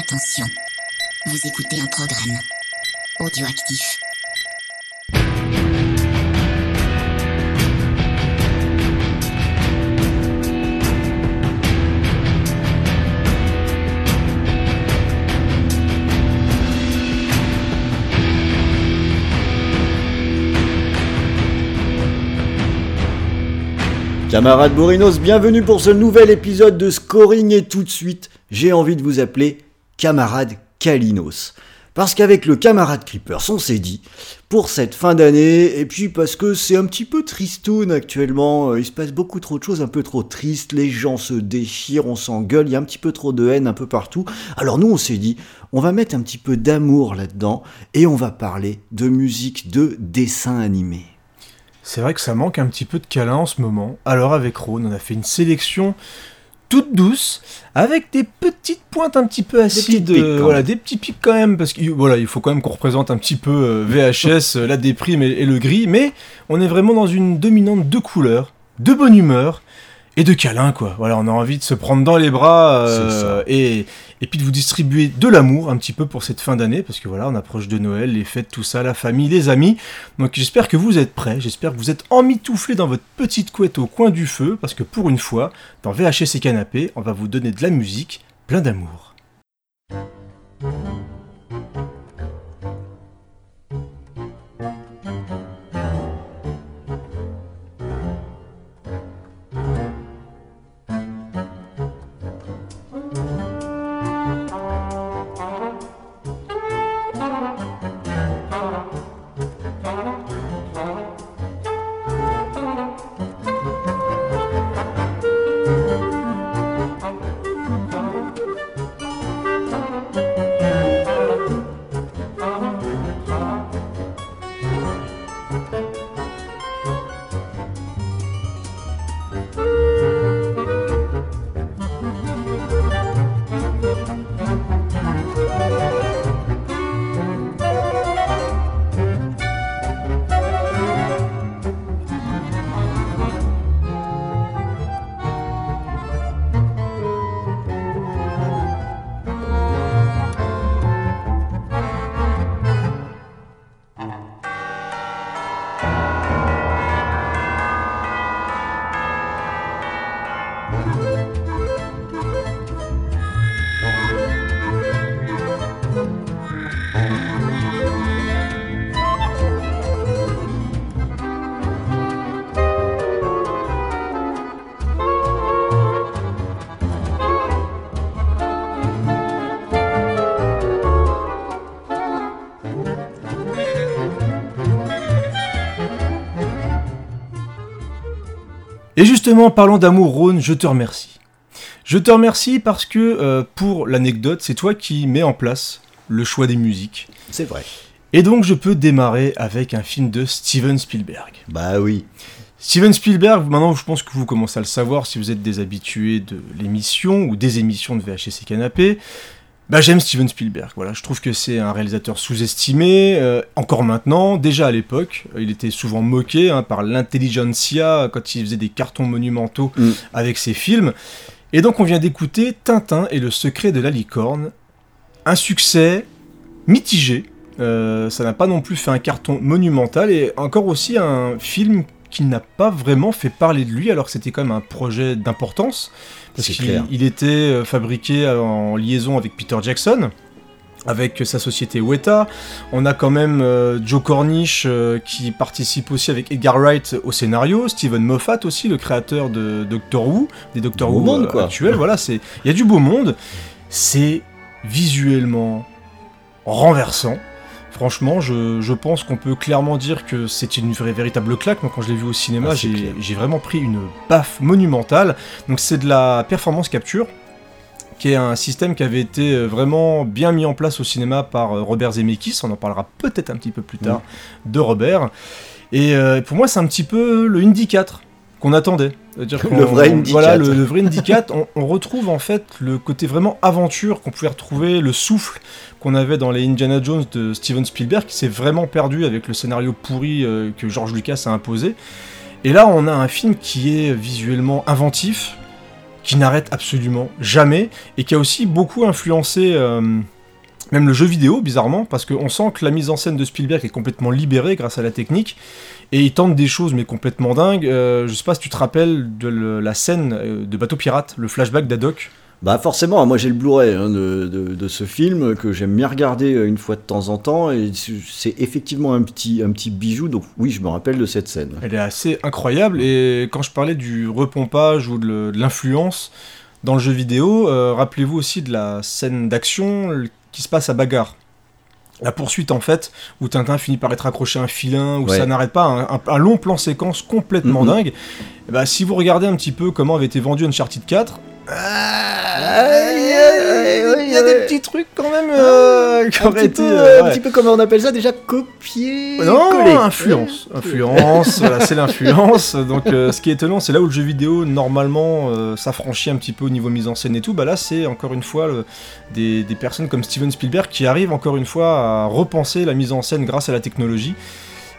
Attention, vous écoutez un programme audioactif. Camarades Bourinos, bienvenue pour ce nouvel épisode de Scoring et tout de suite, j'ai envie de vous appeler camarade Kalinos. Parce qu'avec le camarade Creepers, on s'est dit, pour cette fin d'année, et puis parce que c'est un petit peu tristoun actuellement, euh, il se passe beaucoup trop de choses un peu trop tristes, les gens se déchirent, on s'engueule, il y a un petit peu trop de haine un peu partout. Alors nous, on s'est dit, on va mettre un petit peu d'amour là-dedans, et on va parler de musique de dessin animé. C'est vrai que ça manque un petit peu de câlin en ce moment. Alors avec Rhône, on a fait une sélection toute douce, avec des petites pointes un petit peu acides, pics, euh, voilà, des petits pics quand même, parce que voilà, il faut quand même qu'on représente un petit peu euh, VHS, euh, la déprime et, et le gris, mais on est vraiment dans une dominante de couleurs, de bonne humeur et de câlin quoi. Voilà, on a envie de se prendre dans les bras euh, et et puis de vous distribuer de l'amour un petit peu pour cette fin d'année, parce que voilà, on approche de Noël, les fêtes, tout ça, la famille, les amis. Donc j'espère que vous êtes prêts, j'espère que vous êtes emmitouflés dans votre petite couette au coin du feu, parce que pour une fois, dans VHS et Canapé, on va vous donner de la musique plein d'amour. Et justement, parlons d'amour, Rhône, je te remercie. Je te remercie parce que, euh, pour l'anecdote, c'est toi qui mets en place le choix des musiques. C'est vrai. Et donc, je peux démarrer avec un film de Steven Spielberg. Bah oui. Steven Spielberg, maintenant je pense que vous commencez à le savoir si vous êtes des habitués de l'émission ou des émissions de VHS et Canapé. Bah, j'aime Steven Spielberg, voilà, je trouve que c'est un réalisateur sous-estimé, euh, encore maintenant, déjà à l'époque, euh, il était souvent moqué hein, par l'intelligentsia quand il faisait des cartons monumentaux Mm. avec ses films. Et donc on vient d'écouter Tintin et le secret de la licorne, un succès mitigé, euh, ça n'a pas non plus fait un carton monumental et encore aussi un film qui n'a pas vraiment fait parler de lui alors que c'était quand même un projet d'importance parce qu'il était euh, fabriqué en liaison avec Peter Jackson avec sa société Weta. On a quand même euh, Joe Cornish euh, qui participe aussi avec Edgar Wright au scénario, Steven Moffat aussi, le créateur de Doctor Who, des Doctor Who monde, euh, quoi. actuels. Voilà, c'est il y a du beau monde. C'est visuellement renversant. Franchement, je, je pense qu'on peut clairement dire que c'est une vraie, véritable claque. Moi, quand je l'ai vu au cinéma, Ah, j'ai vraiment pris une baffe monumentale. Donc, c'est de la performance capture, qui est un système qui avait été euh, vraiment bien mis en place au cinéma par euh, Robert Zemeckis. On en parlera peut-être un petit peu plus tard de Robert. Et euh, pour moi, c'est un petit peu le Indy 4 qu'on attendait. Le vrai Voilà, 4. le, le vrai Indy 4. On, on retrouve en fait le côté vraiment aventure qu'on pouvait retrouver, le souffle qu'on avait dans les Indiana Jones de Steven Spielberg, qui s'est vraiment perdu avec le scénario pourri euh, que George Lucas a imposé. Et là, on a un film qui est visuellement inventif, qui n'arrête absolument jamais et qui a aussi beaucoup influencé euh, même le jeu vidéo, bizarrement, parce qu'on sent que la mise en scène de Spielberg est complètement libérée grâce à la technique et il tente des choses mais complètement dingues. Euh, je sais pas si tu te rappelles de le- la scène euh, de Bateau Pirate, le flashback d'Adoc. Bah forcément, moi j'ai le Blu-ray hein, de, de- de ce film que j'aime bien regarder euh, une fois de temps en temps et c'est effectivement un petit, un petit bijou, donc oui je me rappelle de cette scène. Elle est assez incroyable et quand je parlais du repompage ou de l'influence dans le jeu vidéo, euh, rappelez-vous aussi de la scène d'action qui se passe à Bagarre. La poursuite en fait, où Tintin finit par être accroché à un filin, où Ouais. ça n'arrête pas, un, un- un long plan séquence complètement dingue. Et bah, si vous regardez un petit peu comment avait été vendu Uncharted 4, il y a des petits trucs quand même euh, Un petit, été... peu, euh, un petit peu comment on appelle ça déjà copier Non, coller. influence. Influence, voilà, c'est l'influence. Donc, euh, ce qui est étonnant, c'est là où le jeu vidéo, normalement, euh, s'affranchit un petit peu au niveau mise en scène et tout. Bah là, c'est encore une fois le- des, des personnes comme Steven Spielberg qui arrivent encore une fois à repenser la mise en scène grâce à la technologie.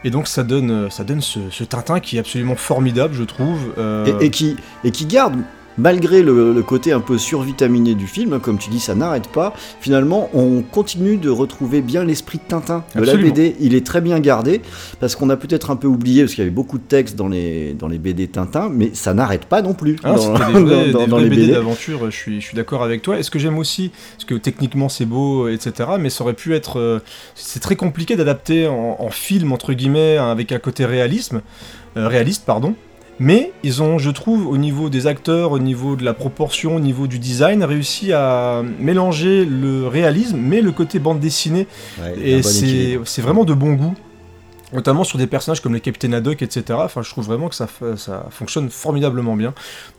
Et donc, ça donne, euh, ça donne ce, ce Tintin qui est absolument formidable, je trouve. Euh, Et, et qui, et qui garde, malgré le, le côté un peu survitaminé du film, comme tu dis, ça n'arrête pas. Finalement, on continue de retrouver bien l'esprit de Tintin de Absolument. la BD. Il est très bien gardé parce qu'on a peut-être un peu oublié parce qu'il y avait beaucoup de textes dans les dans les BD Tintin, mais ça n'arrête pas non plus Ah, dans, des vrais, dans- des dans vrais les BD, BD. d'aventure, je suis, je suis d'accord avec toi. Et ce que j'aime aussi, parce que techniquement c'est beau, etc., mais ça aurait pu être... euh, c'est très compliqué d'adapter en, en film, entre guillemets, hein, avec un côté réalisme, euh, réaliste, pardon. Mais ils ont, je trouve, au niveau des acteurs, au niveau de la proportion, au niveau du design, réussi à mélanger le réalisme, mais le côté bande dessinée Ouais, et c'est vraiment de bon goût. Notamment sur des personnages comme le Capitaine Haddock, etc. Je trouve vraiment que ça fonctionne formidablement bien.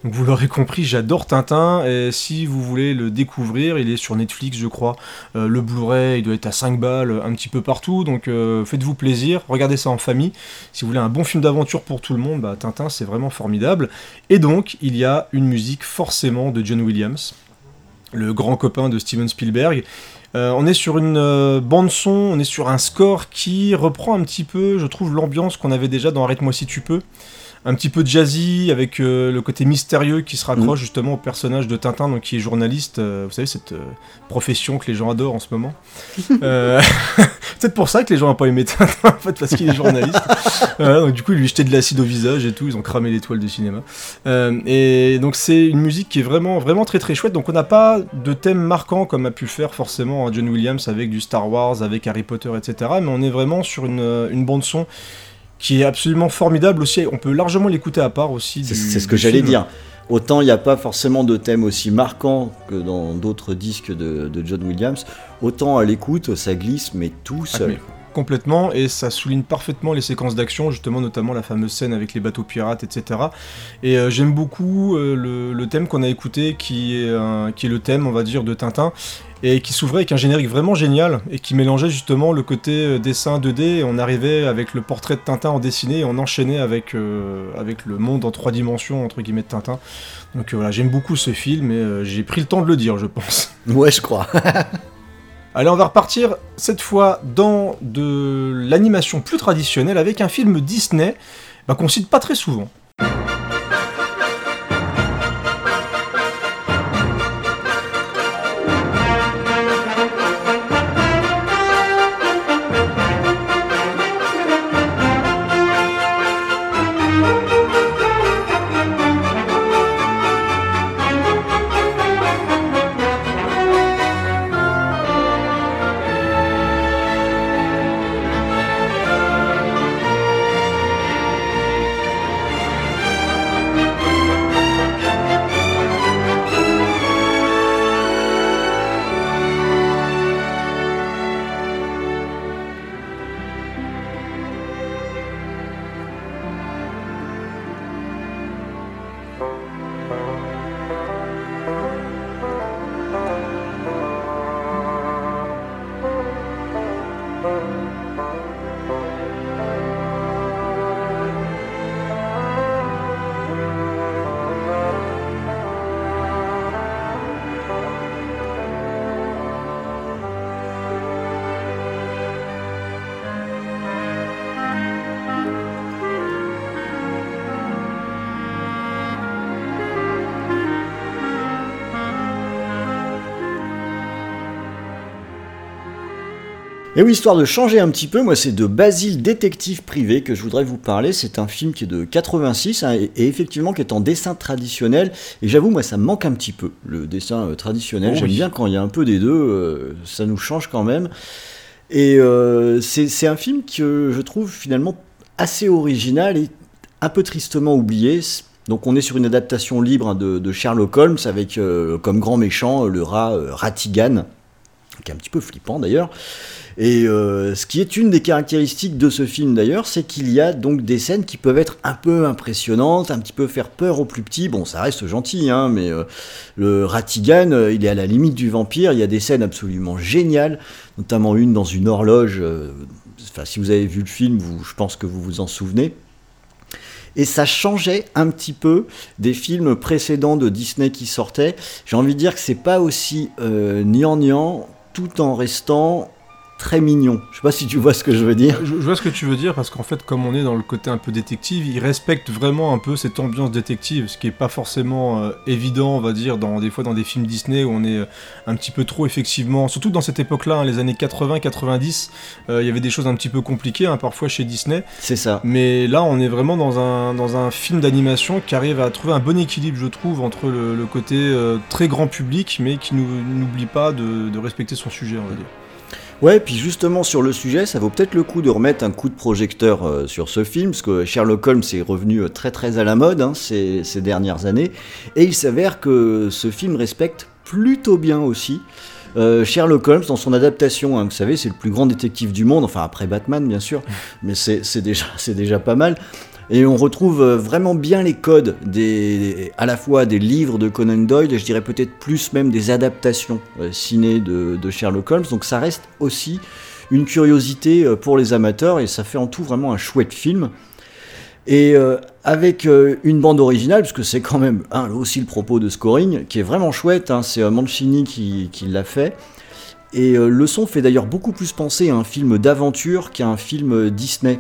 Donc, vous l'aurez compris, j'adore Tintin. Et si vous voulez le découvrir, il est sur Netflix, je crois. Euh, le Blu-ray, il doit être à 5 balles un petit peu partout. Donc, euh, faites-vous plaisir. Regardez ça en famille. Si vous voulez un bon film d'aventure pour tout le monde, bah, Tintin, c'est vraiment formidable. Et donc, il y a une musique forcément de John Williams, le grand copain de Steven Spielberg. Euh, on est sur une euh, bande son, on est sur un score qui reprend un petit peu, je trouve, l'ambiance qu'on avait déjà dans Arrête-moi si tu peux. Un petit peu jazzy, avec euh, le côté mystérieux qui se raccroche justement au personnage de Tintin, donc qui est journaliste. euh, vous savez, cette euh, profession que les gens adorent en ce moment. Peut-être pour ça que les gens n'ont pas aimé Tintin, en fait, parce qu'il est journaliste. Donc du coup, il lui jetait de l'acide au visage et tout, ils ont cramé l'étoile de cinéma. Et donc c'est une musique qui est vraiment, vraiment très très chouette. Donc on n'a pas de thème marquant comme a pu faire forcément John Williams avec du Star Wars, avec Harry Potter, etc. Mais on est vraiment sur une, une bande son qui est absolument formidable aussi. On peut largement l'écouter à part aussi. C'est ce que j'allais dire. Autant il n'y a pas forcément de thème aussi marquant que dans d'autres disques de, de John Williams, autant à l'écoute ça glisse mais tout Ah, seul. complètement et ça souligne parfaitement les séquences d'action justement notamment la fameuse scène avec les bateaux pirates etc et euh, j'aime beaucoup euh, le, le thème qu'on a écouté qui est, qui est le thème on va dire de Tintin et qui s'ouvrait avec un générique vraiment génial et qui mélangeait justement le côté euh, dessin 2D et on arrivait avec le portrait de Tintin en dessiné et on enchaînait avec, euh, avec le monde en trois dimensions entre guillemets de Tintin donc euh, voilà j'aime beaucoup ce film et euh, j'ai pris le temps de le dire je pense Ouais, je crois. Allez, on va repartir cette fois dans de l'animation plus traditionnelle avec un film Disney bah, qu'on cite pas très souvent. Et oui, histoire de changer un petit peu, moi c'est de Basile Détective Privé que je voudrais vous parler. C'est un film qui est de 86 hein, et, et effectivement qui est en dessin traditionnel. Et j'avoue, moi ça me manque un petit peu, le dessin euh, traditionnel. Oh J'aime oui. bien quand il y a un peu des deux, euh, ça nous change quand même. Et euh, c'est un film que je trouve finalement assez original et un peu tristement oublié. Donc on est sur une adaptation libre hein, de, de Sherlock Holmes avec comme grand méchant le rat Ratigan, qui est un petit peu flippant d'ailleurs. Et euh, ce qui est une des caractéristiques de ce film d'ailleurs, c'est qu'il y a donc des scènes qui peuvent être un peu impressionnantes, un petit peu faire peur aux plus petits. Bon, ça reste gentil, hein, mais euh, le Ratigan, euh, il est à la limite du vampire. Il y a des scènes absolument géniales, notamment une dans une horloge. Enfin, si vous avez vu le film, je pense que vous vous en souvenez. Et ça changeait un petit peu des films précédents de Disney qui sortaient. J'ai envie de dire que c'est pas aussi euh, gnangnan, tout en restant très mignon. Je sais pas si tu vois ce que je veux dire. Je, je vois ce que tu veux dire parce qu'en fait, comme on est dans le côté un peu détective, il respecte vraiment un peu cette ambiance détective, ce qui est pas forcément euh, évident, on va dire, dans des fois dans des films Disney où on est euh, un petit peu trop effectivement, surtout dans cette époque-là, hein, les années 80-90, euh, il y avait des choses un petit peu compliquées hein, parfois chez Disney, C'est ça. mais là, on est vraiment dans un dans un film d'animation qui arrive à trouver un bon équilibre, je trouve, entre le, le côté très grand public, mais qui n'oublie pas de, de respecter son sujet, on va dire. Ouais, puis justement sur le sujet, ça vaut peut-être le coup de remettre un coup de projecteur euh, sur ce film, parce que Sherlock Holmes est revenu euh, très très à la mode hein, ces, dernières années, et il s'avère que ce film respecte plutôt bien aussi. euh, Sherlock Holmes, dans son adaptation, hein, vous savez, c'est le plus grand détective du monde, enfin après Batman bien sûr, mais c'est déjà, c'est déjà pas mal. Et on retrouve euh, vraiment bien les codes des, à la fois des livres de Conan Doyle et je dirais peut-être plus même des adaptations euh, ciné de, Sherlock Holmes. Donc ça reste aussi une curiosité euh, pour les amateurs et ça fait en tout vraiment un chouette film. Et avec une bande originale, parce que c'est quand même hein, aussi le propos de Scoring, qui est vraiment chouette, hein, c'est euh, Mancini qui, l'a fait. Et le son fait d'ailleurs beaucoup plus penser à un film d'aventure qu'à un film Disney.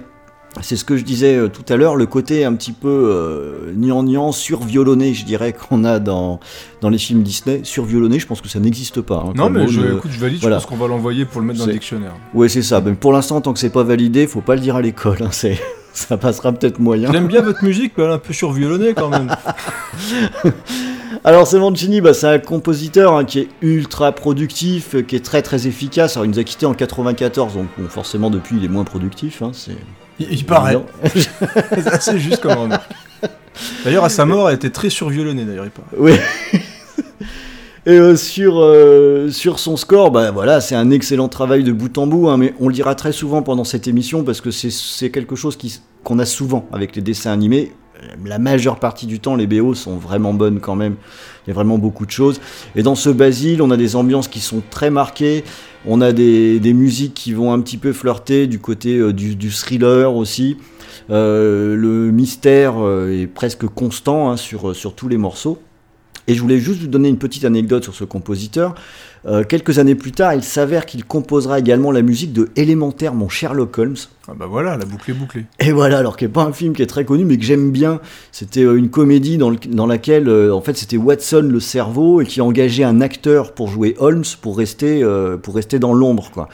C'est ce que je disais euh, tout à l'heure, le côté un petit peu euh, gnangnan, surviolonné, je dirais, qu'on a dans, dans les films Disney. Surviolonné, je pense que ça n'existe pas. hein, Non, mais je, écoute, je valide, voilà. je pense qu'on va l'envoyer pour le mettre dans le dictionnaire. Ouais, c'est ça. Mais pour l'instant, tant que c'est pas validé, faut pas le dire à l'école. hein, c'est- Ça passera peut-être moyen. J'aime bien votre musique, mais elle est un peu surviolonnée quand même. Alors, c'est Mancini, bah, c'est un compositeur hein, qui est ultra productif, euh, qui est très très efficace. Alors, il nous a quitté en 94, donc bon, forcément, depuis, il est moins productif. hein, c'est Il, paraît. C'est assez juste comme remarque. D'ailleurs, à sa mort, elle était très surviolonnée, d'ailleurs, il paraît. Oui. Et euh, sur, euh, sur son score, bah voilà, c'est un excellent travail de bout en bout, hein, mais on le dira très souvent pendant cette émission parce que c'est- quelque chose qu'on a souvent avec les dessins animés. La majeure partie du temps, les BO sont vraiment bonnes quand même. Il y a vraiment beaucoup de choses. Et dans ce Basile, on a des ambiances qui sont très marquées. On a des, musiques qui vont un petit peu flirter du côté euh, du, thriller aussi. Euh, le mystère euh, est presque constant hein, sur tous les morceaux. Et je voulais juste vous donner une petite anecdote sur ce compositeur. Euh, quelques années plus tard, il s'avère qu'il composera également la musique de Élémentaire, mon Sherlock Holmes. Ah bah voilà, la boucle est bouclée. Et voilà, alors qui n'est pas un film qui est très connu, mais que j'aime bien. C'était euh, une comédie dans, le- dans laquelle, euh, en fait, c'était Watson le cerveau et qui engageait un acteur pour jouer Holmes pour rester, euh, pour rester dans l'ombre, quoi.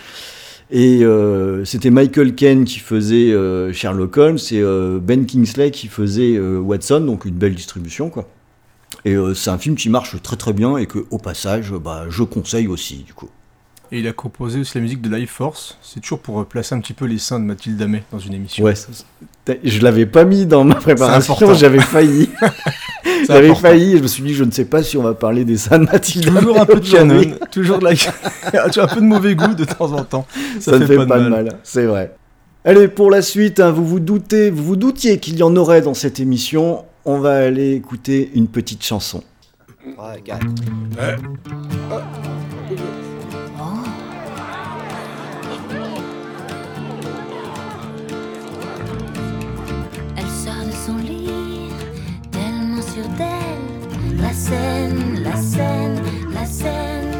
Et euh, c'était Michael Caine qui faisait euh, Sherlock Holmes et euh, Ben Kingsley qui faisait Watson, donc une belle distribution, quoi. Et euh, c'est un film qui marche très très bien et que, au passage, bah, je conseille aussi, du coup. Et il a composé aussi la musique de Life Force. C'est toujours pour placer un petit peu les seins de Mathilde Amet dans une émission. Ouais, ça- ça- je l'avais pas mis dans ma préparation, j'avais failli. J'avais failli, et je me suis dit, je ne sais pas si on va parler des seins de Mathilde. Toujours un peu de canon, toujours de la... tu as un peu de mauvais goût de temps en temps. Ça, ne fait, pas, de mal, c'est vrai. Allez, pour la suite, hein, vous vous doutez, vous vous doutiez qu'il y en aurait dans cette émission. On va aller écouter une petite chanson. Elle sort de son lit, tellement sûre d'elle. La scène, la scène, la scène.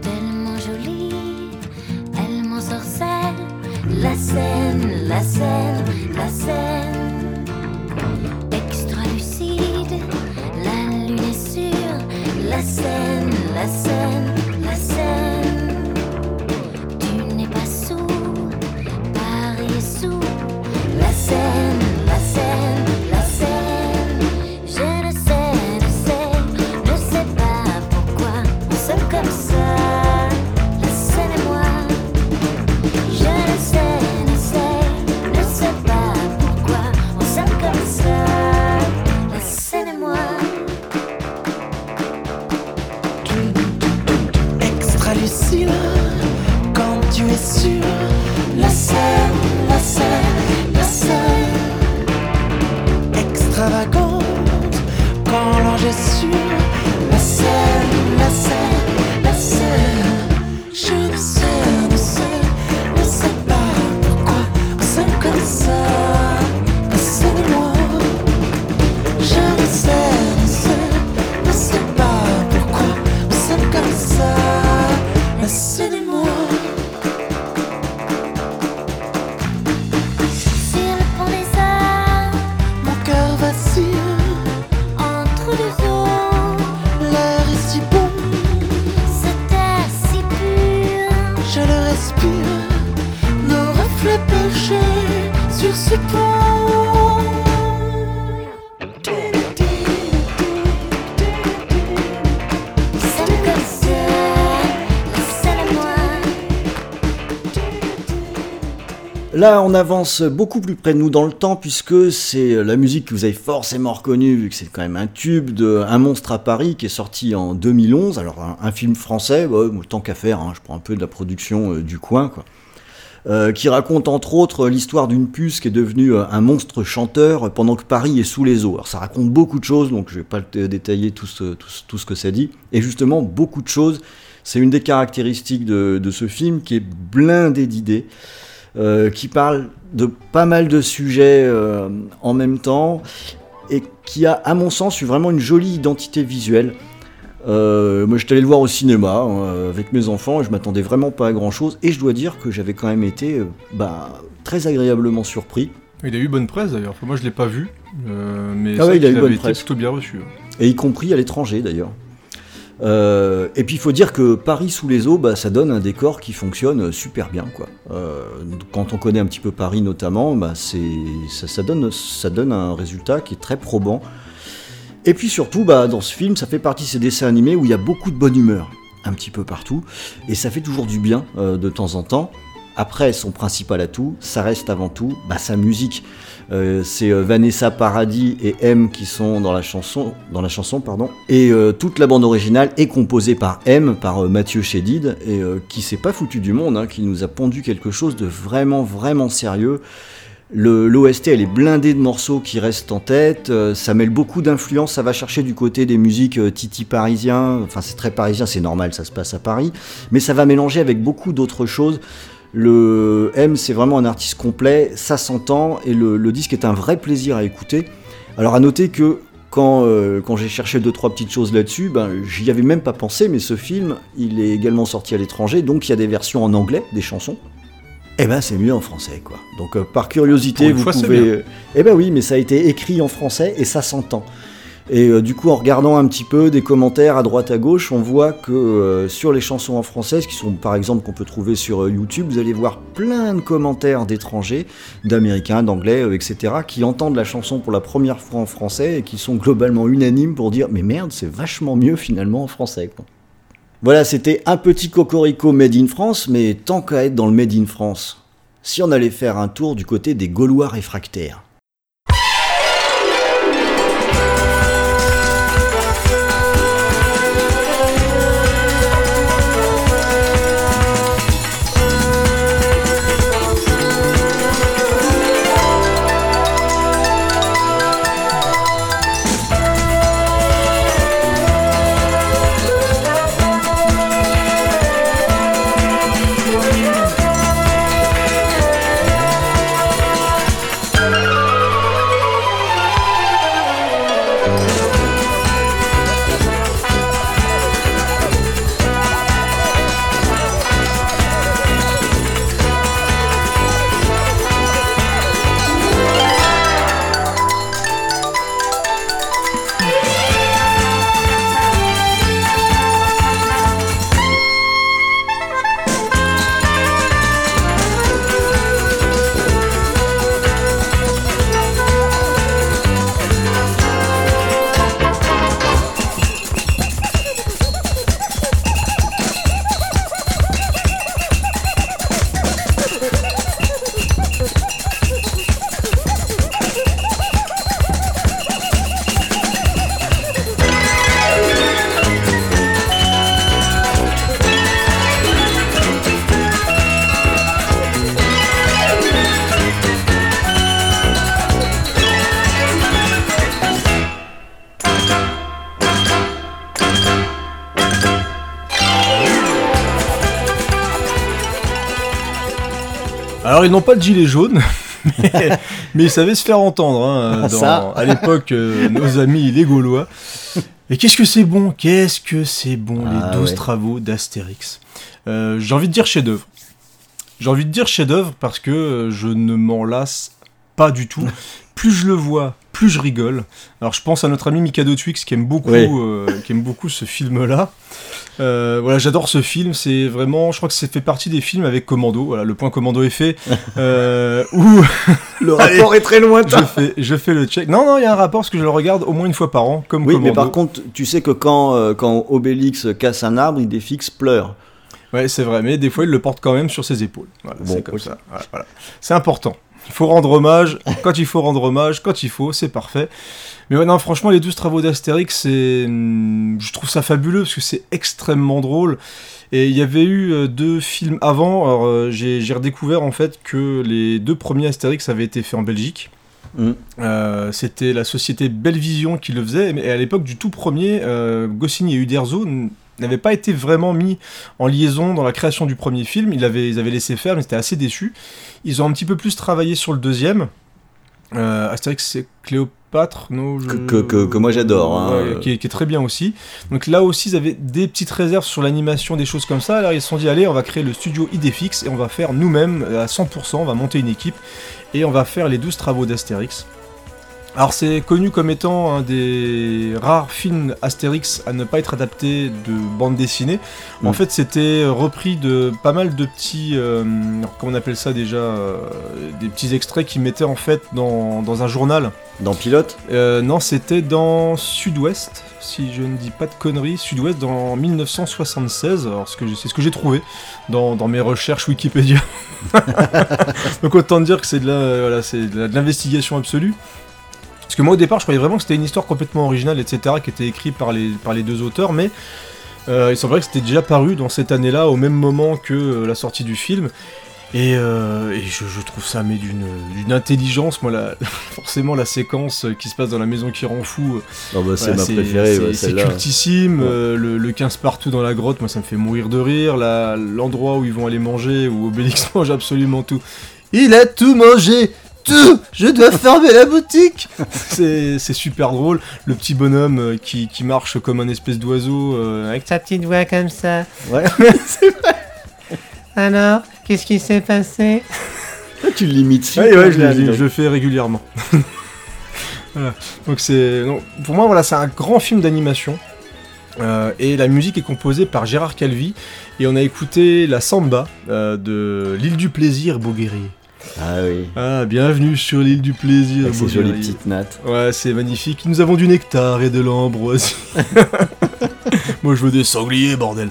Tellement jolie, elle m'en sorcelle. La scène, la scène, la scène. Sûre. La Là, on avance beaucoup plus près de nous dans le temps puisque c'est la musique que vous avez forcément reconnue vu que c'est quand même un tube de Un monstre à Paris qui est sorti en 2011. Alors un, film français, bon, tant qu'à faire, hein, je prends un peu de la production euh, du coin, quoi. Euh, qui raconte entre autres l'histoire d'une puce qui est devenue euh, un monstre chanteur pendant que Paris est sous les eaux. Alors ça raconte beaucoup de choses, donc je vais pas détailler tout ce, que ça dit. Et justement, beaucoup de choses, c'est une des caractéristiques de, de ce film qui est blindé d'idées euh, qui parle de pas mal de sujets euh, en même temps et qui a, à mon sens, eu vraiment une jolie identité visuelle. Euh, moi, j'étais allé le voir au cinéma euh, avec mes enfants et je m'attendais vraiment pas à grand chose. Et je dois dire que j'avais quand même été euh, bah, très agréablement surpris. Il a eu bonne presse d'ailleurs. Enfin, moi, je l'ai pas vu, euh, mais Ah ouais, il a eu bonne presse. plutôt bien reçu. hein. et y compris à l'étranger d'ailleurs. Euh, et puis il faut dire que Paris sous les eaux, bah, ça donne un décor qui fonctionne super bien. Euh, quand on connaît un petit peu Paris notamment, bah, ça donne un résultat qui est très probant. Et puis surtout, bah, dans ce film, ça fait partie de ces dessins animés où il y a beaucoup de bonne humeur, un petit peu partout, et ça fait toujours du bien euh, de temps en temps. Après, son principal atout, ça reste avant tout bah, sa musique. Euh, c'est euh, Vanessa Paradis et M qui sont dans la chanson, dans la chanson. Et euh, toute la bande originale est composée par M, par Mathieu Chédid, et qui s'est pas foutu du monde, hein, qui nous a pondu quelque chose de vraiment vraiment sérieux. L'OST, elle est blindée de morceaux qui restent en tête. ça mêle beaucoup d'influences. Ça va chercher du côté des musiques titi parisien. Enfin, c'est très parisien, c'est normal, ça se passe à Paris. Mais ça va mélanger avec beaucoup d'autres choses. Le M, c'est vraiment un artiste complet, ça s'entend, et le, le disque est un vrai plaisir à écouter. Alors, à noter que quand, euh, quand j'ai cherché deux trois petites choses là-dessus, ben, j'y avais même pas pensé, mais ce film, il est également sorti à l'étranger, donc il y a des versions en anglais des chansons. Eh ben, c'est mieux en français, quoi. Donc, euh, par curiosité, vous fois, pouvez. bien. euh, Eh ben oui, mais ça a été écrit en français et ça s'entend. Et euh, du coup, en regardant un petit peu des commentaires à droite à gauche, on voit que euh, sur les chansons en français, qui sont par exemple qu'on peut trouver sur euh, YouTube, vous allez voir plein de commentaires d'étrangers, d'américains, d'anglais, etc., qui entendent la chanson pour la première fois en français et qui sont globalement unanimes pour dire mais merde, c'est vachement mieux finalement en français. Voilà, c'était un petit cocorico made in France, mais tant qu'à être dans le made in France, si on allait faire un tour du côté des Gaulois réfractaires. Alors ils n'ont pas de gilet jaune, mais, mais ils savaient se faire entendre hein, Ah, dans- ça. à l'époque, euh, nos amis les Gaulois. Et qu'est-ce que c'est bon? Qu'est-ce que c'est bon Ah, les 12 ouais. travaux d'Astérix? Euh, J'ai envie de dire chef-d'œuvre. J'ai envie de dire chef-d'œuvre parce que euh, je ne m'en lasse pas du tout. plus je le vois, plus je rigole. Alors je pense à notre ami Mikado Twix qui aime beaucoup, Oui. euh, qui aime beaucoup ce film-là. Euh, voilà, j'adore ce film. C'est vraiment, je crois que ça fait partie des films avec Commando. Voilà, le point Commando est fait. Euh, où Le Allez, rapport est très je lointain. fais, je fais le check. Non, non, il y a un rapport parce que je le regarde au moins une fois par an, comme Oui, Commando. mais par contre, tu sais que quand, quand Obélix casse un arbre, Idéfix pleure. Ouais, c'est vrai, mais des fois il le porte quand même sur ses épaules. Voilà, Bon, c'est comme ok. ça. Voilà, voilà. C'est important. Il faut rendre hommage quand il faut rendre hommage, quand il faut, c'est parfait. Mais ouais, non, franchement, les 12 travaux d'Astérix, c'est. Je trouve ça fabuleux parce que c'est extrêmement drôle. Et il y avait eu euh, deux films avant. Alors, euh, j'ai j'ai redécouvert en fait que les deux premiers Astérix avaient été faits en Belgique. Mm. Euh, C'était la société Belvision qui le faisait. Mais à l'époque du tout premier, euh, Goscinny et Uderzo n- n'avaient pas été vraiment mis en liaison dans la création du premier film. Ils, avaient, ils avaient laissé faire, mais ils étaient assez déçus. Ils ont un petit peu plus travaillé sur le deuxième. Euh, Astérix, c'est Cléopâtre, non je- Que- que- moi j'adore, hein. Ouais, qui, est, qui est très bien aussi. Donc là aussi, ils avaient des petites réserves sur l'animation, des choses comme ça. Alors ils se sont dit, allez, on va créer le studio Idéfix et on va faire nous-mêmes à 100%, on va monter une équipe et on va faire les 12 travaux d'Astérix. Alors c'est connu comme étant un des rares films Astérix à ne pas être adapté de bande dessinée. En Mm. fait, c'était repris de pas mal de petits, euh, comment on appelle ça déjà, euh, des petits extraits qu'ils mettaient en fait dans, dans un journal. Dans Pilote? Euh, non, c'était dans Sud-Ouest, si je ne dis pas de conneries, Sud-Ouest dans 1976. Alors c'est ce que j'ai trouvé dans, dans mes recherches Wikipédia. Donc autant dire que c'est de la- voilà, l'investigation absolue. Parce que moi au départ je croyais vraiment que c'était une histoire complètement originale, etc., qui était écrite par les, par les deux auteurs, mais euh, il semblerait que c'était déjà paru dans cette année-là, au même moment que euh, la sortie du film. Et, euh, et je, je trouve ça mais d'une intelligence, moi la, forcément la séquence qui se passe dans la maison qui rend fou, euh, bah, c'est voilà, ma préférée, c'est- ouais, cultissime, Ouais. euh, le, le 15 partout dans la grotte, moi ça me fait mourir de rire, l'endroit où ils vont aller manger, où Obélix mange absolument tout. Il a tout mangé Je dois fermer la boutique C'est c'est super drôle, le petit bonhomme euh, qui, qui marche comme un espèce d'oiseau euh, avec Sa petite voix comme ça. Ouais. Alors, qu'est-ce qui s'est passé? Tu l'imites Ouais, ouais, je, le- je fais régulièrement. Voilà. Donc c'est, pour moi, voilà, c'est un grand film d'animation. Euh, et la musique est composée par Gérard Calvi. Et on a écouté la samba euh, de l'île du plaisir, beau guerrier. Ah oui, Ah, bienvenue sur l'île du plaisir, avec ces jolies petites nattes. Ouais, c'est magnifique. Nous avons du nectar et de l'ambroisie. Moi, je veux des sangliers, bordel.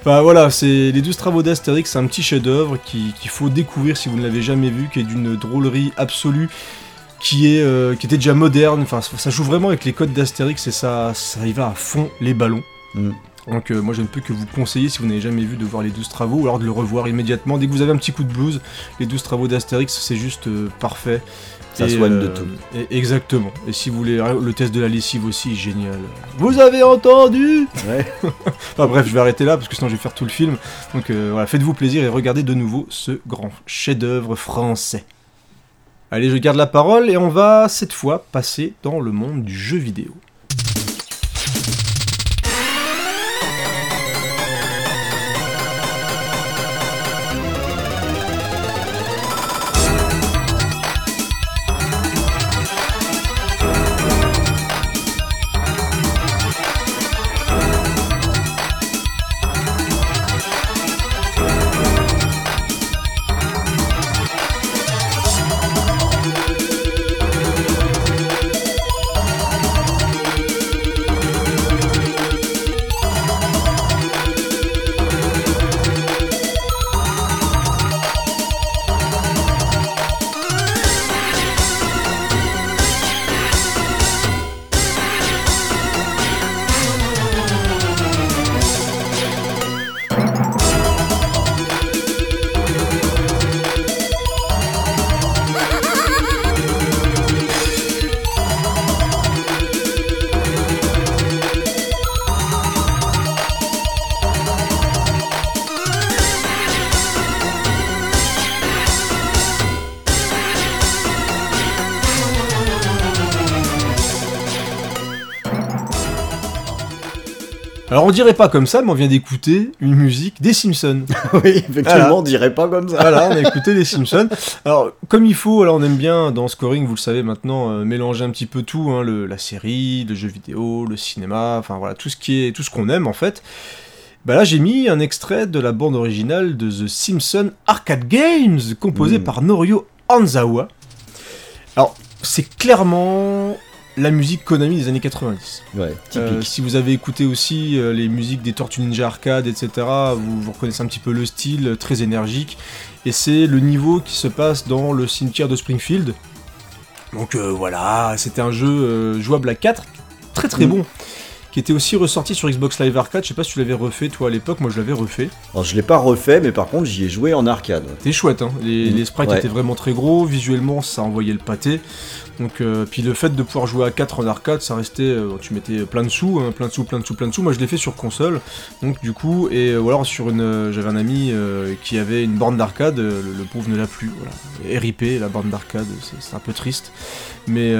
Enfin voilà, c'est les 12 travaux d'Astérix, c'est un petit chef-d'œuvre qui- qu'il faut découvrir si vous ne l'avez jamais vu, qui est d'une drôlerie absolue, qui est euh, qui était déjà moderne. Enfin, ça ça joue vraiment avec les codes d'Astérix et ça, ça y va à fond les ballons. Mm. Donc euh, moi je ne peux que vous conseiller si vous n'avez jamais vu de voir les 12 travaux ou alors de le revoir immédiatement. Dès que vous avez un petit coup de blues, les 12 travaux d'Astérix c'est juste euh, parfait. Ça Et, soigne de euh, tout. et- exactement. Et si vous voulez le test de la lessive aussi, génial. Vous avez entendu Ouais. Enfin bref, je vais arrêter là parce que sinon je vais faire tout le film. Donc voilà, faites-vous plaisir et regardez de nouveau ce grand chef-d'œuvre français. Allez, je garde la parole et on va cette fois passer dans le monde du jeu vidéo. On dirait pas comme ça, mais on vient d'écouter une musique des Simpsons. oui, effectivement, Voilà. on dirait pas comme ça. voilà, on a écouté les Simpsons. Alors, comme il faut, alors on aime bien dans Scoring, vous le savez maintenant, euh, mélanger un petit peu tout, hein, le- la série, le jeu vidéo, le cinéma, enfin voilà, tout ce qui est, tout ce qu'on aime en fait. Bah là, j'ai mis un extrait de la bande originale de The Simpsons Arcade Games, composé Mm. par Norio Hanzawa. Alors, c'est clairement la musique Konami des années 90. Ouais, typique. Euh, si vous avez écouté aussi euh, les musiques des Tortues Ninja Arcade, etc., vous, vous reconnaissez un petit peu le style, euh, très énergique. Et c'est le niveau qui se passe dans le cimetière de Springfield. Donc euh, voilà, c'était un jeu jouable à 4, très très Mm. bon. Qui était aussi ressorti sur Xbox Live Arcade. Je sais pas si tu l'avais refait toi à l'époque, moi je l'avais refait. Alors, je l'ai pas refait, mais par contre, j'y ai joué en arcade. C'était chouette, hein. les, Mm. les sprites Ouais. étaient vraiment très gros, visuellement ça envoyait le pâté. Donc, euh, puis le fait de pouvoir jouer à 4 en arcade, ça restait. euh, tu mettais plein de sous, hein, plein de sous, plein de sous, plein de sous. Moi je l'ai fait sur console, donc du coup, et euh, ou alors sur une. euh, J'avais un ami qui avait une borne d'arcade, le, le pauvre ne l'a plus, voilà. RIP, la borne d'arcade, c'est un peu triste. Mais,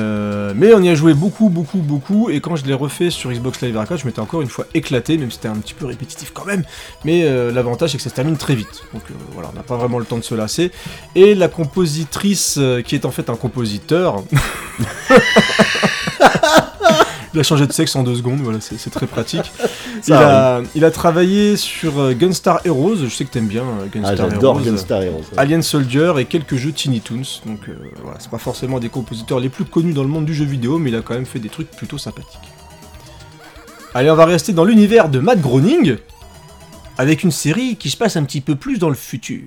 mais on y a joué beaucoup, beaucoup, beaucoup, et quand je l'ai refait sur Xbox Live Arcade, je m'étais encore une fois éclaté, même si c'était un petit peu répétitif quand même. Mais l'avantage c'est que ça se termine très vite. Donc voilà, on n'a pas vraiment le temps de se lasser. Et la compositrice, qui est en fait un compositeur. il a changé de sexe en deux secondes, voilà, c'est très pratique. il, a, il a travaillé sur euh, Gunstar Heroes, je sais que t'aimes bien euh, Ah, Heroes. Gunstar Heroes. ouais. Alien Soldier et quelques jeux Tiny Toons. Donc euh, voilà, c'est pas forcément des compositeurs les plus connus dans le monde du jeu vidéo, mais il a quand même fait des trucs plutôt sympathiques. Allez, on va rester dans l'univers de Matt Groening, avec une série qui se passe un petit peu plus dans le futur.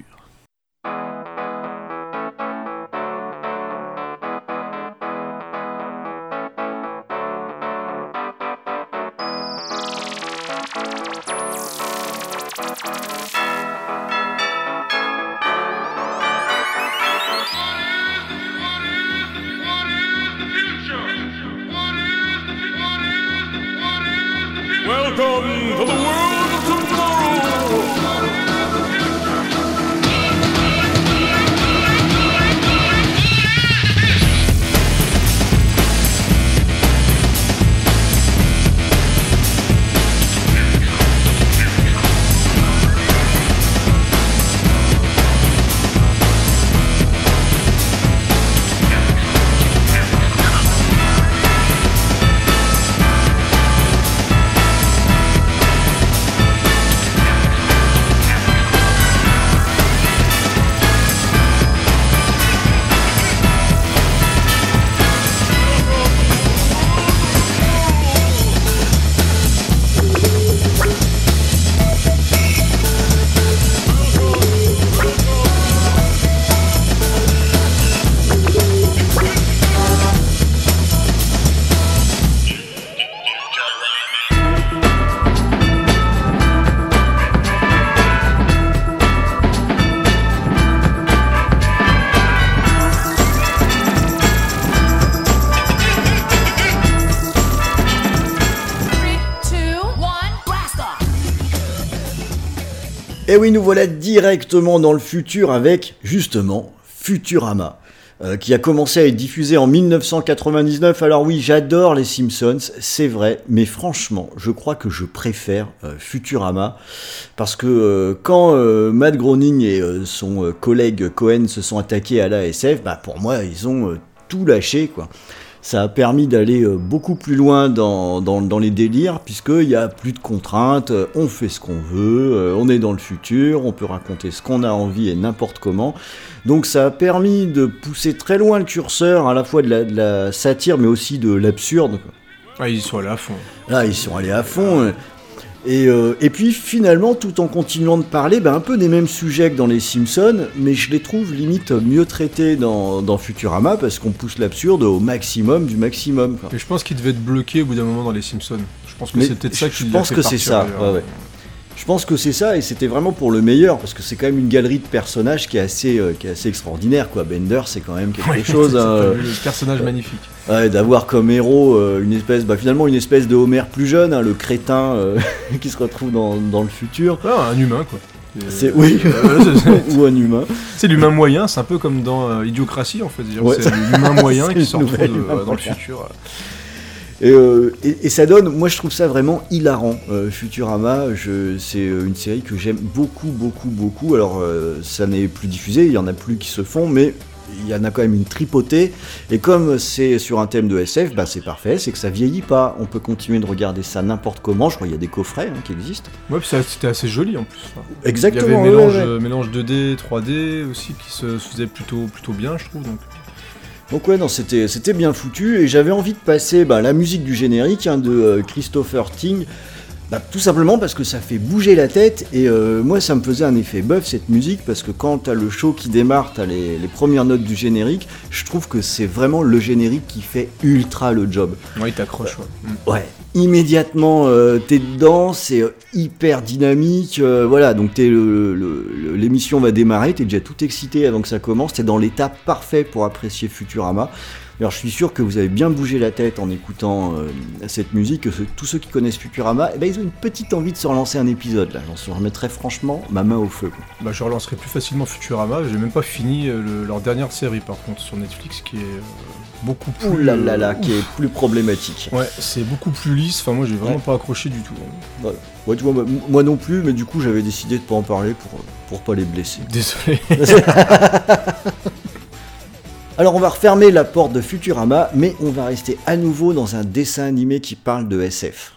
Oui, nous voilà directement dans le futur avec, justement, Futurama, euh, qui a commencé à être diffusé en 1999. Alors oui, j'adore les Simpsons, c'est vrai, mais franchement, je crois que je préfère euh, Futurama, parce que euh, quand Matt Groening et son collègue Cohen se sont attaqués à l'ASF, bah, pour moi, ils ont tout lâché, quoi. Ça a permis d'aller euh, beaucoup plus loin dans, dans, dans les délires, puisqu'il n'y a plus de contraintes, euh, on fait ce qu'on veut, euh, on est dans le futur, on peut raconter ce qu'on a envie et n'importe comment. Donc ça a permis de pousser très loin le curseur, à la fois de la, de la satire, mais aussi de l'absurde. Ah, ils sont allés à fond. Là, ils sont allés à fond. Euh. Et, euh, et puis finalement, tout en continuant de parler, ben, un peu des mêmes sujets que dans les Simpsons, mais je les trouve limite mieux traités dans, dans Futurama parce qu'on pousse l'absurde au maximum du maximum. quoi. Mais je pense qu'ils devaient être bloqués au bout d'un moment dans les Simpsons. Je pense que c'est peut-être ça je qui l'a pense que c'est ça, d'ailleurs. ouais, ouais. Je pense que c'est ça et c'était vraiment pour le meilleur parce que c'est quand même une galerie de personnages qui est assez, euh, qui est assez extraordinaire quoi. Bender c'est quand même quelque Ouais, chose. c'est hein, euh, personnage magnifique. Ouais, d'avoir comme héros euh, une espèce, bah, finalement une espèce de Homer plus jeune, hein, le crétin euh, qui se retrouve dans, dans le futur. Ah, un humain, quoi. C'est oui, Euh, ou un humain. c'est l'humain moyen, c'est un peu comme dans euh, Idiocratie en fait. Ouais. C'est l'humain moyen qui se retrouve dans le futur. Et, euh, et- et ça donne, moi je trouve ça vraiment hilarant. Euh, Futurama, c'est une série que j'aime beaucoup, beaucoup, beaucoup. Alors euh, ça n'est plus diffusé, il y en a plus qui se font, mais il y en a quand même une tripotée. Et comme c'est sur un thème de SF, bah c'est parfait, c'est que ça vieillit pas. On peut continuer de regarder ça n'importe comment. Je crois qu'il y a des coffrets hein, qui existent. Ouais, puis c'était assez joli en plus. Exactement. Il y avait mélange, ouais. euh, mélange 2D, 3D aussi qui se faisait plutôt, plutôt bien, je trouve. Donc. Donc ouais, non, c'était c'était bien foutu et j'avais envie de passer bah, la musique du générique hein, de euh, Christopher Ting. Bah, tout simplement parce que ça fait bouger la tête et euh, moi ça me faisait un effet bœuf cette musique parce que quand t'as le show qui démarre, t'as les, les premières notes du générique, je trouve que c'est vraiment le générique qui fait ultra le job. Ouais, il t'accroche, ouais. Mm. Ouais, immédiatement euh, t'es dedans, c'est euh, hyper dynamique, euh, voilà, donc t'es le- le- le- l'émission va démarrer, t'es déjà tout excité avant que ça commence, t'es dans l'état parfait pour apprécier Futurama. Alors je suis sûr que vous avez bien bougé la tête en écoutant euh, cette musique, que ce- tous ceux qui connaissent Futurama, eh ben, ils ont une petite envie de se relancer un épisode là, j'en remettrai franchement ma main au feu. quoi. Bah, je relancerai plus facilement Futurama. J'ai même pas fini euh, le- leur dernière série par contre sur Netflix qui est euh, beaucoup plus. Ouh là là là, qui est plus problématique. Ouais, c'est beaucoup plus lisse. Enfin, moi j'ai vraiment Ouais. pas accroché du tout. Ouais, tu vois, moi, moi non plus, mais du coup j'avais décidé de pas en parler pour, pour pas les blesser. Désolé. Alors on va refermer la porte de Futurama, mais on va rester à nouveau dans un dessin animé qui parle de SF.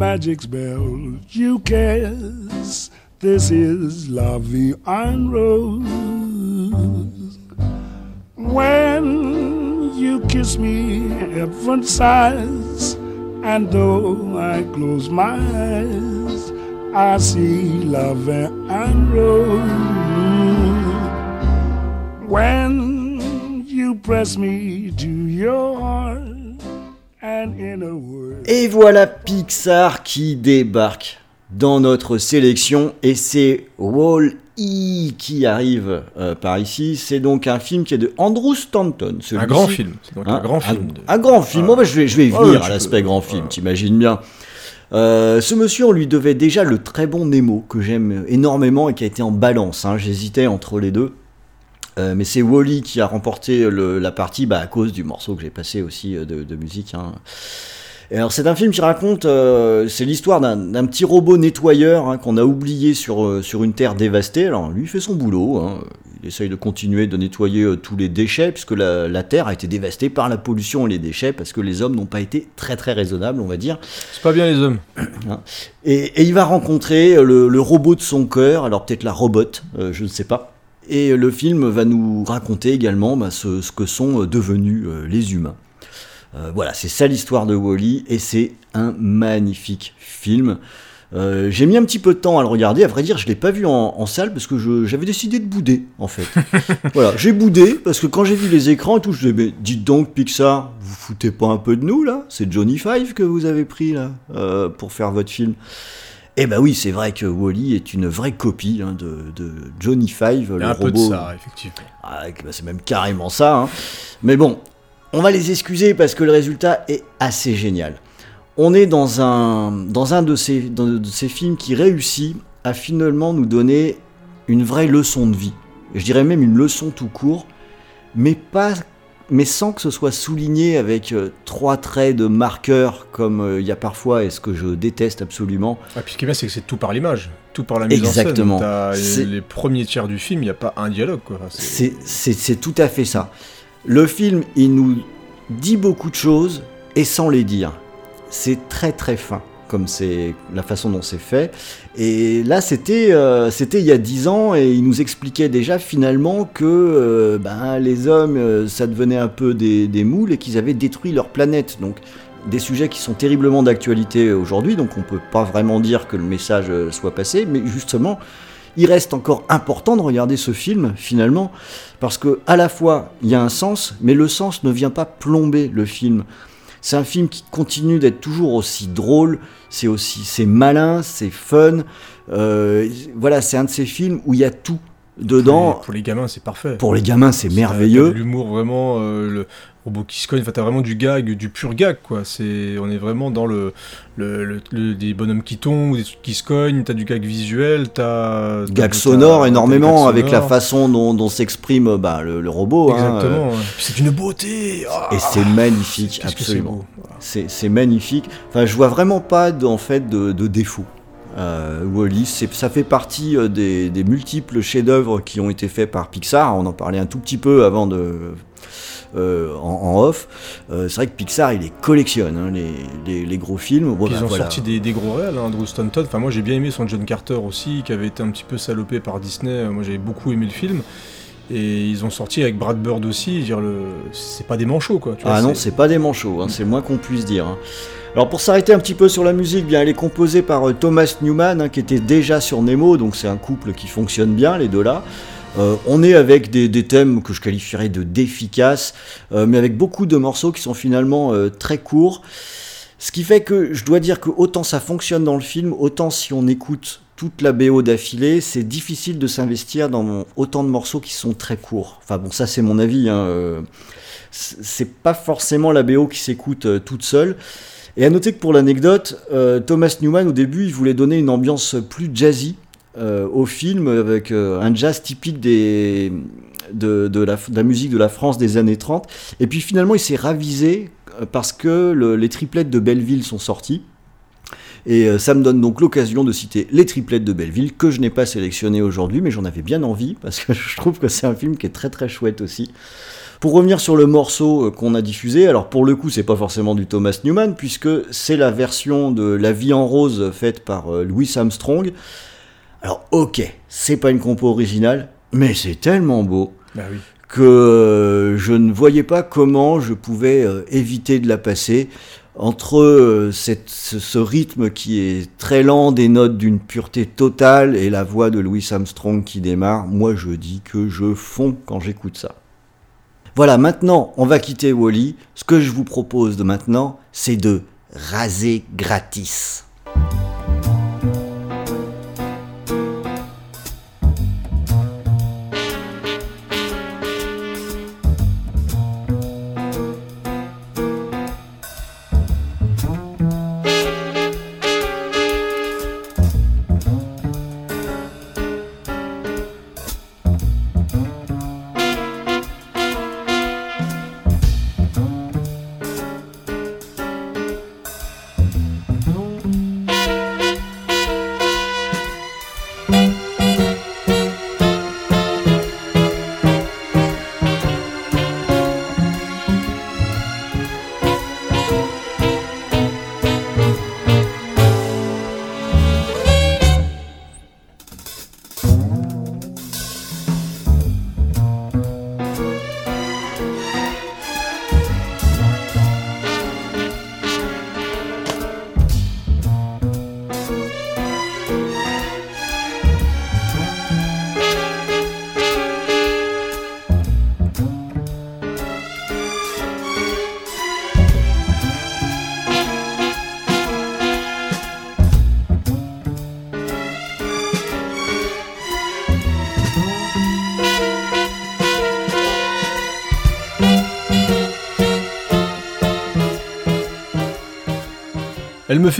Magic spell you cast. This is Vie en Rose. When you kiss me, heaven sighs. And though I close my eyes, I see La and Rose. When you press me voilà Pixar qui débarque dans notre sélection et c'est Wall-E qui arrive euh, par ici. C'est donc un film qui est de Andrew Stanton. Un grand film. Donc Hein, un grand film. de- Un grand film. Ah. Bah, je vais, je vais y Ah venir à l'aspect grand film, Ah. t'imagines bien. Euh, ce monsieur, on lui devait déjà le très bon Nemo, que j'aime énormément et qui a été en balance. hein. J'hésitais entre les deux. Euh, mais c'est Wally qui a remporté le- la partie bah, à cause du morceau que j'ai passé aussi de, de musique. hein. Et alors c'est un film qui raconte, euh, c'est l'histoire d'un petit robot nettoyeur hein, qu'on a oublié sur, euh, sur une terre dévastée. Alors lui il fait son boulot, hein. il essaye de continuer de nettoyer euh, tous les déchets puisque la, la terre a été dévastée par la pollution et les déchets parce que les hommes n'ont pas été très très raisonnables on va dire. C'est pas bien les hommes. Et, et il va rencontrer le, le robot de son cœur, alors peut-être la robote, je ne sais pas. Et le film va nous raconter également bah, ce, ce que sont devenus les humains. Euh, voilà, c'est ça l'histoire de Wally et c'est un magnifique film. Euh, j'ai mis un petit peu de temps à le regarder. À vrai dire, je l'ai pas vu en, en salle parce que j'avais décidé de bouder en fait. voilà, j'ai boudé parce que quand j'ai vu les écrans et tout, je disais mais dites donc Pixar, vous foutez pas un peu de nous là? C'est Johnny Five que vous avez pris là euh, pour faire votre film. Eh ben oui, c'est vrai que Wally est une vraie copie hein, de, de Johnny Five, le un peu robot. de ça, effectivement. Ah, bah, c'est même carrément ça. hein. Mais bon, on va les excuser parce que le résultat est assez génial. On est dans un, dans un de, ces, dans de ces films qui réussit à finalement nous donner une vraie leçon de vie. Je dirais même une leçon tout court, mais, pas, mais sans que ce soit souligné avec euh, trois traits de marqueur comme euh, il y a parfois et ce que je déteste absolument. Ah, puis ce qui est bien, c'est que c'est tout par l'image, tout par la mise Exactement. en scène. C'est- les premiers tiers du film, il n'y a pas un dialogue. Enfin, c'est tout à fait ça. Le film, il nous dit beaucoup de choses et sans les dire. C'est très très fin, comme c'est la façon dont c'est fait. Et là, c'était euh, c'était il y a dix ans et il nous expliquait déjà finalement que euh, ben, les hommes, euh, ça devenait un peu des, des moules et qu'ils avaient détruit leur planète. Donc des sujets qui sont terriblement d'actualité aujourd'hui, donc on peut pas vraiment dire que le message soit passé, mais justement, il reste encore important de regarder ce film finalement parce que à la fois il y a un sens, mais le sens ne vient pas plomber le film. C'est un film qui continue d'être toujours aussi drôle, c'est aussi c'est malin, c'est fun. Euh, voilà, c'est un de ces films où il y a tout dedans. Pour les, pour les gamins, c'est parfait. Pour les gamins, c'est merveilleux. L'humour vraiment, euh, le robot qui se cogne, enfin, t'as vraiment du gag, du pur gag, quoi. C'est, on est vraiment dans le, le, le- le- des bonhommes qui tombent, des trucs qui se cognent, t'as du gag visuel, t'as. Gag sonore énormément avec la façon dont, dont s'exprime euh, bah, le, robot. hein, Exactement. Puis C'est une beauté. ah euh, et c'est magnifique, c'est absolument. Voilà. C'est magnifique. Enfin, je vois vraiment pas en fait de, de défaut. Euh, Wall-E, c'est- ça fait partie euh, des, des multiples chefs-d'œuvre qui ont été faits par Pixar. On en parlait un tout petit peu avant de euh, en, en off. Euh, c'est vrai que Pixar, il les collectionne hein, les, les- les gros films. Bon, bah, ils ont voilà. sorti des, des gros réels, hein, Drew Stanton. Enfin, moi j'ai bien aimé son John Carter aussi, qui avait été un petit peu salopé par Disney. Moi j'avais beaucoup aimé le film. Et ils ont sorti avec Brad Bird aussi. Dire le, c'est pas des manchots quoi. tu vois, Ah non, c'est pas des manchots, hein, c'est le moins qu'on puisse dire. hein. Alors pour s'arrêter un petit peu sur la musique, bien elle est composée par euh, Thomas Newman, hein, qui était déjà sur Nemo, donc c'est un couple qui fonctionne bien, les deux là. Euh, on est avec des, thèmes que je qualifierais de d'efficaces, euh, mais avec beaucoup de morceaux qui sont finalement euh, très courts. Ce qui fait que je dois dire que autant ça fonctionne dans le film, autant si on écoute toute la BO d'affilée, c'est difficile de s'investir dans autant de morceaux qui sont très courts. Enfin bon, ça c'est mon avis. hein, euh, c'est pas forcément la BO qui s'écoute toute seule. Et à noter que pour l'anecdote, Thomas Newman au début il voulait donner une ambiance plus jazzy euh, au film avec euh, un jazz typique de, la, musique de la France des années 30. Et puis finalement il s'est ravisé euh, parce que le- les triplettes de Belleville sont sortis. Et ça me donne donc l'occasion de citer les triplettes de Belleville que je n'ai pas sélectionné aujourd'hui, mais j'en avais bien envie parce que je trouve que c'est un film qui est très très chouette aussi. Pour revenir sur le morceau qu'on a diffusé, alors pour le coup c'est pas forcément du Thomas Newman puisque c'est la version de La vie en rose faite par Louis Armstrong. Alors ok, c'est pas une compo originale, mais c'est tellement beau Bah oui. que euh, je ne voyais pas comment je pouvais euh, éviter de la passer entre euh, cette- ce, ce rythme qui est très lent, des notes d'une pureté totale et la voix de Louis Armstrong qui démarre. Moi, je dis que je fonds quand j'écoute ça. Voilà, maintenant, on va quitter Wally. Ce que je vous propose de maintenant, c'est de raser gratis.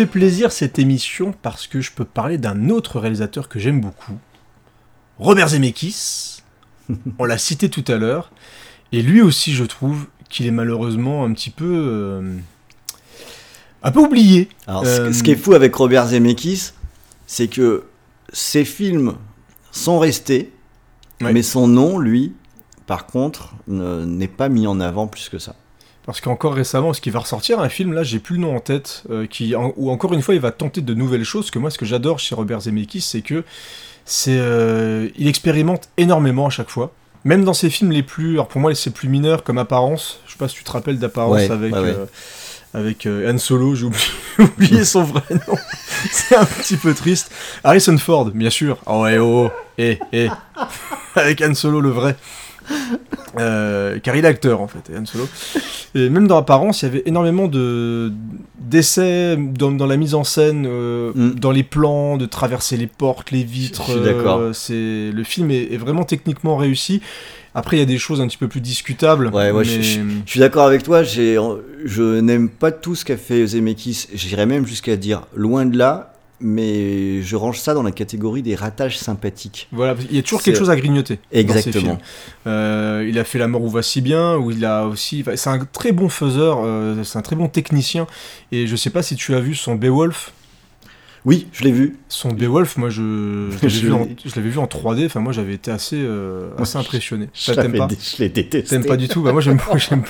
Fait plaisir cette émission parce que je peux parler d'un autre réalisateur que j'aime beaucoup, Robert Zemeckis. On l'a cité tout à l'heure. Et lui aussi, je trouve qu'il est malheureusement un petit peu. euh, un peu oublié. Alors, ce- Euh, ce qui est fou avec Robert Zemeckis, c'est que ses films sont restés, Ouais. mais son nom, lui, par contre, ne- n'est pas mis en avant plus que ça. Parce qu'encore récemment, ce qui va ressortir un film, là, j'ai plus le nom en tête, euh, qui, en- où encore une fois, il va tenter de nouvelles choses. Que moi, ce que j'adore chez Robert Zemeckis, c'est que c'est, euh, il expérimente énormément à chaque fois. Même dans ses films les plus, alors pour moi, c'est plus mineur comme Apparence. Je sais pas si tu te rappelles d'Apparence Ouais, avec ouais, ouais. euh, avec Han Solo. J'ai oublié, oublié son vrai nom. c'est un petit peu triste. Harrison Ford, bien sûr. Oh ouais, oh, oh, eh, eh. avec Han Solo le vrai. Euh, car il est acteur en fait, Han Solo. Et même dans Apparence, il y avait énormément de d'essais dans, dans la mise en scène, euh, Mm. dans les plans, de traverser les portes, les vitres. Je suis d'accord. euh, c'est le film est, est vraiment techniquement réussi. Après, il y a des choses un petit peu plus discutables. Ouais, ouais, je- mais- je, je suis d'accord avec toi. Je n'aime pas tout ce qu'a fait Zemeckis. J'irais même jusqu'à dire loin de là, mais je range ça dans la catégorie des ratages sympathiques. Voilà, il y a toujours quelque chose à grignoter. Exactement. films. Euh, il a fait La mort où va si bien, où il a aussi. enfin, C'est un très bon faiseur, euh, c'est un très bon technicien. Et je sais pas si tu as vu son Beowulf. Oui, je l'ai vu. Son Beowulf, moi je, je l'avais vu, en- l'ai- je l'avais vu en 3D. Enfin, moi j'avais été assez, euh, assez impressionné. Je pas Je l'ai détesté. T'aimes pas du tout Bah, Moi j'aime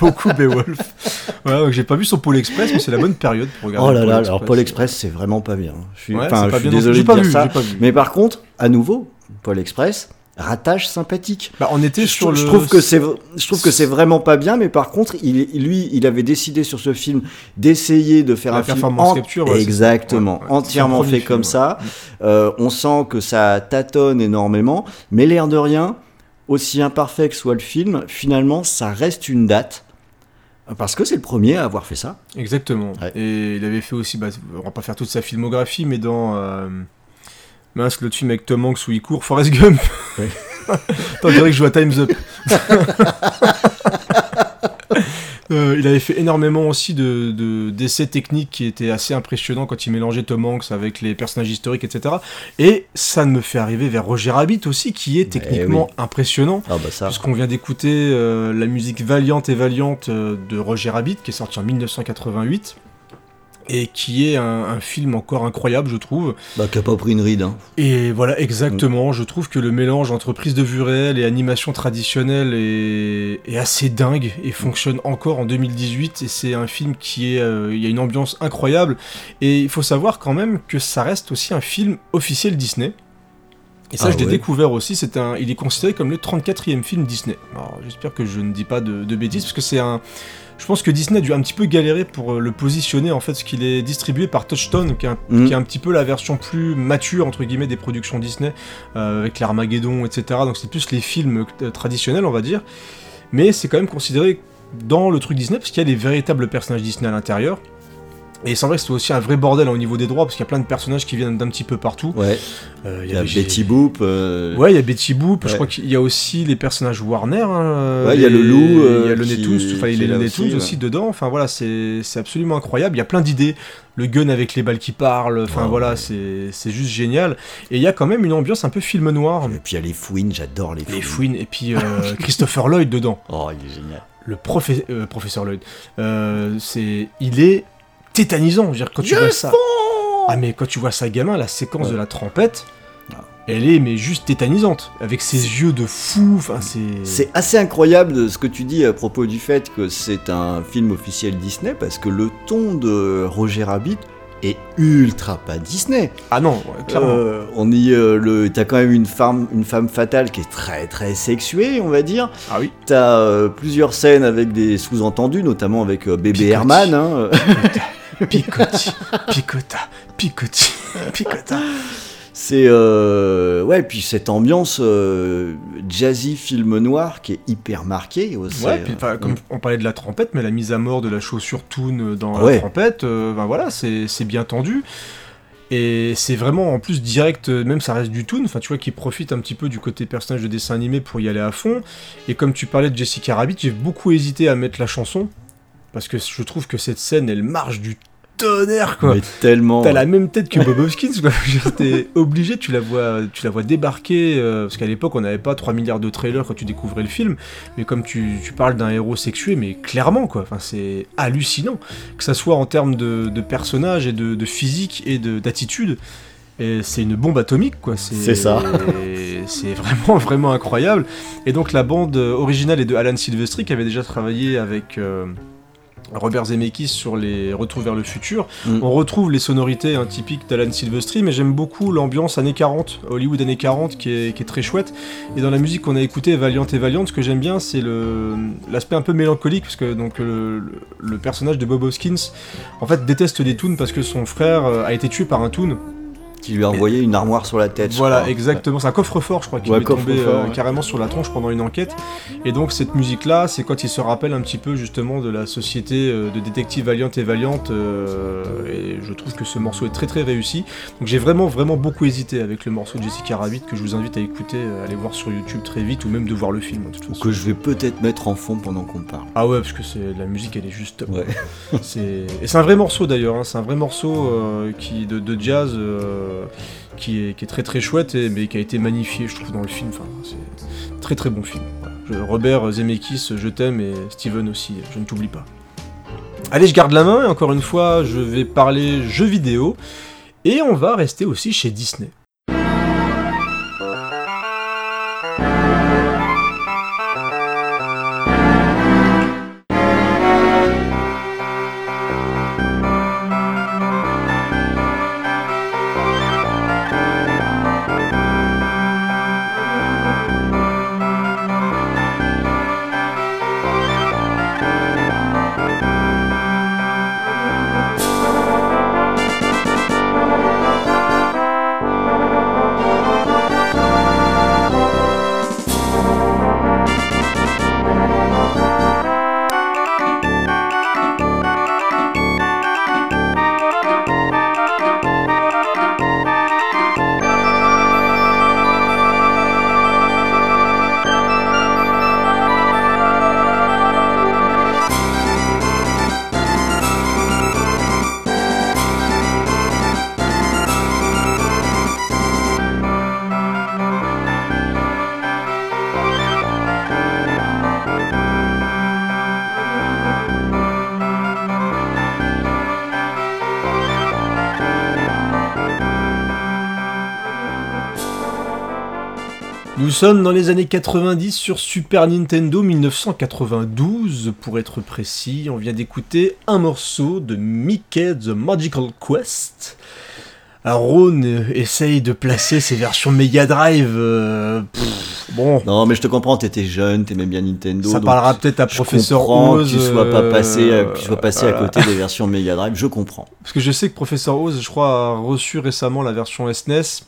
beaucoup, Beowulf. Voilà, donc j'ai pas vu son Pôle Express, mais c'est la bonne période pour regarder. Oh là Pôle là, Express. alors Paul Express, c'est vraiment pas bien. Je suis, Ouais, c'est je pas suis bien désolé de pas dire vu, ça. pas. Mais par contre, à nouveau, Paul Express, ratage sympathique. Bah, on était Je, sur le. je trouve que c'est, je trouve que c'est vraiment pas bien, mais par contre, il, lui, il avait décidé sur ce film d'essayer de faire La un film en- capture, ouais, exactement, Ouais, ouais. entièrement fait comme ça. Euh, on sent que ça tâtonne énormément, mais l'air de rien, aussi imparfait que soit le film, finalement, ça reste une date. Parce que c'est le premier à avoir fait ça. Exactement. Et il avait fait aussi, bah, on va pas faire toute sa filmographie, mais dans. Euh... Mince, l'autre film avec Tom Hanks où il court, Forrest Gump. Ouais. Attends, on dirait que je joue à Time's Up. Euh, il avait fait énormément aussi de, de- d'essais techniques qui étaient assez impressionnants quand il mélangeait Tom Hanks avec les personnages historiques, etc. Et ça me fait arriver vers Roger Rabbit aussi, qui est techniquement impressionnant. Ah bah ça. Puisqu'on vient d'écouter euh, la musique Valiante et Valiante euh, de Roger Rabbit, qui est sorti en 1988, et qui est un, un film encore incroyable, je trouve. Bah, qui a pas pris une ride. Hein. Et voilà, exactement, je trouve que le mélange entre prise de vue réelle et animation traditionnelle est, est assez dingue et fonctionne encore en 2018. Et c'est un film qui est. euh, Il y a une ambiance incroyable. Et il faut savoir quand même que ça reste aussi un film officiel Disney. Et ça, Ah je l'ai ouais. découvert aussi. C'est un, il est considéré comme le 34e film Disney. Alors, j'espère que je ne dis pas de, de bêtises, parce que c'est un. Je pense que Disney a dû un petit peu galérer pour euh, le positionner, en fait, parce qu'il est distribué par Touchstone, qui est, un, Mhm. qui est un petit peu la version plus mature, entre guillemets, des productions Disney, euh, avec l'Armageddon, etc. Donc c'est plus les films euh, traditionnels, on va dire. Mais c'est quand même considéré dans le truc Disney, parce qu'il y a les véritables personnages Disney à l'intérieur. Et c'est vrai que c'est aussi un vrai bordel au niveau des droits, parce qu'il y a plein de personnages qui viennent d'un petit peu partout. Ouais. Euh, Il y a Betty Boop. euh, Ouais, il y a Betty Boop, je crois qu'il y a aussi les personnages Warner. hein, Ouais, il y a le loup, euh, il y a le qui- Netoons, enfin il y a le Netoons aussi, aussi, dedans. Enfin voilà, c'est absolument incroyable. Il y a plein d'idées. Le gun avec les balles qui parlent, enfin voilà, ouais. c'est juste génial. Et il y a quand même une ambiance un peu film noir. Et puis il y a les fouines, j'adore les fouines. Les fouines, et puis euh, Christopher Lloyd dedans. Oh, il est génial. Le euh, professeur Lloyd. Euh, c'est, il est tétanisant. Je veux dire, quand tu vois ça. Ah, mais quand tu vois ça gamin, la séquence Ouais. de la trompette, elle est mais juste tétanisante. Avec ses yeux de fou. Enfin, c'est. Assez incroyable ce que tu dis à propos du fait que c'est un film officiel Disney parce que le ton de Roger Rabbit est ultra pas Disney. Ah non, ouais, clairement. Euh, on y euh, le t'as quand même une femme une femme fatale qui est très très sexuée, on va dire. Ah oui. T'as euh, plusieurs scènes avec des sous-entendus, notamment avec euh, bébé. Herman. hein. Picotti, picota, picotti, picota. C'est euh, ouais, puis cette ambiance euh, jazzy film noir qui est hyper marquée. aussi. Ouais, puis, comme Mm. on parlait de la trompette, mais la mise à mort de la chaussure Toon dans ouais. la trompette, euh, ben voilà, c'est c'est bien tendu. Et c'est vraiment en plus direct, euh, même ça reste du Toon, enfin tu vois, qui profite un petit peu du côté personnage de dessin animé pour y aller à fond. Et comme tu parlais de Jessica Rabbit, j'ai beaucoup hésité à mettre la chanson, parce que je trouve que cette scène, elle marche du tonnerre quoi. Mais tellement. T'as la même tête que Bob Hoskins, quoi. T'es obligé, tu la vois, tu la vois débarquer, euh, parce qu'à l'époque on n'avait pas 3 milliards de trailers quand tu découvrais le film, mais comme tu, tu parles d'un héros sexué, mais clairement quoi, enfin, c'est hallucinant, que ça soit en termes de, de personnages et de, de physique et de- d'attitude. Et c'est une bombe atomique, quoi. C'est ça. C'est vraiment, vraiment incroyable. Et donc la bande originale est de Alan Silvestri, qui avait déjà travaillé avec euh, Robert Zemeckis sur les Retours vers le futur. Mm. On retrouve les sonorités hein, typiques d'Alan Silvestri, mais j'aime beaucoup l'ambiance années 40, Hollywood années 40, qui est, qui est très chouette. Et dans la musique qu'on a écoutée, Valiant et Valiant, ce que j'aime bien, c'est l'aspect un peu mélancolique, parce que donc, le, le- le personnage de Bob Hoskins, en fait, déteste les toons parce que son frère euh, a été tué par un toon. Qui lui a envoyé une armoire sur la tête. Voilà, exactement. C'est un coffre-fort, je crois, qui Ouais, lui est tombé euh, ouais. carrément sur la tronche pendant une enquête. Et donc, cette musique-là, c'est quand il se rappelle un petit peu justement de la société euh, de détectives Valiant et Valiant. euh, et je trouve que ce morceau est très très réussi. Donc, j'ai vraiment vraiment beaucoup hésité avec le morceau de Jessica Rabbit que je vous invite à écouter, à aller voir sur YouTube très vite ou même de voir le film. De toute Ou façon. que je vais peut-être mettre en fond pendant qu'on parle. Ah ouais, parce que c'est la musique, elle est juste. Ouais. C'est et c'est un vrai morceau d'ailleurs. hein, C'est un vrai morceau euh, qui de, de jazz euh, qui est, qui est très très chouette et mais qui a été magnifié, je trouve, dans le film. Enfin, c'est très très bon film. Robert Zemeckis, je t'aime et Steven aussi, je ne t'oublie pas. Allez, je garde la main et encore une fois, je vais parler jeux vidéo et on va rester aussi chez Disney. Nous sommes dans les années 90 sur Super Nintendo 1992 pour être précis. On vient d'écouter un morceau de Mickey the Magical Quest. Alors Ron euh, essaye de placer ses versions Mega Drive. euh, pff, bon, Non, mais je te comprends, t'étais jeune, t'aimais bien Nintendo. ça parlera peut-être à je Professeur Oz. que tu sois pas passé, euh, sois passé à côté des versions Mega Drive, je comprends. Parce que je sais que Professeur Oz, je crois, a reçu récemment la version SNES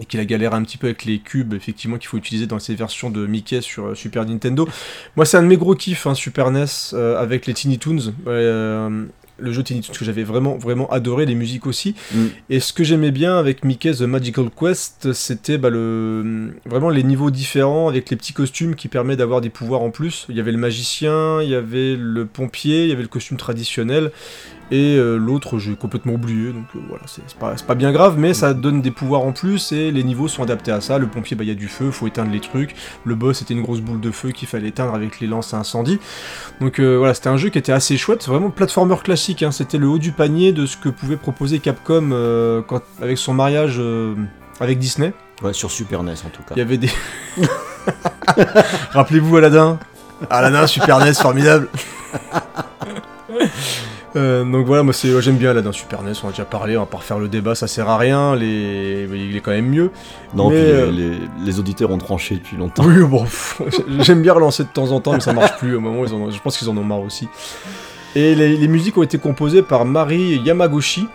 et qu'il a galéré un petit peu avec les cubes, effectivement, qu'il faut utiliser dans ces versions de Mickey sur euh, Super Nintendo. Moi, c'est un de mes gros kiffs, hein, Super NES, euh, avec les Tiny Toons. Euh, le jeu Tiny Toons que j'avais vraiment, vraiment adoré, les musiques aussi. Mm. Et ce que j'aimais bien avec Mickey The Magical Quest, c'était bah, le... vraiment les niveaux différents avec les petits costumes qui permettent d'avoir des pouvoirs en plus. Il y avait le magicien, il y avait le pompier, il y avait le costume traditionnel. Et euh, l'autre, j'ai complètement oublié, donc euh, voilà, c'est c'est pas, pas bien grave, mais ça donne des pouvoirs en plus et les niveaux sont adaptés à ça. Le pompier, bah, il y a du feu, faut éteindre les trucs. Le boss, c'était une grosse boule de feu qu'il fallait éteindre avec les lances à incendie. Donc euh, voilà, c'était un jeu qui était assez chouette, vraiment platformer classique, hein. c'était le haut du panier de ce que pouvait proposer Capcom euh, quand, avec son mariage euh, avec Disney. Ouais, sur Super NES en tout cas. Il y avait des. Rappelez-vous Aladdin. Aladdin, Super NES, formidable. Euh, donc voilà, moi c'est, j'aime bien Aladdin Super NES, on a déjà parlé, on va pas refaire le débat, ça sert à rien, les... il est quand même mieux. Non, Mais, puis les- euh, les, les auditeurs ont tranché depuis longtemps. Oui, bon, j'aime bien relancer de temps en temps, mais ça marche plus. Au moment où ils en ont- je pense qu'ils en ont marre aussi. Et les, les musiques ont été composées par Mari Yamagoshi.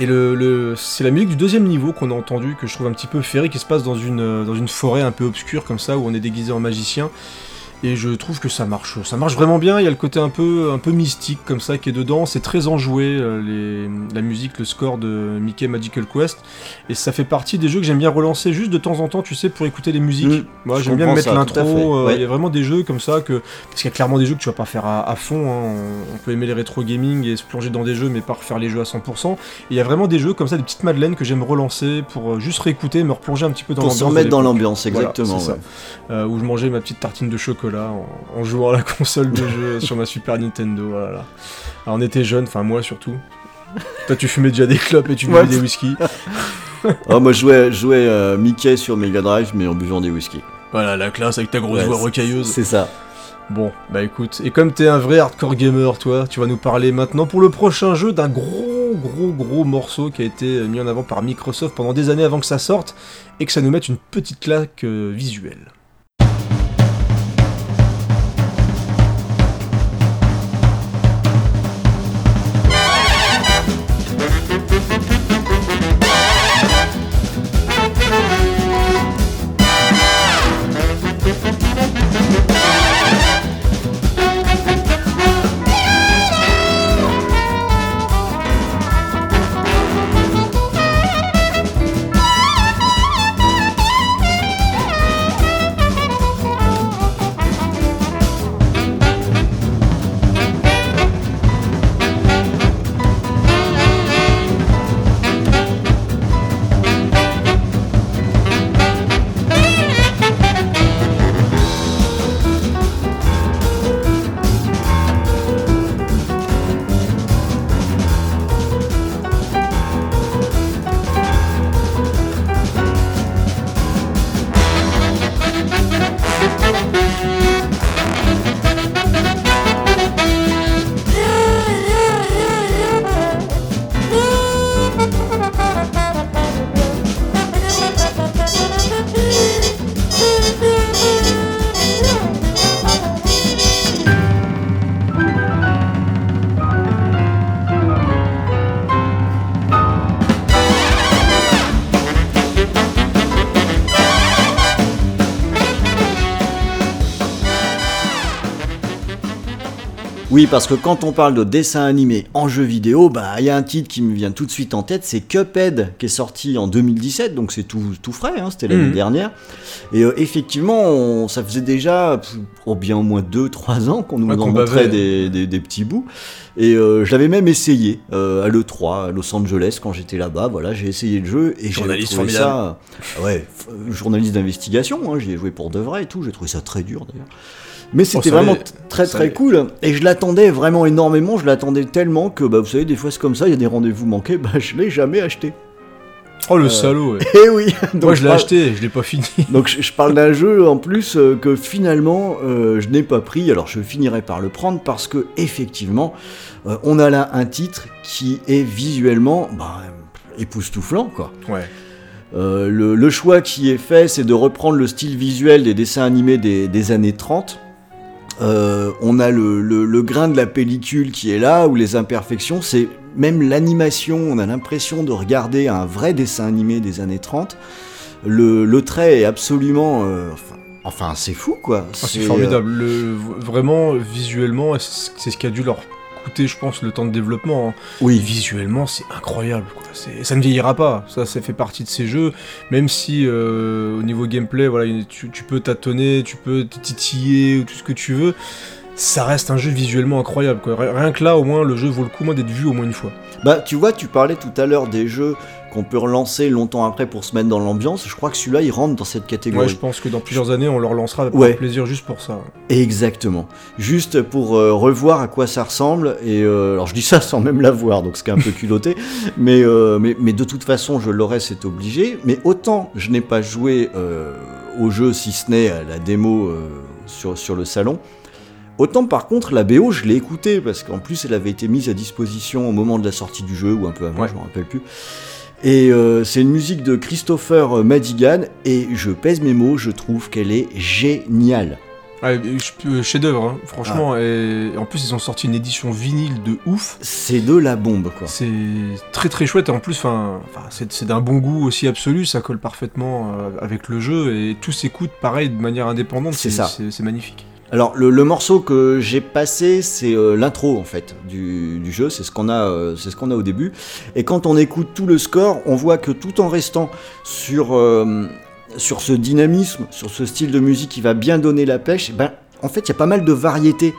Et le, le- c'est la musique du deuxième niveau qu'on a entendu, que je trouve un petit peu féerique, qui se passe dans une, euh, dans une forêt un peu obscure comme ça, où on est déguisé en magicien. Et je trouve que ça marche, ça marche vraiment bien. Il y a le côté un peu, un peu mystique comme ça qui est dedans. C'est très enjoué, euh, les, la musique, le score de Mickey Magical Quest. Et ça fait partie des jeux que j'aime bien relancer juste de temps en temps, tu sais, pour écouter les musiques. Mm, Moi, j'aime bien mettre l'intro. euh, Ouais. Il y a vraiment des jeux comme ça que parce qu'il y a clairement des jeux que tu vas pas faire à, à fond. hein. On, on peut aimer les rétro gaming et se plonger dans des jeux, mais pas refaire les jeux à 100%. Et il y a vraiment des jeux comme ça, des petites madeleines que j'aime relancer pour euh, juste réécouter, me replonger un petit peu dans Pour l'ambiance. se de remettre dans l'ambiance, Voilà, exactement. ça. Euh, où je mangeais ma petite tartine de chocolat en, en jouant à la console de jeu sur ma Super Nintendo. Voilà. Alors on était jeunes, enfin moi surtout. Toi tu fumais déjà des clopes et tu buvais des whisky. Oh, moi, je jouais, euh, Mickey sur Mega Drive, mais en buvant des whisky. Voilà, la classe avec ta grosse Ouais, voix rocailleuse. C'est ça. Bon, bah écoute, et comme t'es un vrai hardcore gamer, toi, tu vas nous parler maintenant pour le prochain jeu d'un gros, gros, gros morceau qui a été mis en avant par Microsoft pendant des années avant que ça sorte et que ça nous mette une petite claque euh, visuelle. Oui, parce que quand on parle de dessin animé en jeu vidéo, bah il y a un titre qui me vient tout de suite en tête, c'est Cuphead qui est sorti en 2017, donc c'est tout, tout frais, hein, c'était l'année Mhm. dernière. Et euh, effectivement, on- ça faisait déjà oh, bien au moins 2-3 ans qu'on nous Ouais, en montrait des, des- des petits bouts. Et euh, je l'avais même essayé euh, à l'E3 à Los Angeles quand j'étais là-bas. Voilà, j'ai essayé le jeu et j'ai Journaliste trouvé ça, ouais, f- journaliste d'investigation. Hein, J'y ai joué pour de vrai et tout. J'ai trouvé ça très dur d'ailleurs. Mais c'était ça vraiment très très cool et je l'attendais vraiment énormément. Je l'attendais tellement que bah, vous savez des fois c'est comme ça. Il y a des rendez-vous manqués. Bah je l'ai jamais acheté. Oh le Euh, salaud, ouais. Eh oui. Donc, Moi je l'ai parle- acheté, je l'ai pas fini. donc je, je parle d'un jeu en plus euh, que finalement euh, je n'ai pas pris. Alors je finirai par le prendre parce que effectivement on a là un titre qui est visuellement bah, époustouflant quoi. Ouais. Le, le choix qui est fait c'est de reprendre le style visuel des dessins animés des, des années 30. Euh, on a le, le- le grain de la pellicule qui est là, ou les imperfections, c'est même l'animation, on a l'impression de regarder un vrai dessin animé des années 30. Le, le trait est absolument... euh, enfin, enfin, c'est fou quoi. Ah, c'est formidable. Le, vraiment, visuellement, c'est c'est ce qui a dû leur je pense, le temps de développement. hein. Oui, Visuellement, c'est incroyable. Quoi. C'est- Ça ne vieillira pas. Ça, ça fait partie de ces jeux. Même si, euh, au niveau gameplay, voilà, tu, tu peux tâtonner, tu peux te titiller, ou tout ce que tu veux. Ça reste un jeu visuellement incroyable. Quoi. Rien que là, au moins, le jeu vaut le coup moi, d'être vu au moins une fois. Bah, tu vois, tu parlais tout à l'heure des jeux qu'on peut relancer longtemps après pour se mettre dans l'ambiance. Je crois que celui-là, il rentre dans cette catégorie. je pense que dans plusieurs années, on leur lancera Ouais. avec plaisir juste pour ça. Exactement. Juste pour euh, revoir à quoi ça ressemble. Et euh, alors, je dis ça sans même la voir, donc ce qui est un peu culotté. mais, euh, mais, mais de toute façon, je l'aurais, c'est obligé. Mais autant je n'ai pas joué au jeu, si ce n'est à la démo sur, sur le salon. Autant par contre, la BO, je l'ai écoutée, parce qu'en plus, elle avait été mise à disposition au moment de la sortie du jeu, ou un peu avant, Ouais. je me rappelle plus. Et euh, c'est une musique de Christopher Madigan, et je pèse mes mots, je trouve qu'elle est géniale. Ah, peux- chef-d'œuvre, hein, franchement. Ah. Et en plus, ils ont sorti une édition vinyle de ouf. C'est de la bombe, quoi. C'est très très chouette et en plus, c'est d'un bon goût aussi absolu, ça colle parfaitement euh, avec le jeu et tout s'écoute pareil de manière indépendante. C'est ça. C'est c'est magnifique. Alors le, morceau que j'ai passé, c'est euh, l'intro en fait du, jeu, c'est ce qu'on a, euh, c'est ce qu'on a au début. Et quand on écoute tout le score, on voit que tout en restant sur euh, sur ce dynamisme, sur ce style de musique qui va bien donner la pêche, ben en fait il y a pas mal de variété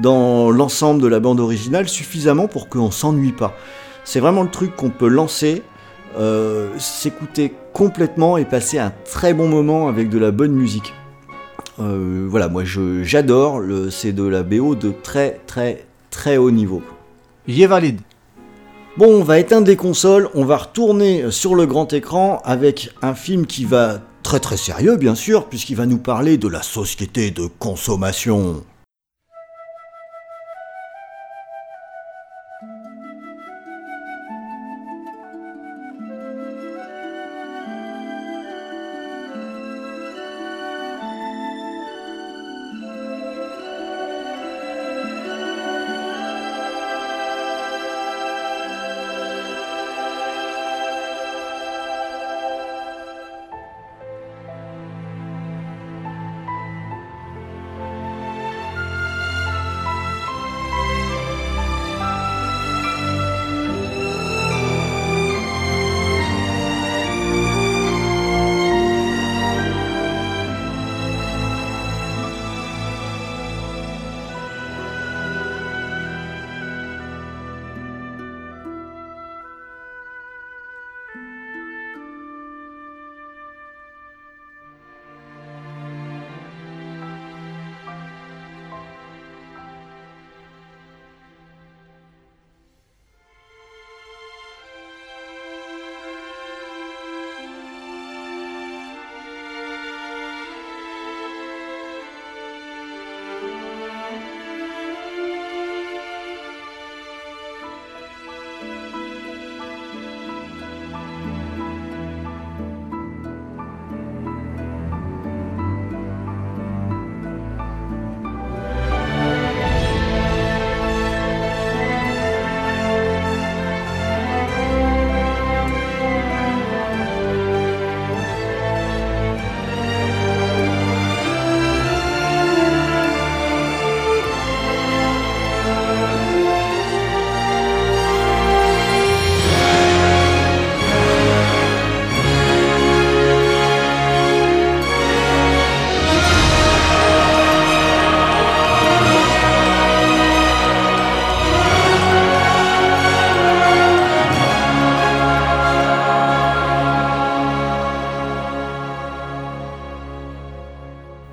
dans l'ensemble de la bande originale, suffisamment pour qu'on s'ennuie pas. C'est vraiment le truc qu'on peut lancer, s'écouter complètement et passer un très bon moment avec de la bonne musique. Euh, voilà, moi je- j'adore, le- c'est de la BO de très très très haut niveau. Il est valide. Bon, on va éteindre les consoles, on va retourner sur le grand écran avec un film qui va très très sérieux bien sûr, puisqu'il va nous parler de la société de consommation.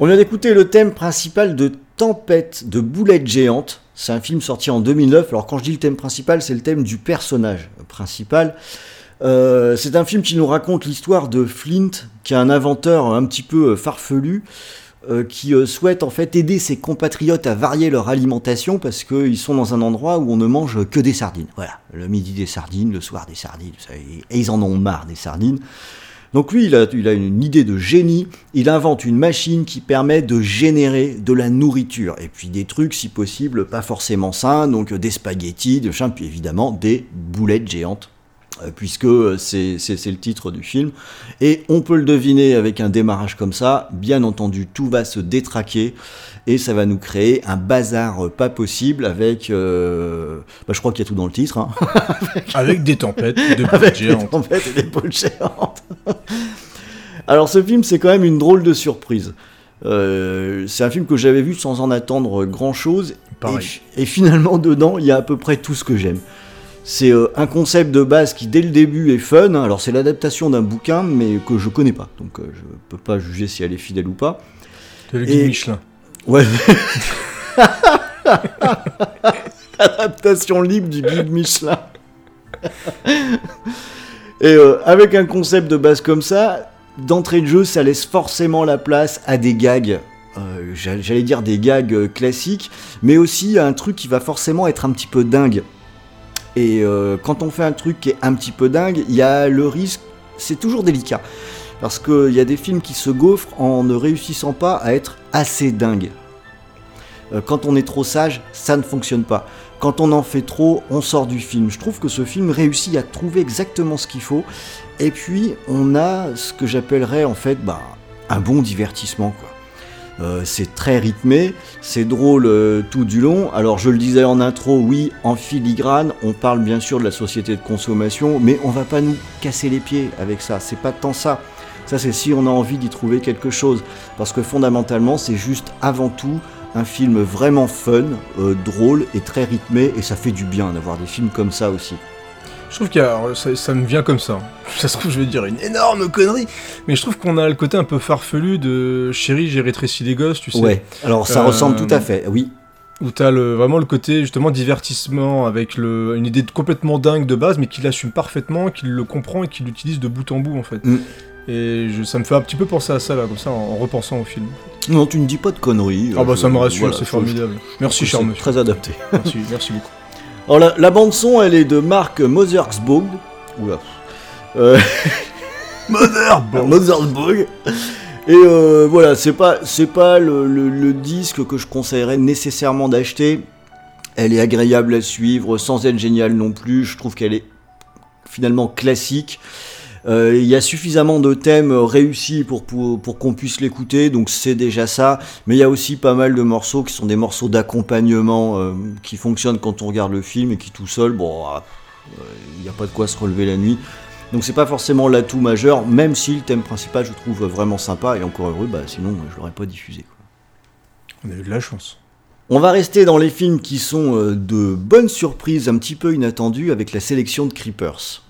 Vient d'écouter le thème principal de Tempête de boulettes géantes. C'est un film sorti en 2009. Alors quand je dis le thème principal, c'est le thème du personnage principal. Euh, c'est un film qui nous raconte l'histoire de Flint, qui est un inventeur un petit peu euh, farfelu, euh, qui souhaite en fait aider ses compatriotes à varier leur alimentation parce qu'ils sont dans un endroit où on ne mange que des sardines. Voilà, le midi des sardines, le soir des sardines, et ils en ont marre des sardines. Donc lui, il a, une idée de génie, il invente une machine qui permet de générer de la nourriture, et puis des trucs, si possible, pas forcément sains, donc des spaghettis, des puis évidemment des boulettes géantes, euh, puisque c'est- c'est le titre du film. Et on peut le deviner avec un démarrage comme ça, bien entendu, tout va se détraquer, et ça va nous créer un bazar euh, pas possible avec... euh, bah, je crois qu'il y a tout dans le titre, hein. Avec des tempêtes, de avec boulettes des géantes. tempêtes et des boules géantes. Alors ce film, c'est quand même une drôle de surprise. Euh, c'est un film que j'avais vu sans en attendre grand chose. Et, et finalement, dedans, il y a à peu près tout ce que j'aime. C'est euh, un concept de base qui, dès le début, est fun. Alors, c'est l'adaptation d'un bouquin, mais que je connais pas. Donc, euh, je peux pas juger si elle est fidèle ou pas. De Et- Michelin. Ouais. Adaptation libre du guide Michelin. Et euh, avec un concept de base comme ça, d'entrée de jeu, ça laisse forcément la place à des gags. euh, j'a- J'allais dire des gags euh, classiques, mais aussi à un truc qui va forcément être un petit peu dingue. Et quand on fait un truc qui est un petit peu dingue, il y a le risque, c'est toujours délicat. Parce qu'il y a des films qui se gaufrent en ne réussissant pas à être assez dingue. Euh, Quand on est trop sage, ça ne fonctionne pas. Quand on en fait trop, on sort du film. Je trouve que ce film réussit à trouver exactement ce qu'il faut. Et puis, on a ce que j'appellerais en fait bah, un bon divertissement. Quoi. Euh, c'est très rythmé, c'est drôle euh, tout du long. Alors je le disais en intro, oui, en filigrane, on parle bien sûr de la société de consommation, mais on va pas nous casser les pieds avec ça. C'est pas tant ça. Ça c'est si on a envie d'y trouver quelque chose, parce que fondamentalement c'est juste avant tout un film vraiment fun, euh, drôle et très rythmé, et ça fait du bien d'avoir des films comme ça aussi. Je trouve alors, ça, ça me vient comme ça. Ça se trouve, je vais dire une énorme connerie, mais je trouve qu'on a le côté un peu farfelu de Chérie, j'ai rétréci les gosses, tu sais. Ouais, alors ça Euh, ressemble tout à fait, oui. Où t'as le, vraiment le côté justement divertissement avec le, une idée de- complètement dingue de base, mais qu'il assume parfaitement, qu'il le comprend et qu'il l'utilise de bout en bout en fait. Mm. Et je- ça me fait un petit peu penser à ça là, comme ça, en, en repensant au film. Non, tu ne dis pas de conneries. Ah bah ça me rassure, voilà, c'est je- formidable. Merci cher monsieur. Très adapté. Merci, merci beaucoup. Alors la, la bande son, elle est de Mark Mothersbaugh. Oula. Euh, Mothersbaugh. Et euh, voilà, c'est pas, c'est pas le, le- le disque que je conseillerais nécessairement d'acheter. Elle est agréable à suivre, sans être géniale non plus. Je trouve qu'elle est finalement classique. Euh, Il y a suffisamment de thèmes réussis pour, pour, pour qu'on puisse l'écouter, donc c'est déjà ça. Mais il y a aussi pas mal de morceaux qui sont des morceaux d'accompagnement euh, qui fonctionnent quand on regarde le film et qui tout seul, bon, ah, euh, il n'y a pas de quoi se relever la nuit. Donc c'est pas forcément l'atout majeur, même si le thème principal je trouve vraiment sympa et encore heureux, bah, sinon je l'aurais pas diffusé. quoi. On a eu de la chance. On va rester dans les films qui sont de bonnes surprises un petit peu inattendues avec la sélection de Creepers.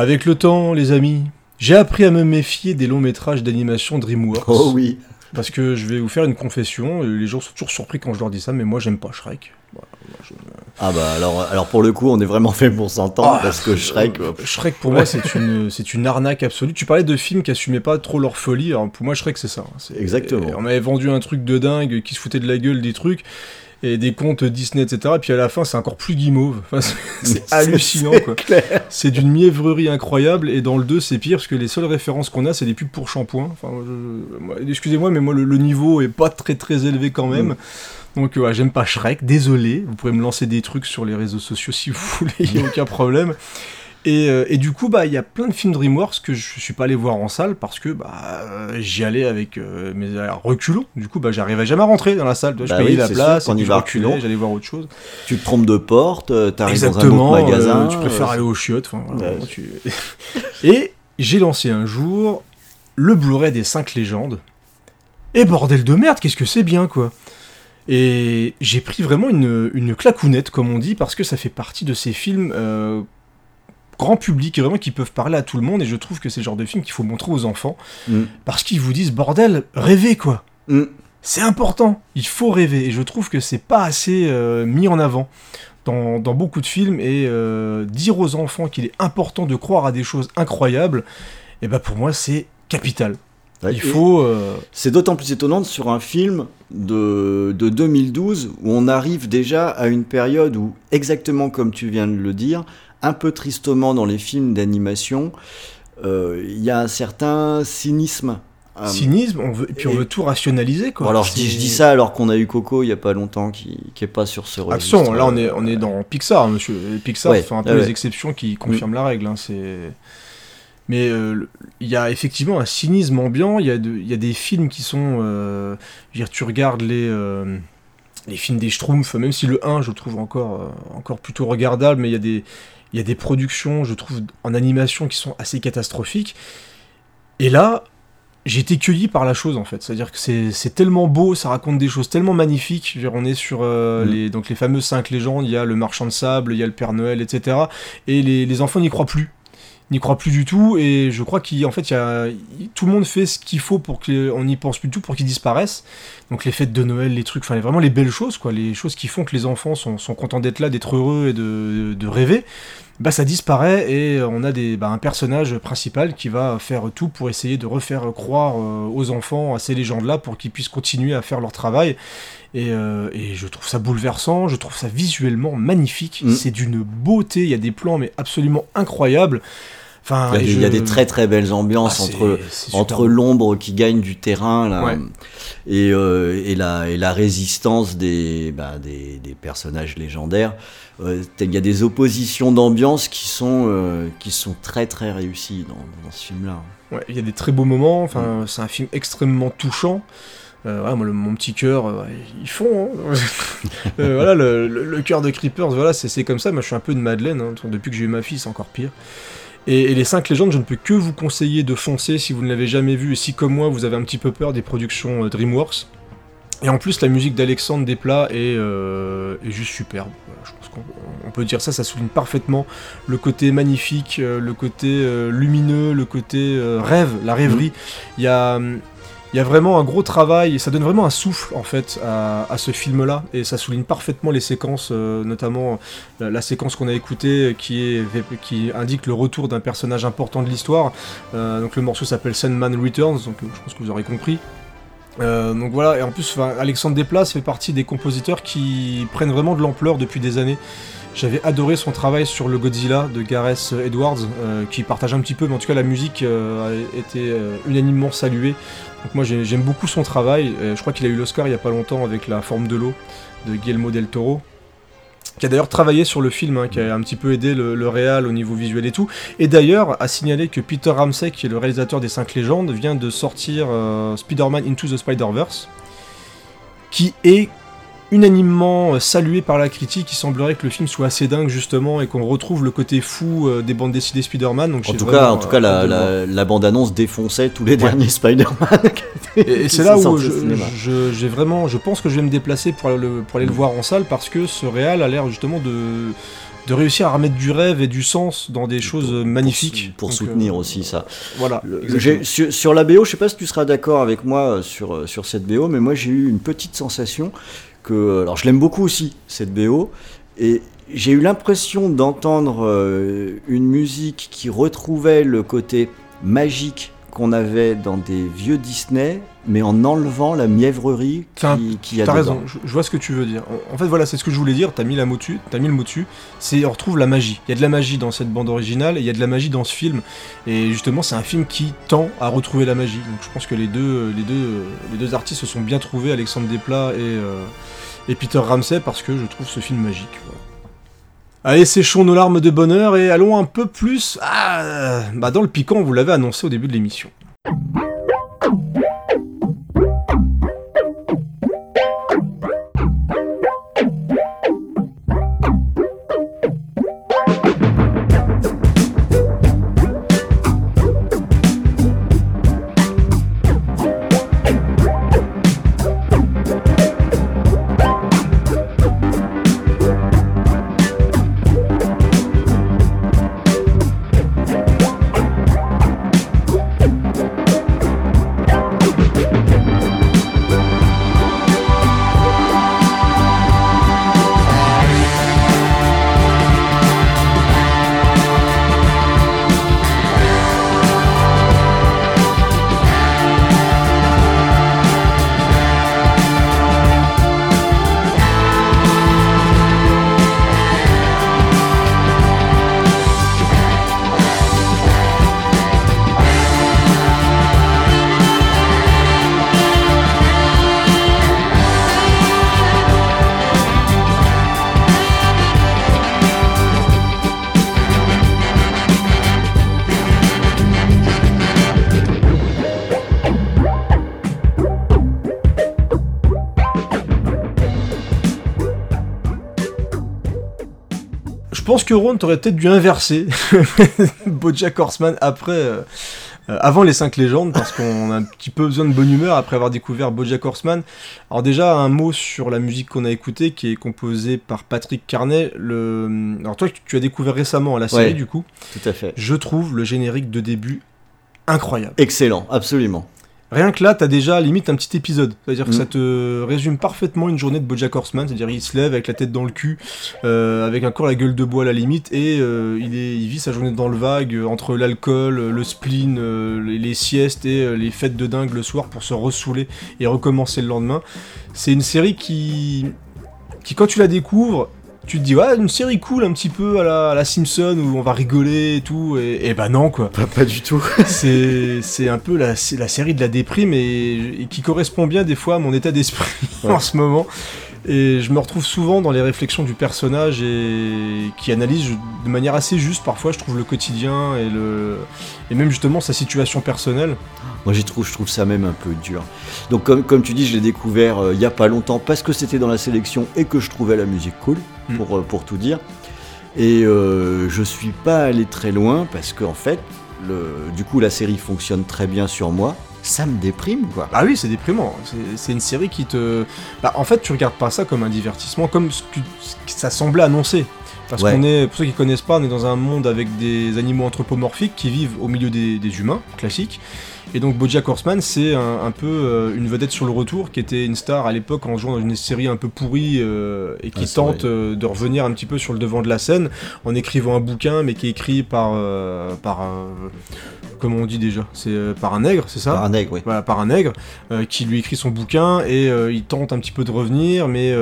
Avec le temps, les amis, j'ai appris à me méfier des longs métrages d'animation DreamWorks. Oh oui. Parce que je vais vous faire une confession, euh, les gens sont toujours surpris quand je leur dis ça, mais moi j'aime pas Shrek. Voilà, moi, je- Ah bah alors, alors pour le coup on est vraiment fait pour s'entendre Ah, parce que Shrek... Euh, Shrek pour moi c'est une, c'est une arnaque absolue. Tu parlais de films qui assumaient pas trop leur folie, alors pour moi Shrek c'est ça. hein. Exactement. On m'avait vendu un truc de dingue qui se foutait de la gueule des trucs et des contes Disney etc. Et puis à la fin c'est encore plus guimauve. Enfin, c'est- hallucinant c'est quoi. C'est d'une mièvrerie incroyable et dans le 2 c'est pire parce que les seules références qu'on a c'est des pubs pour shampoing. Enfin, excusez-moi mais moi le, le niveau est pas très très élevé quand même. Mm. Donc ouais, j'aime pas Shrek, désolé, vous pouvez me lancer des trucs sur les réseaux sociaux si vous voulez, il n'y a aucun problème. Et, euh, et du coup, bah, il y a plein de films DreamWorks que je suis pas allé voir en salle parce que bah, euh, j'y allais avec euh, mes reculons. Du coup, bah, j'arrivais jamais à rentrer dans la salle. Vois, Bah je payais oui, la place, sûr, y je va reculais, reculons. j'allais voir autre chose. Tu te trompes de porte, t'arrives dans un autre euh, magasin. tu préfères aller aux chiottes. enfin, voilà, Ouais. vraiment, tu- et j'ai lancé un jour le Blu-ray des 5 légendes. Et bordel de merde, qu'est-ce que c'est bien, quoi. Et j'ai pris vraiment une, une clacounette, comme on dit, parce que ça fait partie de ces films grand public, et vraiment qui peuvent parler à tout le monde, et je trouve que c'est le genre de film qu'il faut montrer aux enfants, Mm. parce qu'ils vous disent, bordel, rêvez, quoi. Mm. C'est important, il faut rêver, et je trouve que c'est pas assez euh, mis en avant dans, dans beaucoup de films, et euh, dire aux enfants qu'il est important de croire à des choses incroyables, et ben pour moi c'est capital. Ouais, Il faut. euh, C'est d'autant plus étonnant sur un film de, de 2012 où on arrive déjà à une période où, exactement comme tu viens de le dire, un peu tristement dans les films d'animation, euh, il y a un certain cynisme. Euh, cynisme, on veut, et puis on et- veut tout rationaliser. Quoi. bon, alors je dis, je dis ça alors qu'on a eu Coco il y a pas longtemps qui, qui est pas sur ce registre. Action, là on est, on est dans Pixar, hein, monsieur. Et Pixar Ouais, un peu ouais, les exceptions qui confirment la règle. hein, c'est... Mais euh, il y a effectivement un cynisme ambiant, il y, a de- y a des films qui sont... euh, je veux dire, tu regardes les, euh, les films des Schtroumpfs, même si le 1 je le trouve encore, euh, encore plutôt regardable, mais il y, a des, il y a des productions, je trouve, en animation qui sont assez catastrophiques. Et là, j'ai été cueilli par la chose en fait. C'est-à-dire que c'est tellement beau, ça raconte des choses tellement magnifiques. Dire, on est sur euh, Mm. les, donc les fameuses cinq légendes, il y a le marchand de sable, il y a le Père Noël, etc. Et les, les enfants n'y croient plus. N'y croient plus du tout et je crois qu'en fait il y a, tout le monde fait ce qu'il faut pour qu'on n'y pense plus du tout pour qu'ils disparaissent. Donc les fêtes de Noël, les trucs, enfin vraiment les belles choses quoi, les choses qui font que les enfants sont, sont contents d'être là, d'être heureux et de, de rêver bah ça disparaît et on a des, bah, un personnage principal qui va faire tout pour essayer de refaire croire euh, aux enfants à ces légendes-là pour qu'ils puissent continuer à faire leur travail. Et, euh, et je trouve ça bouleversant, je trouve ça visuellement magnifique, Mm. c'est d'une beauté, il y a des plans mais absolument incroyables. Enfin, Il y, a des, je- il y a des très très belles ambiances Ah, entre, entre l'ombre qui gagne du terrain là, Ouais. et, euh, et, la, et la résistance des, bah, des, des personnages légendaires. Euh, Il y a des oppositions d'ambiance qui, sont euh, qui sont très très réussies dans, dans ce film-là. Ouais, il y a des très beaux moments, Mm. enfin, c'est un film extrêmement touchant. Euh, voilà, moi, le- mon petit cœur, euh, ils font. hein. Euh, voilà, le, le- le cœur de Creepers, voilà, c'est c'est comme ça. Moi, je suis un peu de Madeleine. hein. Depuis que j'ai eu ma fille, c'est encore pire. Et, et les 5 légendes, je ne peux que vous conseiller de foncer si vous ne l'avez jamais vu et si, comme moi, vous avez un petit peu peur des productions euh, DreamWorks. Et en plus, la musique d'Alexandre Desplat est, euh, est juste superbe. Je pense qu'on on peut dire ça, ça souligne parfaitement le côté magnifique, euh, le côté lumineux, le côté rêve, la rêverie. Il y a. il y a vraiment un gros travail, ça donne vraiment un souffle en fait à, ce film-là, et ça souligne parfaitement les séquences, euh, notamment la, la séquence qu'on a écoutée qui, est, qui indique le retour d'un personnage important de l'histoire. Euh, donc le morceau s'appelle Sandman Returns, donc euh, je pense que vous aurez compris. Euh, donc voilà, et en plus, Alexandre Desplat fait partie des compositeurs qui prennent vraiment de l'ampleur depuis des années. J'avais adoré son travail sur le Godzilla de Gareth Edwards, euh, qui partage un petit peu, mais en tout cas la musique euh, a été unanimement saluée. Donc moi j'ai- j'aime beaucoup son travail. Je crois qu'il a eu l'Oscar il y a pas longtemps avec La forme de l'eau de Guillermo del Toro. Qui a d'ailleurs travaillé sur le film, hein, qui a un petit peu aidé le, le réal au niveau visuel et tout. Et d'ailleurs, a signalé que Peter Ramsey, qui est le réalisateur des 5 légendes, vient de sortir euh, Spider-Man Into the Spider-Verse, qui est unanimement euh, salué par la critique. Il semblerait que le film soit assez dingue justement et qu'on retrouve le côté fou euh, des bandes dessinées Spider-Man. Donc En tout cas, en tout cas euh, la, bande-annonce défonçait tous les derniers Spider-Man. Et, c'est là où je, je- vraiment, je pense que je vais me déplacer pour aller le, pour aller le voir en salle parce que ce réal a l'air justement de, de réussir à remettre du rêve et du sens dans des choses magnifiques. Pour, soutenir euh, aussi ça. Voilà. Le- sur, sur la BO, je sais pas si tu seras d'accord avec moi sur, sur cette BO, mais moi j'ai eu une petite sensation que. euh, Alors je l'aime beaucoup aussi, cette BO, et j'ai eu l'impression d'entendre euh, une musique qui retrouvait le côté magique qu'on avait dans des vieux Disney, mais en enlevant la mièvrerie qui, qui y a T'as raison, je, je vois ce que tu veux dire. En, en fait, voilà, c'est ce que je voulais dire. T'as mis, la mot dessus, t'as mis le mot dessus. C'est on retrouve la magie. Il y a de la magie dans cette bande originale et il y a de la magie dans ce film. Et justement, c'est un film qui tend à retrouver la magie. Donc, je pense que les deux, les deux, les deux artistes se sont bien trouvés, Alexandre Desplat et, euh, et Peter Ramsey, parce que je trouve ce film magique. voilà. Allez, séchons nos larmes de bonheur et allons un peu plus ah, bah dans le piquant. Vous l'avez annoncé au début de l'émission. Pense que Ron, t'aurais peut-être dû inverser Bojack Horseman après, euh, euh, avant les 5 légendes, parce qu'on a un petit peu besoin de bonne humeur après avoir découvert Bojack Horseman. Alors déjà, un mot sur la musique qu'on a écoutée, qui est composée par Patrick Carnet. Le... Alors toi, tu as découvert récemment la série, Ouais. du coup. Tout à fait. Je trouve le générique de début incroyable. Excellent, absolument. Rien que là, t'as déjà limite un petit épisode. C'est-à-dire que Mm. ça te résume parfaitement une journée de Bojack Horseman. C'est-à-dire il se lève avec la tête dans le cul, euh, avec encore la gueule de bois à la limite, et euh, il, est, il vit sa journée dans le vague euh, entre l'alcool, le spleen, euh, les, les siestes et les fêtes de dingue le soir pour se ressouler et recommencer le lendemain. C'est une série qui, qui quand tu la découvres, tu te dis ouais une série cool un petit peu à la, à la Simpson où on va rigoler et tout et, et bah non quoi Pas, pas du tout. c'est un peu la, la série de la déprime et, et qui correspond bien des fois à mon état d'esprit Ouais. en ce moment. Et je me retrouve souvent dans les réflexions du personnage et qui analyse de manière assez juste parfois, je trouve, le quotidien et, le, et même justement sa situation personnelle. Moi, trouve, je trouve ça même un peu dur. Donc, comme, comme tu dis, je l'ai découvert euh, il y a pas longtemps parce que c'était dans la sélection et que je trouvais la musique cool, Mm. pour, euh, pour tout dire. Et euh, je suis pas allé très loin parce qu'en fait, le, du coup, la série fonctionne très bien sur moi. Ça me déprime, quoi. Ah oui, c'est déprimant. C'est- une série qui te. Bah, en fait, tu regardes pas ça comme un divertissement, comme ce que, ce que ça semblait annoncer. Parce Ouais. qu'on est, pour ceux qui connaissent pas, on est dans un monde avec des animaux anthropomorphiques qui vivent au milieu des, des humains, classiques. Et donc Bojack Horseman, c'est un, un peu euh, une vedette sur le retour, qui était une star à l'époque en jouant dans une série un peu pourrie euh, et qui Ah, tente euh, de revenir un petit peu sur le devant de la scène en écrivant un bouquin, mais qui est écrit par, par comment on dit déjà, c'est par un nègre, c'est ça Par un nègre, oui. voilà, par un nègre qui lui écrit son bouquin et il tente un petit peu de revenir, mais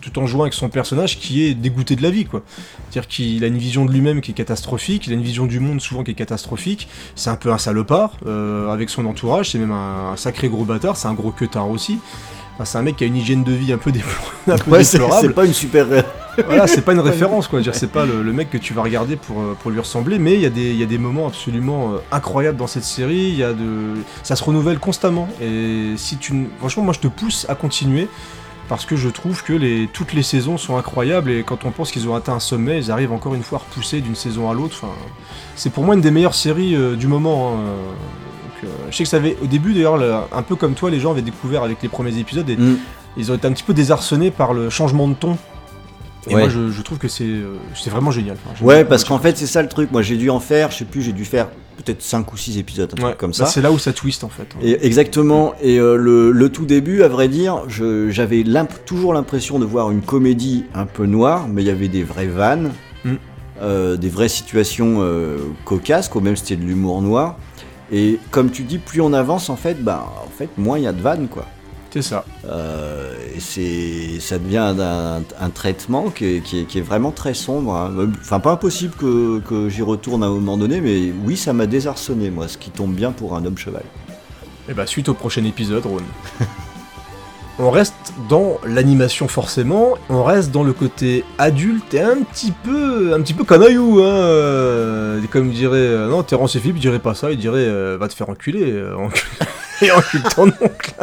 tout en jouant avec son personnage qui est dégoûté de la vie, quoi. C'est-à-dire qu'il a une vision de lui-même qui est catastrophique, il a une vision du monde souvent qui est catastrophique. C'est un peu un salopard euh, avec son entourage, c'est même un, un sacré gros bâtard, c'est un gros queutard aussi. Enfin, c'est un mec qui a une hygiène de vie un peu, un peu Ouais, déplorable c'est pas une super. voilà, c'est pas une référence quoi. C'est pas le, le mec que tu vas regarder pour, euh, pour lui ressembler, mais il y, a des- il y a des moments absolument euh, incroyables dans cette série. Il y a de, ça se renouvelle constamment. Et si tu, franchement, moi je te pousse à continuer parce que je trouve que les, toutes les saisons sont incroyables et quand on pense qu'ils ont atteint un sommet, ils arrivent encore une fois à repousser d'une saison à l'autre. Enfin, c'est pour moi une des meilleures séries euh, du moment. hein. Euh, je sais que ça avait au début d'ailleurs le- un peu comme toi, les gens avaient découvert avec les premiers épisodes et Mm. ils ont été un petit peu désarçonnés par le changement de ton. Et Ouais. moi, je, je trouve que c'est euh, vraiment génial. Enfin, Ouais, parce qu'en fait, c'est ça le truc. Moi, j'ai dû en faire, je sais plus, j'ai dû faire peut-être 5 ou 6 épisodes, un truc comme bah, ça. c'est là où ça twist en fait. Et exactement. Et euh, le, le tout début, à vrai dire, j'avais toujours l'impression de voir une comédie un peu noire, mais il y avait des vraies vannes, Mm. euh, des vraies situations euh, cocasses, quoi, même c'était de l'humour noir. Et comme tu dis, plus on avance, en fait, bah, en fait, moins il y a de vannes, quoi. C'est ça. Euh, et c'est, ça devient un, un traitement qui est, qui est- qui est vraiment très sombre. hein. Enfin, pas impossible que, que j'y retourne à un moment donné, mais oui, ça m'a désarçonné, moi, ce qui tombe bien pour un homme cheval. Et bah, suite au prochain épisode, Ron. on reste dans l'animation forcément, on reste dans le côté adulte et un petit peu, un petit peu canaillou, hein. euh, Comme dirait, euh, non, Terence et Philippe, il dirait pas ça, il dirait, euh, va te faire enculer, euh, encule- et encule ton oncle.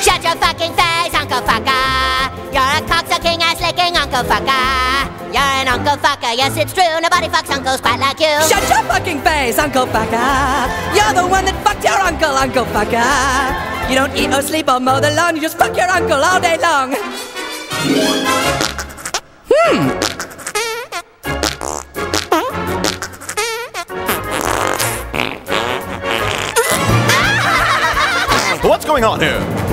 Shut your fucking face, Uncle Fucker. You're a cocksucking ass licking Uncle Fucker. You're an Uncle Fucker, yes, it's true. Nobody fucks uncles quite like you. Shut your fucking face, Uncle Fucker. You're the one that fucked your uncle, Uncle Fucker. You don't eat or sleep or mow the lawn, you just fuck your uncle all day long. Hmm. What's going on here?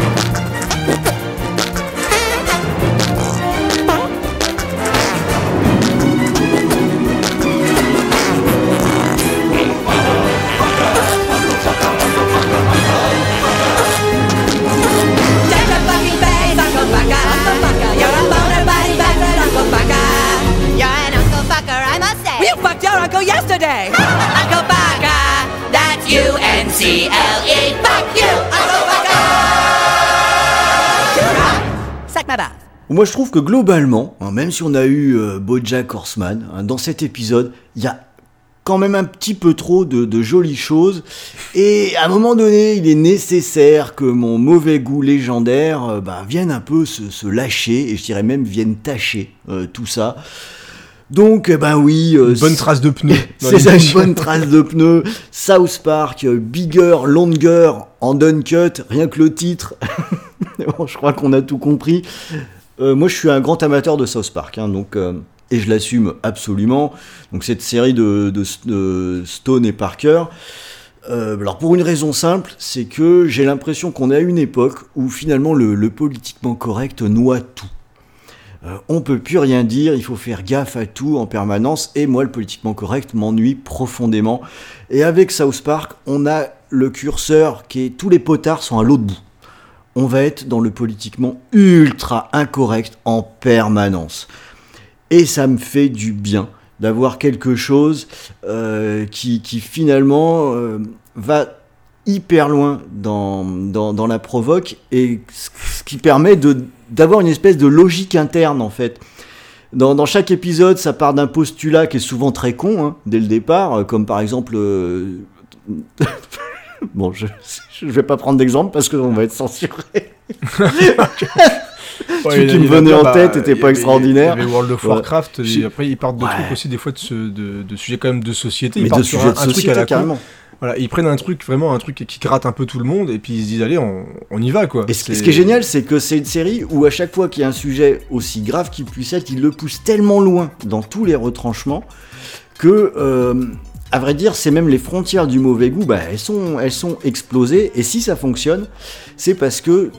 E. Sac ma. Moi, je trouve que globalement, hein, même si on a eu euh, BoJack Horseman, hein, dans cet épisode, il y a quand même un petit peu trop de, jolies choses. Et à un moment donné, il est nécessaire que mon mauvais goût légendaire euh, bah, vienne un peu se, se lâcher, et je dirais même vienne tâcher euh, tout ça. Donc, eh ben oui. euh, Une bonne trace de pneu. dans c'est ça, une bonne trace de pneus. South Park, euh, bigger, longer, en uncut, rien que le titre. bon, je crois qu'on a tout compris. Euh, moi, je suis un grand amateur de South Park, hein, donc, euh, et je l'assume absolument. Donc, cette série de, de- de Stone et Parker. euh, alors, pour une raison simple, c'est que j'ai l'impression qu'on est à une époque où finalement le, le politiquement correct noie tout. Euh, on peut plus rien dire, il faut faire gaffe à tout en permanence, et moi le politiquement correct m'ennuie profondément. Et avec South Park, on a le curseur qui est tous les potards sont à l'autre bout. On va être dans le politiquement ultra incorrect en permanence. Et ça me fait du bien d'avoir quelque chose euh, qui, finalement euh, va hyper loin dans, dans, la provoque et ce qui permet de d'avoir une espèce de logique interne en fait. Dans, dans chaque épisode, ça part d'un postulat qui est souvent très con hein, dès le départ, euh, comme par exemple. euh, bon, je je vais pas prendre d'exemple parce qu'on va être censuré. Ouais, Celui y qui me venait en bah, tête était avait- pas extraordinaire. Il y avait World of Ouais. Warcraft, et après ils partent de Ouais. trucs aussi, des fois de, ce- de, de sujets quand même de société. Mais ils partent de sur sujets un, de un truc société, à la con. carrément. Voilà, ils prennent un truc, vraiment un truc qui gratte un peu tout le monde, et puis ils se disent, allez, on, on y va quoi. Et ce, qui est génial, c'est que c'est une série où à chaque fois qu'il y a un sujet aussi grave qu'il puisse être, il le pousse tellement loin dans tous les retranchements que, euh, à vrai dire, c'est même les frontières du mauvais goût, bah, elles, sont, elles sont explosées. Et si ça fonctionne, c'est parce que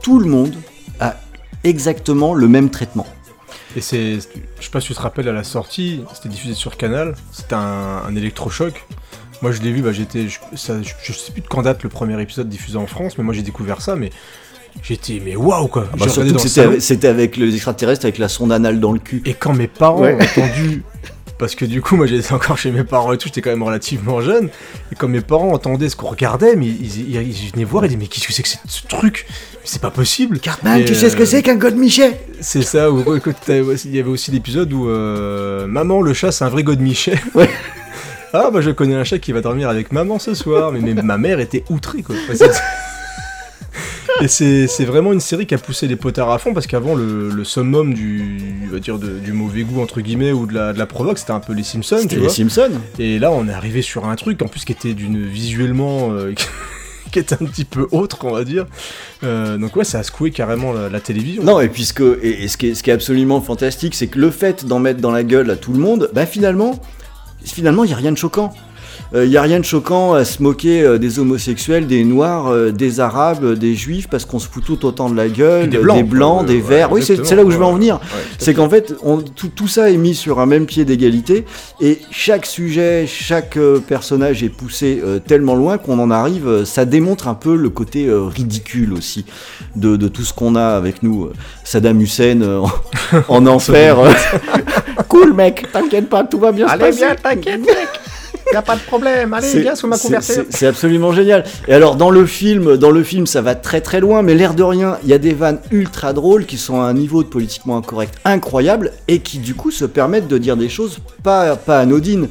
tout le monde a exactement le même traitement. Et c'est, je sais pas si tu te rappelles à la sortie, c'était diffusé sur Canal, c'était un, un électrochoc. Moi je l'ai vu, bah, j'étais, je, ça- je- je sais plus de quand date le premier épisode diffusé en France, mais moi j'ai découvert ça, mais j'étais, mais waouh quoi. Ah bah, c'était avec, les extraterrestres avec la sonde anale dans le cul. et quand mes parents Ouais. ont entendu, parce que du coup moi j'étais encore chez mes parents et tout, j'étais quand même relativement jeune, et quand mes parents entendaient ce qu'on regardait, mais ils, ils- ils venaient voir et disaient mais qu'est-ce que c'est que ce, ce truc? Mais C'est pas possible. Cartman, tu sais ce que euh, c'est qu'un God Michel? C'est ça, ou écoute, il y avait aussi l'épisode où euh, Maman le chat c'est un vrai godemiché. Ouais. ah bah je connais un chat qui va dormir avec maman ce soir, mais, mais ma mère était outrée quoi. Et c'est vraiment une série qui a poussé les potards à fond parce qu'avant le, le summum du, va dire de- du mauvais goût entre guillemets ou de la, de la provoque c'était un peu les Simpsons tu C'était les vois. Simpsons. Et là on est arrivé sur un truc en plus qui était d'une visuellement euh, qui était un petit peu autre on va dire. Euh, donc ouais ça a secoué carrément la, la télévision. Non, et puisque et, et ce, qui est, ce qui est absolument fantastique, c'est que le fait d'en mettre dans la gueule à tout le monde, bah finalement, finalement, il y a rien de choquant. Il n'y a rien de choquant à se moquer euh, des homosexuels, des noirs, euh, des arabes, euh, des juifs, parce qu'on se fout tout autant de la gueule, des des blancs, des ouais, verts. oui, c'est là où je veux en venir. ouais, c'est qu'en fait, on- tout, tout ça est mis sur un même pied d'égalité, et chaque sujet, chaque euh, personnage est poussé euh, tellement loin qu'on en arrive. euh, ça démontre un peu le côté euh, ridicule aussi de, de tout ce qu'on a avec nous. euh, Saddam Hussein euh, en, en enfer. cool mec, t'inquiète pas, tout va bien se passer. t'inquiète mec Y'a pas de problème, C'est- c'est- c'est- C'est absolument génial. Et alors dans le film, dans le film, ça va très très loin, mais l'air de rien, il y a des vannes ultra drôles qui sont à un niveau de politiquement incorrect incroyable et qui du coup se permettent de dire des choses pas pas anodines.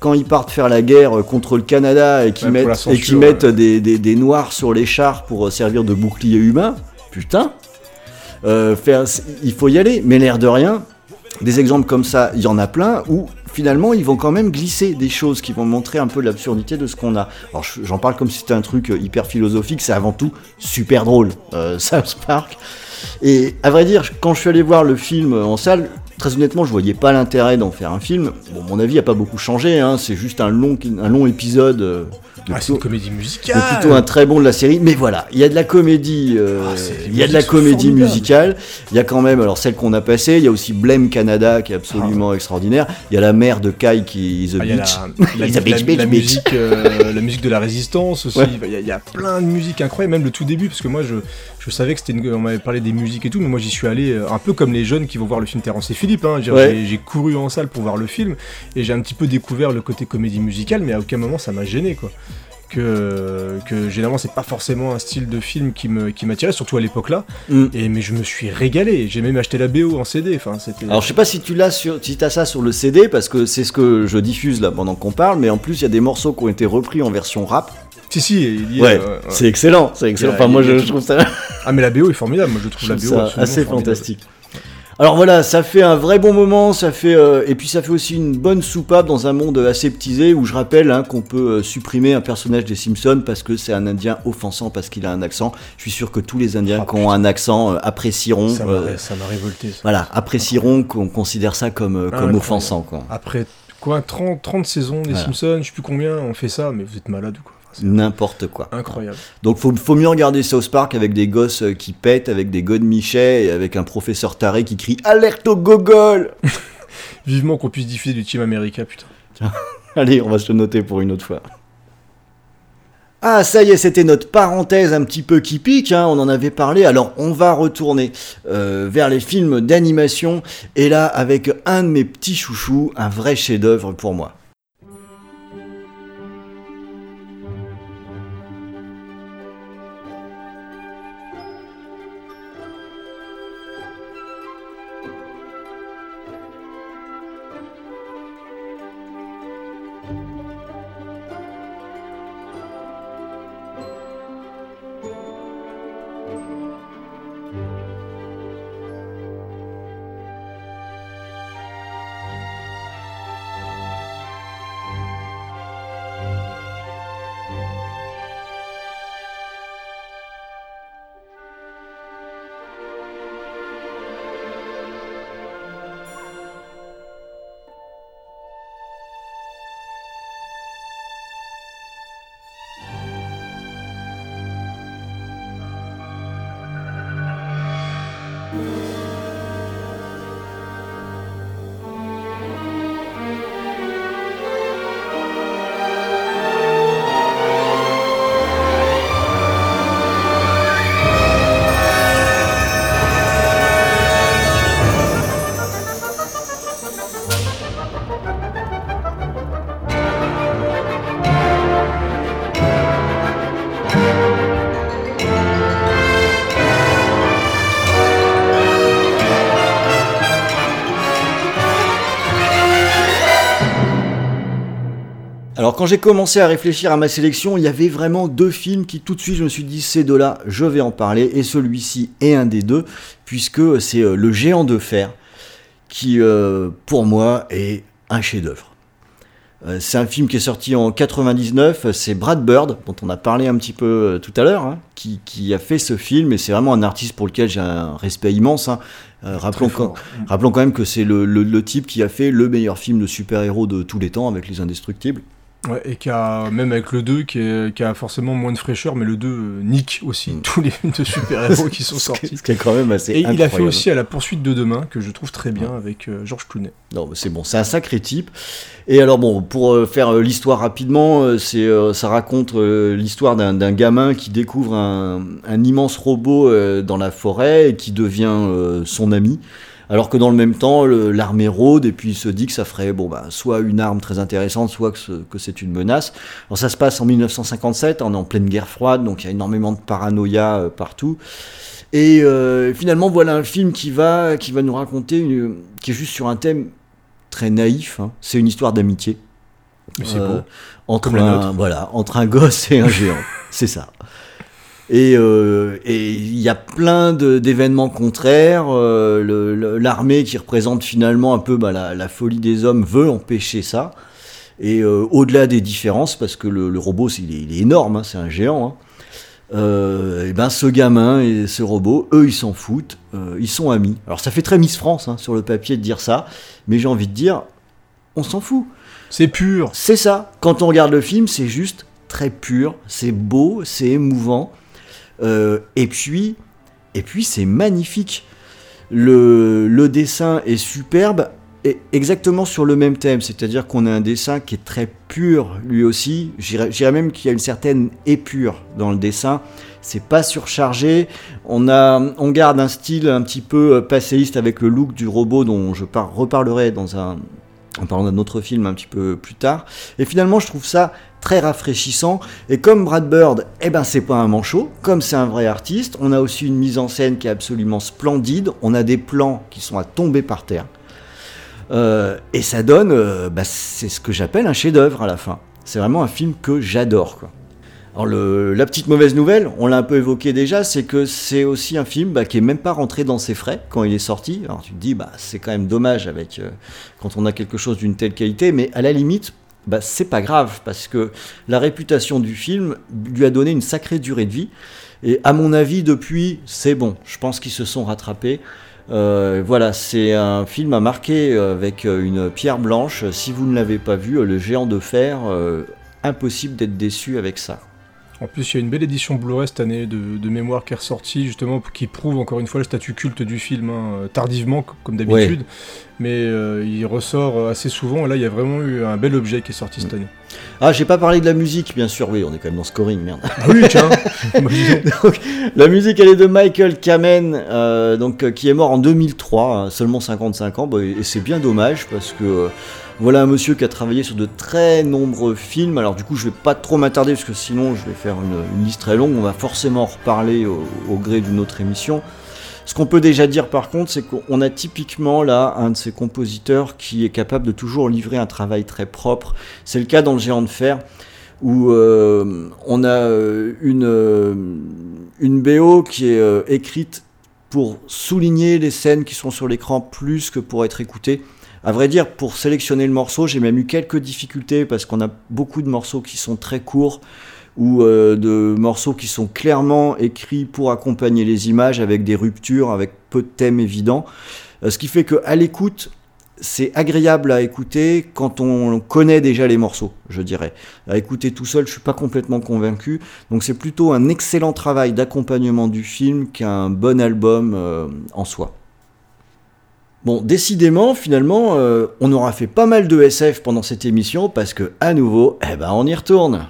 Quand ils partent faire la guerre euh, contre le Canada et qui Ouais, pour la mettent et qui censure, mettent ouais. des, des- des noirs sur les chars pour euh, servir de bouclier humain, putain. Euh, faire, il faut y aller, mais l'air de rien, des exemples comme ça, il y en a plein où finalement ils vont quand même glisser des choses qui vont montrer un peu l'absurdité de ce qu'on a. Alors je- j'en parle comme si c'était un truc euh, hyper philosophique, c'est avant tout super drôle, euh, South Park. Et à vrai dire, quand je suis allé voir le film en salle, très honnêtement, je voyais pas l'intérêt d'en faire un film. Bon, mon avis a pas beaucoup changé, hein, c'est juste un long, épisode. euh, Ah, c'est plutôt- une comédie musicale plutôt un très bon de la série. Mais voilà, il y a de la comédie, euh, Ah, il y a de la comédie musicale. Il y a quand même, alors celle qu'on a passée, il y a aussi Blame Canada qui est absolument extraordinaire. Il y a la mère de Kai qui est The Ah, il y a Beach. la, musique, euh, la musique de la résistance aussi. Ouais. Il y, a- il y a plein de musiques incroyables, même le tout début, parce que moi je, je savais que c'était une. On m'avait parlé des musiques et tout, mais moi j'y suis allé euh, un peu comme les jeunes qui vont voir le film Terrence et Philippe. hein. J'ai- Ouais. Couru en salle pour voir le film et j'ai un petit peu découvert le côté comédie musicale, mais à aucun moment ça m'a gêné quoi. que, que généralement c'est pas forcément un style de film qui me qui m'attirait, surtout à l'époque là. Mm. Et mais je me suis régalé. J'ai même acheté la BO en CD. Enfin. Alors je sais pas si tu l'as sur, si t'as ça sur le CD parce que c'est ce que je diffuse là pendant qu'on parle, mais en plus il y a des morceaux qui ont été repris en version rap. Si si, il y a- Ouais, ouais, ouais. c'est excellent, c'est excellent. A- Enfin moi je, trouve ça, Ah mais la BO est formidable. Moi je trouve je la trouve BO ça assez fantastique. Alors voilà, ça fait un vrai bon moment, ça fait euh, et puis ça fait aussi une bonne soupape dans un monde aseptisé où je rappelle hein, qu'on peut euh, supprimer un personnage des Simpsons parce que c'est un Indien offensant parce qu'il a un accent. Je suis sûr que tous les Indiens Ah, qui ont un accent euh, apprécieront. Ça m'a révolté. ça. voilà, apprécieront qu'on considère ça comme, euh, comme offensant. Quoi. Après quoi 30, 30 saisons des Voilà. Simpsons, je sais plus combien, on fait ça, mais vous êtes malade ou quoi N'importe quoi. Incroyable. Donc faut, faut mieux regarder South Park avec des gosses euh, qui pètent, avec des God Michet et avec un professeur taré qui crie Alerte au gogol Vivement qu'on puisse diffuser du Team America, putain. Allez, on va se le noter pour une autre fois. Ah, ça y est, c'était notre parenthèse un petit peu qui pique, hein, on en avait parlé. Alors, on va retourner euh, vers les films d'animation, et là, avec un de mes petits chouchous, un vrai chef-d'œuvre pour moi. Quand j'ai commencé à réfléchir à ma sélection, il y avait vraiment deux films qui tout de suite je me suis dit ces deux-là, je vais en parler et celui-ci est un des deux puisque c'est euh, Le Géant de fer qui euh, pour moi est un chef-d'œuvre. Euh, c'est un film qui est sorti en 99, c'est Brad Bird dont on a parlé un petit peu tout à l'heure hein, qui, qui a fait ce film et c'est vraiment un artiste pour lequel j'ai un respect immense. hein. Euh, rappelons, quand, fort. rappelons quand même que c'est le, le- le type qui a fait le meilleur film de super-héros de tous les temps avec Les Indestructibles. Ouais, et qui a, même avec le 2, qui, est- qui a forcément moins de fraîcheur, mais le 2 euh, nique aussi Mm. tous les films de super-héros qui sont sortis. Ce qui est quand même assez Et il a fait aussi à la poursuite de demain, que je trouve très bien, avec euh, Georges Clooney. Non, mais c'est bon, c'est un sacré type. Et alors bon, pour euh, faire euh, l'histoire rapidement, euh, c'est ça raconte l'histoire d'un d'un gamin qui découvre un, un immense robot dans la forêt et qui devient son ami. Alors que dans le même temps, l'armée rôde et puis il se dit que ça ferait bon bah soit une arme très intéressante, soit que, ce- que c'est une menace. Alors ça se passe en 1957, on est en pleine guerre froide, donc il y a énormément de paranoïa euh, partout. Et euh, finalement, voilà un film qui va, qui va nous raconter, une- qui est juste sur un thème très naïf. hein. C'est une histoire d'amitié. C'est Euh, beau. entre Comme un, voilà, entre un gosse et un géant. c'est ça. Et euh, et il y a plein d'événements contraires. euh, L'armée qui représente finalement un peu bah, la, la folie des hommes veut empêcher ça. Et euh, au-delà des différences, parce que le, le robot, il est, il est énorme, hein, c'est un géant. hein, euh, et ben ce gamin et ce robot, eux, ils s'en foutent. euh, ils sont amis. Alors ça fait très Miss France hein, sur le papier de dire ça, mais j'ai envie de dire, on s'en fout. C'est pur. C'est ça. Quand on regarde le film, c'est juste très pur, c'est beau, c'est émouvant. Euh, et puis, c'est magnifique. Le, dessin est superbe, exactement sur le même thème. C'est-à-dire qu'on a un dessin qui est très pur, lui aussi. J'irais même qu'il y a une certaine épure dans le dessin. C'est pas surchargé. On, garde un style un petit peu euh, passéiste avec le look du robot dont je par- reparlerai dans un, en parlant d'un autre film un petit peu plus tard. Et finalement, je trouve ça très rafraîchissant. Et comme Brad Bird, eh ben, c'est pas un manchot, comme c'est un vrai artiste, on a aussi une mise en scène qui est absolument splendide. On a des plans qui sont à tomber par terre. Euh, et ça donne, euh, bah, c'est ce que j'appelle un chef-d'œuvre à la fin. C'est vraiment un film que j'adore. quoi. Alors la petite mauvaise nouvelle, on l'a un peu évoqué déjà, c'est que c'est aussi un film bah, qui est même pas rentré dans ses frais quand il est sorti. Alors tu te dis, bah, c'est quand même dommage avec euh, quand on a quelque chose d'une telle qualité, mais à la limite, bah, c'est pas grave parce que la réputation du film lui a donné une sacrée durée de vie. Et à mon avis, depuis, c'est bon. Je pense qu'ils se sont rattrapés. Euh, voilà, c'est un film à marquer euh, avec une pierre blanche. Si vous ne l'avez pas vu, Le Géant de Fer, impossible d'être déçu avec ça. En plus, il y a une belle édition Blu-ray cette année de, de mémoire qui est ressortie, justement, qui prouve encore une fois le statut culte du film, hein, euh, tardivement, co- comme d'habitude. Mais euh, il ressort assez souvent, et là, il y a vraiment eu un bel objet qui est sorti cette année. Ah, j'ai pas parlé de la musique, bien sûr. Oui, on est quand même dans scoring, merde. Ah oui, tiens donc. La musique, elle est de Michael Kamen, euh, donc, euh, qui est mort en 2003, hein, seulement 55 ans, bah, et c'est bien dommage parce que euh, voilà un monsieur qui a travaillé sur de très nombreux films. Alors, du coup, je vais pas trop m'attarder parce que sinon, je vais faire une, liste très longue. On va forcément en reparler au, gré d'une autre émission. Ce qu'on peut déjà dire par contre, c'est qu'on a typiquement là un de ces compositeurs qui est capable de toujours livrer un travail très propre. C'est le cas dans Le Géant de Fer où euh, on a euh, une, euh, une BO qui est écrite pour souligner les scènes qui sont sur l'écran plus que pour être écoutées. À vrai dire, pour sélectionner le morceau, j'ai même eu quelques difficultés parce qu'on a beaucoup de morceaux qui sont très courts ou euh, de morceaux qui sont clairement écrits pour accompagner les images avec des ruptures, avec peu de thèmes évidents. Euh, ce qui fait qu'à l'écoute, c'est agréable à écouter quand on connaît déjà les morceaux, je dirais. À écouter tout seul, je suis pas complètement convaincu. Donc c'est plutôt un excellent travail d'accompagnement du film qu'un bon album euh, en soi. Bon, décidément, finalement, euh, on aura fait pas mal de SF pendant cette émission parce que, à nouveau, eh ben, on y retourne.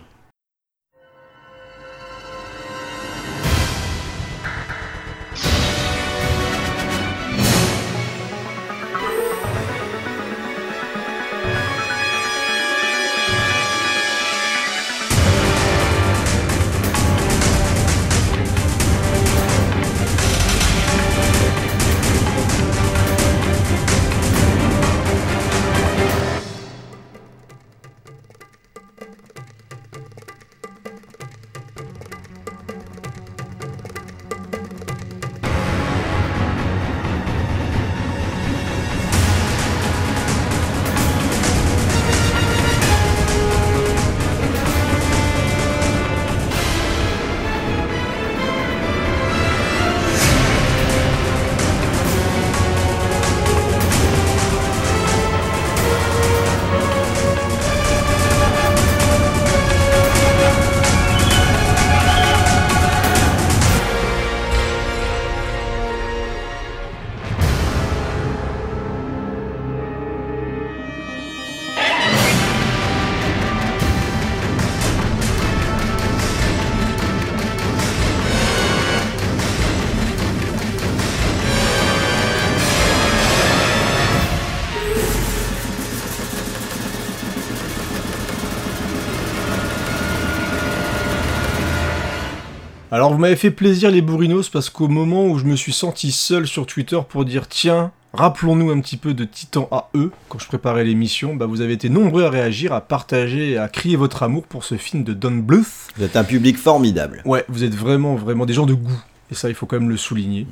Alors vous m'avez fait plaisir les bourrinos parce qu'au moment où je me suis senti seul sur Twitter pour dire tiens, rappelons-nous un petit peu de Titan AE quand je préparais l'émission, bah vous avez été nombreux à réagir, à partager, à crier votre amour pour ce film de Don Bluth. Vous êtes un public formidable. Ouais, vous êtes vraiment vraiment des gens de goût et ça il faut quand même le souligner.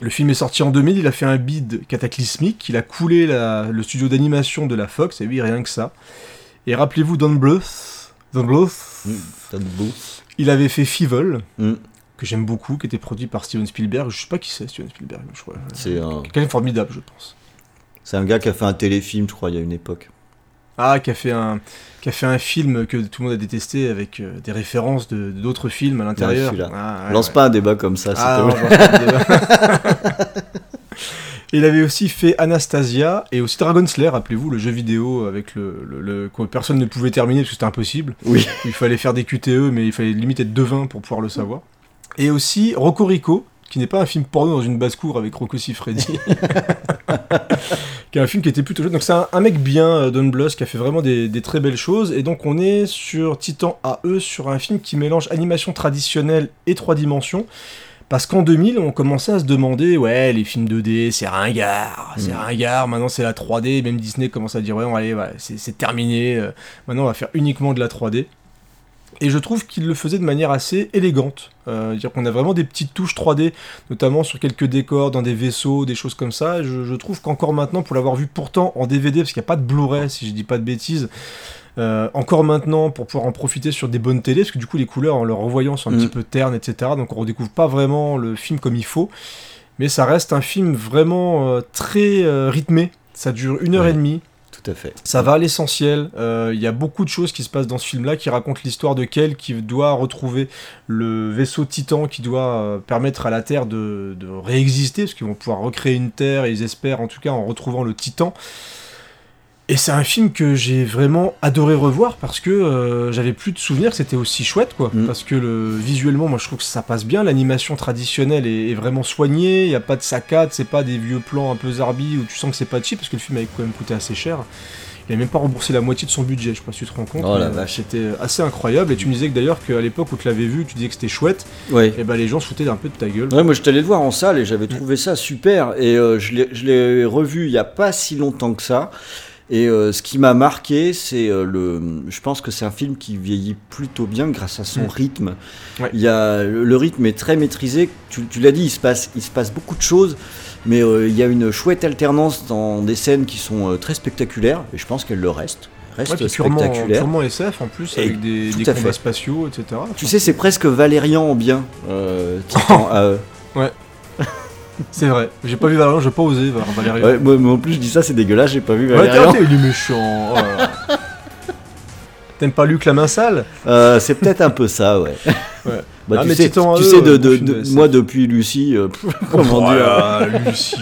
Le film est sorti en 2000, il a fait un bid cataclysmique, il a coulé la- le studio d'animation de la Fox, et oui, rien que ça. Et rappelez-vous Don Bluth, Don Bluth, Mm, Todd Booth. Il avait fait Fievel, Mm. que j'aime beaucoup, qui était produit par Steven Spielberg. Je sais pas qui c'est Steven Spielberg, je crois. C'est un, Quelqu'un formidable, je pense. c'est un gars qui a fait un téléfilm, je crois, il y a une époque. Ah, qui a fait un, qui a fait un film que tout le monde a détesté avec euh, des références de d'autres films à l'intérieur. Ah, ouais, Lance ouais. pas un débat comme ça, Ah, non, lance pas de débat. Il avait aussi fait Anastasia et aussi Dragon Slayer, rappelez-vous, le jeu vidéo avec le, le- le- que personne ne pouvait terminer parce que c'était impossible. Oui. Il fallait faire des QTE, mais il fallait limite être devin pour pouvoir le savoir. Et aussi Rocco Rico, qui n'est pas un film porno dans une basse-cour avec Rocco Siffredi, qui est un film qui était plutôt chouette. Donc c'est un, un mec bien, euh, Don Bluth, qui a fait vraiment des, des très belles choses. Et donc on est sur Titan AE, sur un film qui mélange animation traditionnelle et trois dimensions. Parce qu'en 2000, on commençait à se demander, ouais, les films 2D, c'est ringard, c'est ringard, maintenant c'est la 3D, même Disney commence à dire, ouais, allez, ouais, c'est c'est terminé, euh, maintenant on va faire uniquement de la 3D. Et je trouve qu'il le faisait de manière assez élégante. Euh, dire qu'on a vraiment des petites touches 3D, notamment sur quelques décors, dans des vaisseaux, des choses comme ça. Je, je trouve qu'encore maintenant, pour l'avoir vu pourtant en DVD, parce qu'il n'y a pas de Blu-ray, si je dis pas de bêtises, euh, encore maintenant, pour pouvoir en profiter sur des bonnes télés, parce que du coup les couleurs, en le revoyant, sont un Mm. petit peu ternes, etc. Donc on redécouvre pas vraiment le film comme il faut. Mais ça reste un film vraiment euh, très euh, rythmé. Ça dure une heure Ouais. et demie. Ça va à l'essentiel. Euh, Il y a beaucoup de choses qui se passent dans ce film-là qui racontent l'histoire de Kel qui doit retrouver le vaisseau Titan qui doit euh, permettre à la Terre de, de réexister parce qu'ils vont pouvoir recréer une Terre et ils espèrent en tout cas en retrouvant le Titan. Et c'est un film que j'ai vraiment adoré revoir parce que euh, j'avais plus de souvenirs que c'était aussi chouette quoi. Mm. Parce que le, visuellement, moi je trouve que ça passe bien. L'animation traditionnelle est, est vraiment soignée. Il n'y a pas de saccade, c'est pas des vieux plans un peu zarbi où tu sens que c'est pas cheap parce que le film avait quand même coûté assez cher. Il a même pas remboursé la moitié de son budget, je sais pas si tu te rends compte. Oh vache. C'était assez incroyable. Et tu me disais que d'ailleurs qu'à l'époque où tu l'avais vu, tu disais que c'était chouette. Ouais. Et ben les gens se foutaient un peu de ta gueule. Ouais, moi je allé le voir en salle et j'avais trouvé ça super. Et euh, je l'ai- je l'ai revu il y a pas si longtemps que ça. Et euh, ce qui m'a marqué, c'est euh, le. Je pense que c'est un film qui vieillit plutôt bien grâce à son Mm. rythme. Ouais. Il y a, le rythme est très maîtrisé. Tu, tu l'as dit, il se, passe, il se passe beaucoup de choses. Mais euh, il y a une chouette alternance dans des scènes qui sont euh, très spectaculaires. Et je pense qu'elle le reste. Reste Ouais, puis purement, spectaculaire. purement SF en plus, Et avec des, des combats spatiaux, etc. Tu sais, c'est presque Valérian en bien. Titan AE. C'est vrai. J'ai pas vu Valérian, j'ai pas osé voir Valérian. Ouais, moi, moi, en plus, je dis ça, c'est dégueulasse, j'ai pas vu Ouais, Valérian. t'es- t'es- il est méchant. oh. T'aimes pas Luc la main sale Euh, c'est peut-être un peu ça, ouais. Ouais. Bah, Ah, tu mais sais, tu de, ouais, moi depuis Lucie, euh, comment dire Voilà, Lucie.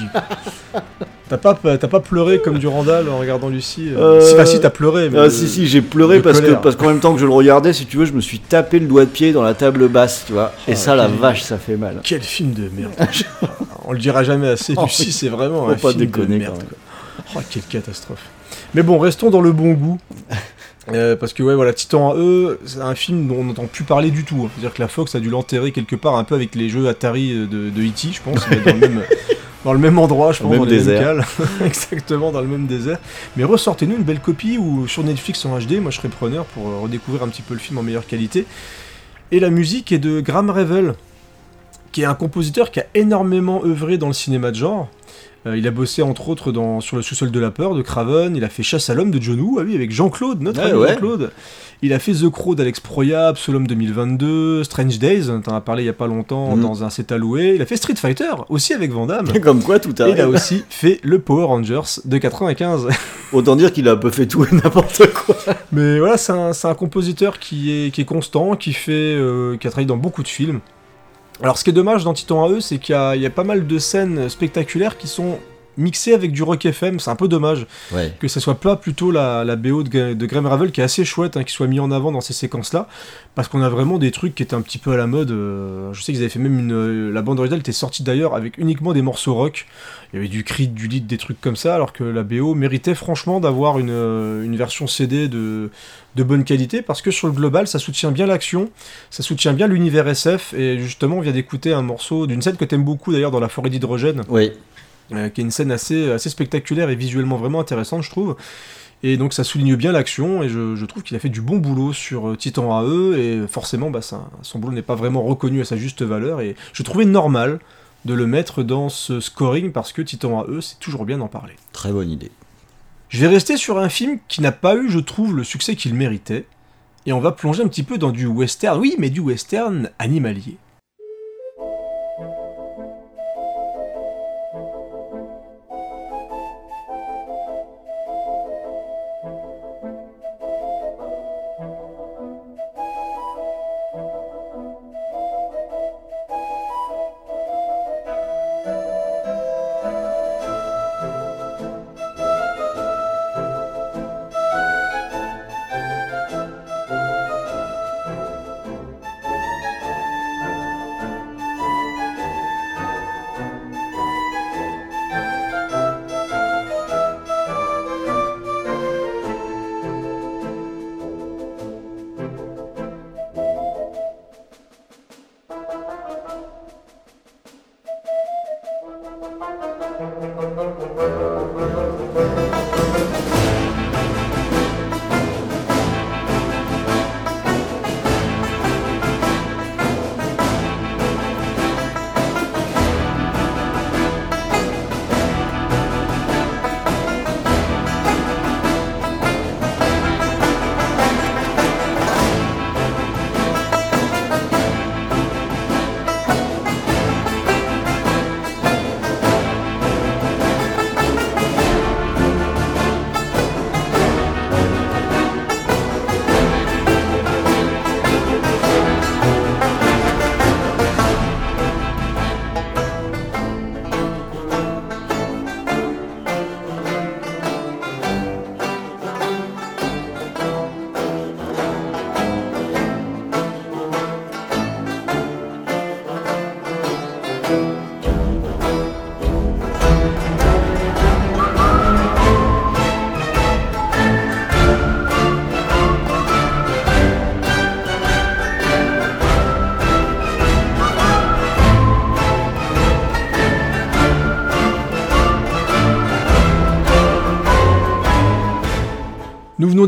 T'as pas, t'as pas pleuré comme Durandal en regardant Lucie euh, Euh, Si, enfin, si, t'as pleuré. Mais Ah si si j'ai pleuré parce que parce qu'en même temps que je le regardais si tu veux je me suis tapé le doigt de pied dans la table basse tu vois et Oh, ça la vache ça fait mal Quel film de merde. On le dira jamais assez. Oh, Lucie, c'est vraiment un pas film déconner, de merde. quoi. Oh, quelle catastrophe. Mais bon, restons dans le bon goût. Euh, parce que ouais voilà Titan AE c'est un film dont on n'entend plus parler du tout hein. c'est à dire que la Fox a dû l'enterrer quelque part un peu avec les jeux Atari euh, de, de E.T. je pense dans le même dans le même endroit je pense dans désert. exactement dans le même désert mais ressortez-nous une belle copie ou sur Netflix en HD moi je serais preneur pour euh, redécouvrir un petit peu le film en meilleure qualité et la musique est de Graham Revel qui est un compositeur qui a énormément œuvré dans le cinéma de genre il a bossé entre autres dans, sur le sous-sol de la peur de Craven, il a fait Chasse à l'homme de John Woo, ah oui, avec Jean-Claude, notre Ouais, ami ouais. Jean-Claude. Il a fait The Crow d'Alex Proya, Psolom 2022, Strange Days, t'en as parlé il y a pas longtemps Mhm. dans un set alloué. Il a fait Street Fighter, aussi avec Van Damme. comme quoi tout Et il a aussi fait le Power Rangers de 95. autant dire qu'il a un peu fait tout et n'importe quoi Mais voilà, c'est un, c'est un compositeur qui est, qui est constant, qui, fait, euh, qui a travaillé dans beaucoup de films. Alors ce qui est dommage dans Titan AE, c'est qu'il y y a pas mal de scènes spectaculaires qui sont mixées avec du rock FM, c'est un peu dommage ouais que ça soit pas plutôt la, la BO de, Gra- de Graham Ravel qui est assez chouette, hein, qui soit mis en avant dans ces séquences-là, parce qu'on a vraiment des trucs qui étaient un petit peu à la mode. euh, je sais qu'ils avaient fait même une. euh, la bande originale était sortie d'ailleurs avec uniquement des morceaux rock. Il y avait du Creed, du lead, des trucs comme ça, alors que la BO méritait franchement d'avoir une, euh, une version CD de, de bonne qualité, parce que sur le global, ça soutient bien l'action, ça soutient bien l'univers SF, et justement, on vient d'écouter un morceau d'une scène que t'aimes beaucoup d'ailleurs dans la forêt d'hydrogène oui euh, qui est une scène assez, assez spectaculaire et visuellement vraiment intéressante, je trouve. Et donc ça souligne bien l'action, et je, je trouve qu'il a fait du bon boulot sur euh, Titan AE, et forcément bah, ça- son boulot n'est pas vraiment reconnu à sa juste valeur, et je trouvais normal de le mettre dans ce scoring, parce que Titan AE, c'est toujours bien d'en parler. très bonne idée Je vais rester sur un film qui n'a pas eu, je trouve, le succès qu'il méritait, et on va plonger un petit peu dans du western, oui, mais du western animalier.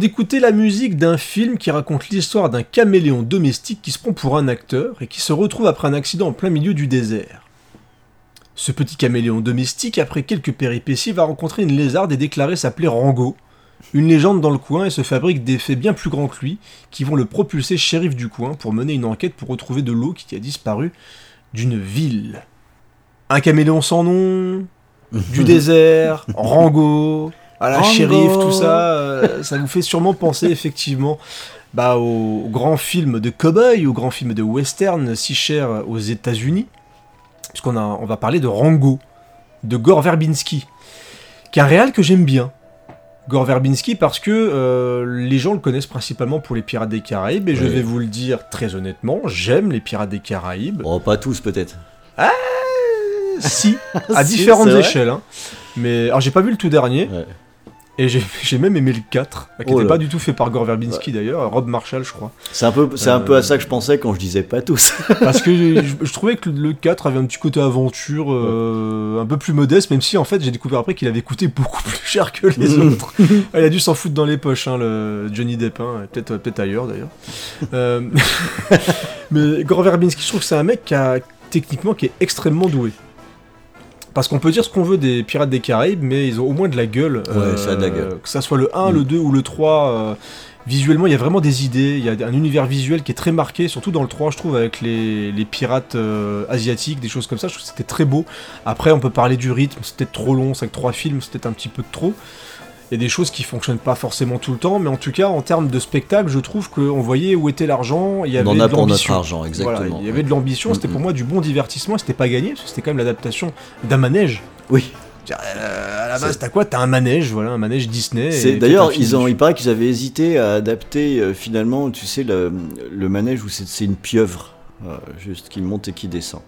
D'écouter la musique d'un film qui raconte l'histoire d'un caméléon domestique qui se prend pour un acteur et qui se retrouve après un accident en plein milieu du désert. Ce petit caméléon domestique, après quelques péripéties, va rencontrer une lézarde et déclarer s'appeler Rango, une légende dans le coin et se fabrique des faits bien plus grands que lui qui vont le propulser shérif du coin pour mener une enquête pour retrouver de l'eau qui a disparu d'une ville. Un caméléon sans nom, du désert, Rango, à la Rango. shérif, tout ça, euh, ça vous fait sûrement penser effectivement bah, au, au grand film de cowboy, au grand film de western si cher aux États-Unis, puisqu'on a- on va parler de Rango, de Gore Verbinski, qui est un réal que j'aime bien. Gore Verbinski parce que euh, les gens le connaissent principalement pour les Pirates des Caraïbes et je vais vous le dire très honnêtement, j'aime les Pirates des Caraïbes. Oh, pas tous peut-être. Si, à Si, différentes échelles. hein. Mais alors j'ai pas vu le tout dernier Ouais. Et j'ai même aimé le 4, qui Oh n'était là. pas du tout fait par Gore Verbinski d'ailleurs, Rob Marshall je crois. C'est un peu, c'est un Euh. peu à ça que je pensais quand je disais pas tous. Parce que je, je trouvais que le 4 avait un petit côté aventure euh, un peu plus modeste, même si en fait j'ai découvert après qu'il avait coûté beaucoup plus cher que les autres. Il a dû s'en foutre dans les poches, hein, le Johnny Depp, hein, peut-être peut ailleurs d'ailleurs. Euh, mais Gore Verbinski, je trouve que c'est un mec qui a, techniquement qui est extrêmement doué. Parce qu'on peut dire ce qu'on veut des Pirates des Caraïbes, mais ils ont au moins de la gueule. Ouais, ça a de la gueule. Que ça soit le 1, Mm. le 2 ou le 3. euh, visuellement, il y a vraiment des idées. Il y a un univers visuel qui est très marqué, surtout dans le 3, je trouve, avec les, les pirates euh, asiatiques, des choses comme ça. Je trouve que c'était très beau. Après, on peut parler du rythme, c'était trop long. C'est que trois films, c'était un petit peu de trop. Il y a des choses qui fonctionnent pas forcément tout le temps, mais en tout cas, en termes de spectacle, je trouve qu'on voyait où était l'argent. Il y avait On en a de pour notre l'ambition. argent, exactement. Voilà, il y avait de l'ambition, c'était Mm, pour moi du bon divertissement, c'était pas gagné, parce que c'était quand même l'adaptation d'un manège. Oui. Euh, à la base, t'as quoi? T'as un manège, voilà, un manège Disney. C'est d'ailleurs, ils ont, il paraît qu'ils avaient hésité à adapter euh, finalement, tu sais, le, le manège où c'est une pieuvre. Euh, juste qui monte et qui descend.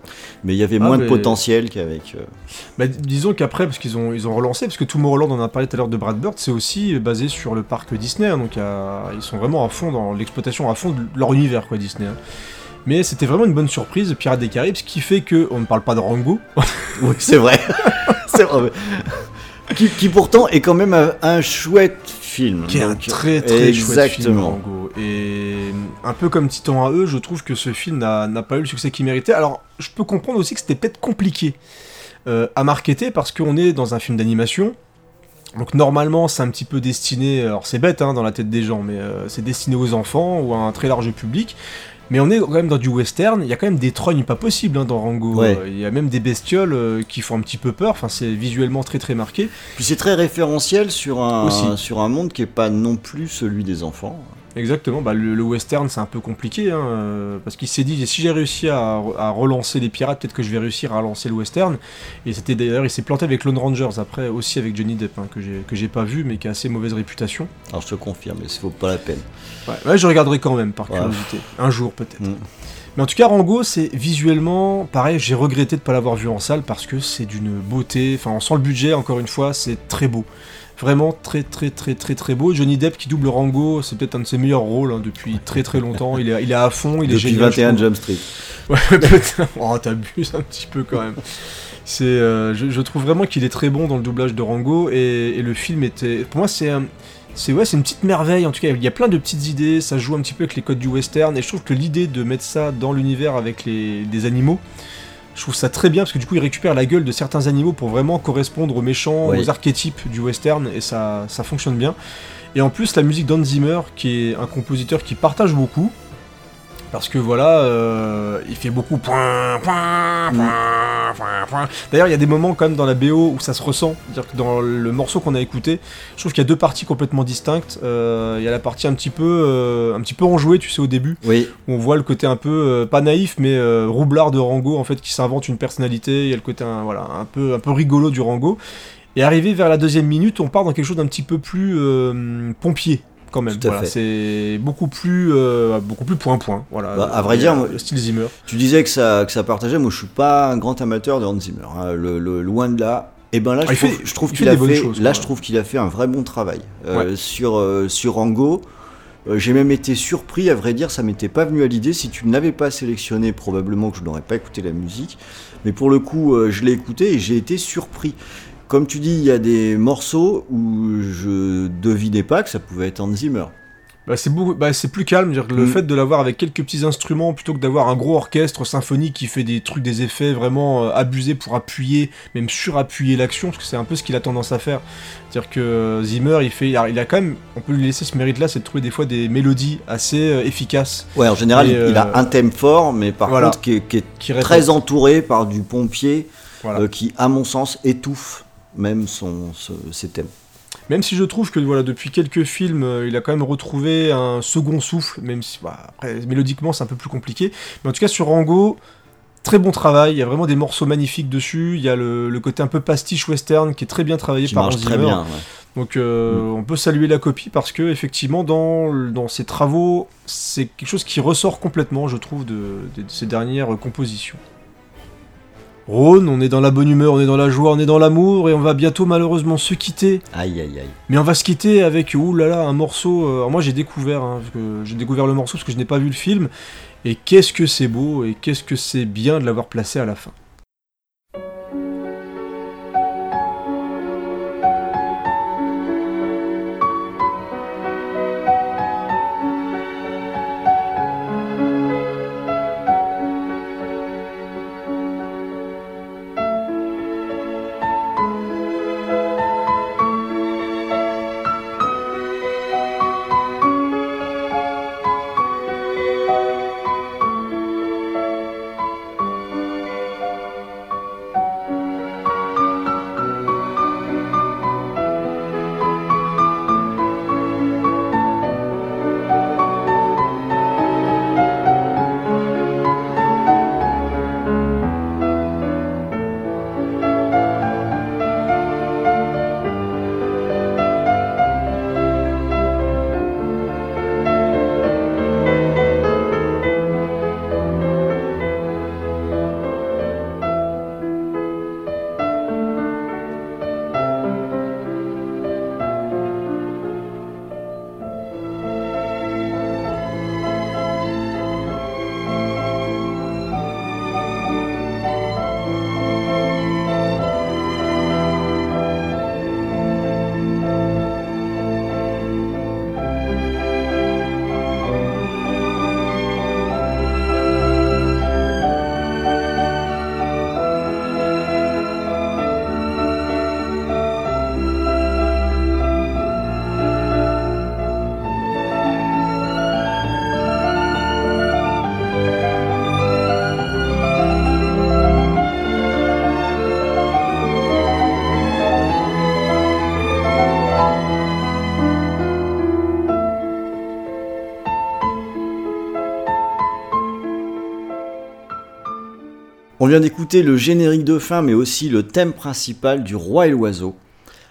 Mais il y avait Ah, moins de potentiel qu'avec. euh, Bah, disons qu'après, parce qu'ils ont, ils ont relancé, parce que Tomorrowland, on en a parlé tout à l'heure de Brad Bird, c'est aussi basé sur le parc Disney, hein, donc ils sont vraiment à fond dans l'exploitation, à fond de leur univers, quoi, Disney. hein. Mais c'était vraiment une bonne surprise, Pirates des Caraïbes, ce qui fait que on ne parle pas de Rango, Oui, c'est vrai. c'est vrai. Qui, qui pourtant est quand même un, un chouette film. qui est un très très chouette film, Exactement. Rango. Et un peu comme Titan à eux, je trouve que ce film n'a n'a pas eu le succès qu'il méritait. Alors, je peux comprendre aussi que c'était peut-être compliqué euh, à marketer parce qu'on est dans un film d'animation. Donc normalement, c'est un petit peu destiné, alors c'est bête hein, dans la tête des gens, mais euh, c'est destiné aux enfants ou à un très large public. Mais on est quand même dans du western, il y a quand même des trognes pas possibles hein, dans Rango. Ouais. Euh, Il y a même des bestioles euh, qui font un petit peu peur, enfin c'est visuellement très très marqué. Puis c'est très référentiel sur un, Aussi. sur un monde qui est pas non plus celui des enfants. Exactement, bah, le, le western c'est un peu compliqué, hein, euh, parce qu'il s'est dit si j'ai réussi à, à relancer les pirates, peut-être que je vais réussir à relancer le western. Et c'était d'ailleurs, il s'est planté avec Lone Rangers après, aussi avec Johnny Depp, hein, que j'ai que j'ai pas vu, mais qui a assez mauvaise réputation. Alors je te confirme, mais ça vaut pas la peine. Ouais, ouais, je regarderai quand même, par Ouais. curiosité. Un jour peut-être. Mm. Mais en tout cas, Rango, c'est visuellement, pareil, j'ai regretté de ne pas l'avoir vu en salle parce que c'est d'une beauté, enfin, on sent le budget, encore une fois, c'est très beau. Vraiment très très très très très beau. Johnny Depp qui double Rango, c'est peut-être un de ses meilleurs rôles hein, depuis très très longtemps. Il est, il est à fond, il est Depuis génial. je 21 trouve. Jump Street. Ouais, peut-être. Oh, t'abuses un petit peu quand même. C'est, euh, je, je trouve vraiment qu'il est très bon dans le doublage de Rango et, et le film était, pour moi, c'est, c'est ouais, c'est une petite merveille. En tout cas, il y a plein de petites idées. Ça joue un petit peu avec les codes du western et je trouve que l'idée de mettre ça dans l'univers avec les des animaux. Je trouve ça très bien parce que du coup il récupère la gueule de certains animaux pour vraiment correspondre aux méchants, Oui. aux archétypes du western et ça, ça fonctionne bien. Et en plus la musique d'Hans Zimmer qui est un compositeur qui partage beaucoup parce que voilà, euh, il fait beaucoup point, point, point, point, point. D'ailleurs, il y a des moments quand même dans la BO où ça se ressent. C'est-à-dire que dans le morceau qu'on a écouté, je trouve qu'il y a deux parties complètement distinctes. Euh, il y a la partie un petit peu, euh, un petit peu enjouée, tu sais, au début, Oui, où on voit le côté un peu euh, pas naïf, mais euh, roublard de Rango en fait, qui s'invente une personnalité. Il y a le côté un, voilà, un peu, un peu rigolo du Rango. Et arrivé vers la deuxième minute, on part dans quelque chose d'un petit peu plus euh, pompier. Quand même, Voilà, c'est beaucoup plus, euh, beaucoup plus point point. Voilà, Bah, à vrai dire, le style Zimmer. tu disais que ça, que ça partageait. Moi, je suis pas un grand amateur de Hans Zimmer. hein. Le, le- loin de là. Et ben là, Ah, je fait- trouve, je trouve il qu'il a fait. choses, là, quoi. je trouve qu'il a fait un vrai bon travail Euh, Ouais. sur euh, sur Rango. J'ai même été surpris, à vrai dire, ça m'était pas venu à l'idée. Si tu ne l'avais pas sélectionné, probablement que je n'aurais pas écouté la musique. Mais pour le coup, je l'ai écouté et j'ai été surpris. Comme tu dis, il y a des morceaux où je devinais pas que ça pouvait être Hans Zimmer. Bah, c'est beaucoup, bah, c'est plus calme. dire que Le Mm. fait de l'avoir avec quelques petits instruments plutôt que d'avoir un gros orchestre symphonique qui fait des trucs, des effets vraiment euh, abusés pour appuyer, même surappuyer l'action, parce que c'est un peu ce qu'il a tendance à faire. C'est-à-dire que euh, Zimmer, il fait, il a, il a quand même, on peut lui laisser ce mérite-là, c'est de trouver des fois des mélodies assez euh, efficaces Ouais, en général, Et, il, il a un thème fort, mais par voilà. contre, qui est, qui est qui répondent. très entouré par du pompier, Voilà. qui, à mon sens, étouffe même son, ce- ses thèmes. Même si je trouve que voilà, depuis quelques films, euh, il a quand même retrouvé un second souffle, même si bah, après, mélodiquement c'est un peu plus compliqué. Mais en tout cas, sur Rango, très bon travail. Il y a vraiment des morceaux magnifiques dessus. Il y a le, le côté un peu pastiche western qui est très bien travaillé Qui par marche Hans très Zimmer. bien. ouais. Donc euh, on peut saluer la copie parce que effectivement dans, dans ses travaux, c'est quelque chose qui ressort complètement, je trouve, de, de- de ses dernières compositions. Rhône, on est dans la bonne humeur, on est dans la joie, on est dans l'amour et on va bientôt malheureusement se quitter. Aïe, aïe, aïe. Mais on va se quitter avec là un morceau. euh, alors moi j'ai découvert, hein, j'ai découvert le morceau parce que je n'ai pas vu le film. Et qu'est-ce que c'est beau et qu'est-ce que c'est bien de l'avoir placé à la fin. D'écouter le générique de fin, mais aussi le thème principal du Roi et l'Oiseau.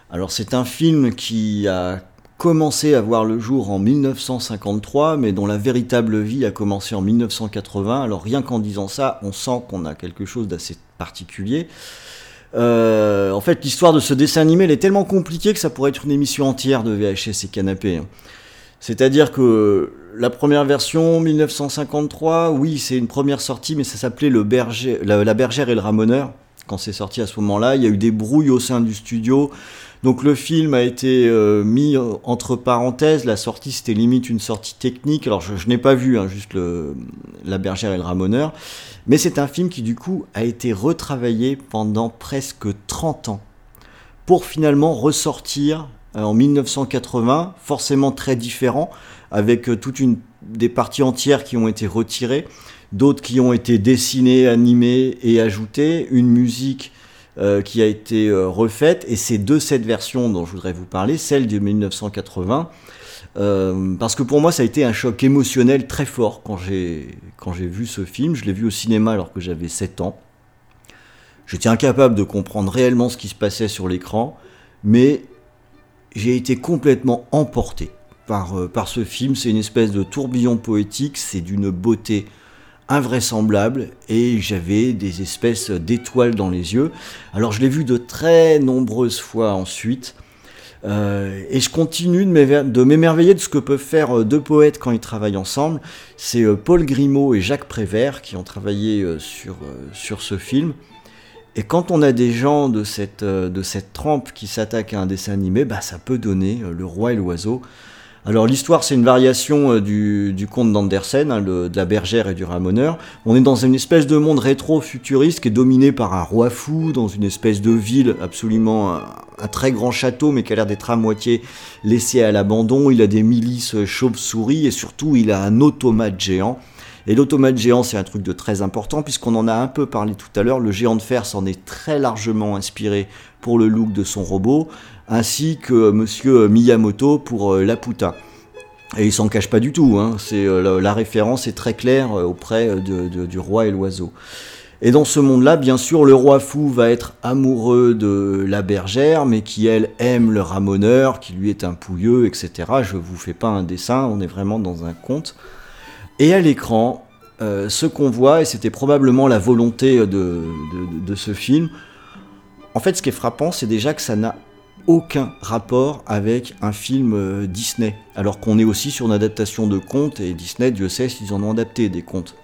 Alors c'est un film qui a commencé à voir le jour en 1953, mais dont la véritable vie a commencé en 1980. Alors rien qu'en disant ça, on sent qu'on a quelque chose d'assez particulier. Euh, en fait, l'histoire de ce dessin animé, elle est tellement compliquée que ça pourrait être une émission entière de VHS et canapé. hein. C'est-à-dire que la première version, 1953, oui, c'est une première sortie, mais ça s'appelait le berger, la, bergère et le ramoneur. Quand c'est sorti à ce moment-là, il y a eu des brouilles au sein du studio. Donc le film a été euh, mis euh, entre parenthèses. La sortie, c'était limite une sortie technique. Alors je, je n'ai pas vu hein, juste le, la bergère et le ramoneur. Mais c'est un film qui du coup a été retravaillé pendant presque 30 ans pour finalement ressortir euh, en 1980, forcément très différent, avec euh, toute une des parties entières qui ont été retirées, d'autres qui ont été dessinées, animées et ajoutées, une musique euh, qui a été euh, refaite, et c'est de cette version dont je voudrais vous parler, celle de 1980, euh, parce que pour moi ça a été un choc émotionnel très fort quand j'ai quand j'ai vu ce film, je l'ai vu au cinéma alors que j'avais 7 ans. J'étais incapable de comprendre réellement ce qui se passait sur l'écran, mais j'ai été complètement emporté par, euh, par ce film. C'est une espèce de tourbillon poétique, c'est d'une beauté invraisemblable et j'avais des espèces d'étoiles dans les yeux. Alors je l'ai vu de très nombreuses fois ensuite. Euh, et je continue de m'émerveiller de ce que peuvent faire euh, deux poètes quand ils travaillent ensemble. C'est Paul Grimaud et Jacques Prévert qui ont travaillé sur, sur ce film. Et quand on a des gens de cette, de cette trempe qui s'attaquent à un dessin animé, bah, ça peut donner Le Roi et l'Oiseau. Alors l'histoire, c'est une variation euh, du, conte d'Andersen, hein, de la bergère et du ramoneur. On est dans une espèce de monde rétro-futuriste qui est dominé par un roi fou, dans une espèce de ville absolument un, un très grand château, mais qui a l'air d'être à moitié laissé à l'abandon. Il a des milices chauves-souris et surtout il a un automate géant. Et l'automate géant, c'est un truc de très important, puisqu'on en a un peu parlé tout à l'heure. Le géant de fer s'en est très largement inspiré pour le look de son robot, ainsi que monsieur Miyamoto pour euh, Laputa. Et il s'en cache pas du tout, hein. euh, la, référence est très claire euh, auprès de- du roi et l'oiseau. Et dans ce monde-là, bien sûr, le roi fou va être amoureux de la bergère, mais qui, elle, aime le ramoneur, qui lui est un pouilleux, etc. Je vous fais pas un dessin, on est vraiment dans un conte. Et à l'écran, ce qu'on voit, et c'était probablement la volonté de- de ce film, en fait, ce qui est frappant, c'est déjà que ça n'a aucun rapport avec un film euh, Disney, alors qu'on est aussi sur une adaptation de contes, et Disney, Dieu sait s'ils en ont adapté des contes.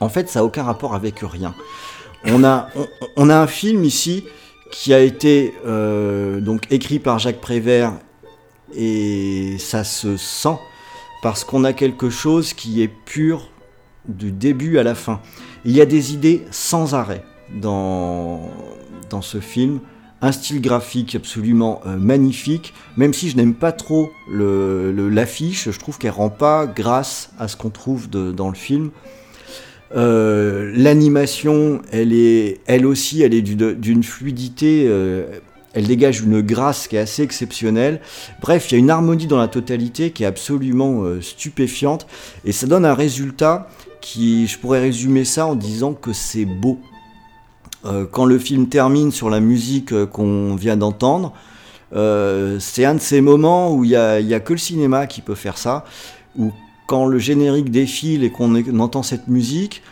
En fait, ça n'a aucun rapport avec rien. On a, on, a un film ici qui a été euh, donc écrit par Jacques Prévert, et ça se sent, parce qu'on a quelque chose qui est pur du début à la fin. Il y a des idées sans arrêt dans, dans ce film, un style graphique absolument euh, magnifique, même si je n'aime pas trop l'affiche, je trouve qu'elle rend pas grâce à ce qu'on trouve dans le film. Euh, L'animation, elle est, elle aussi, elle est d'une fluidité, euh, elle dégage une grâce qui est assez exceptionnelle. Bref, il y a une harmonie dans la totalité qui est absolument stupéfiante, et ça donne un résultat qui, je pourrais résumer ça en disant que c'est beau. Euh, quand le film termine sur la musique euh, qu'on vient d'entendre, euh, c'est un de ces moments où il n'y a, que le cinéma qui peut faire ça, où quand le générique défile et qu'on entend cette musique,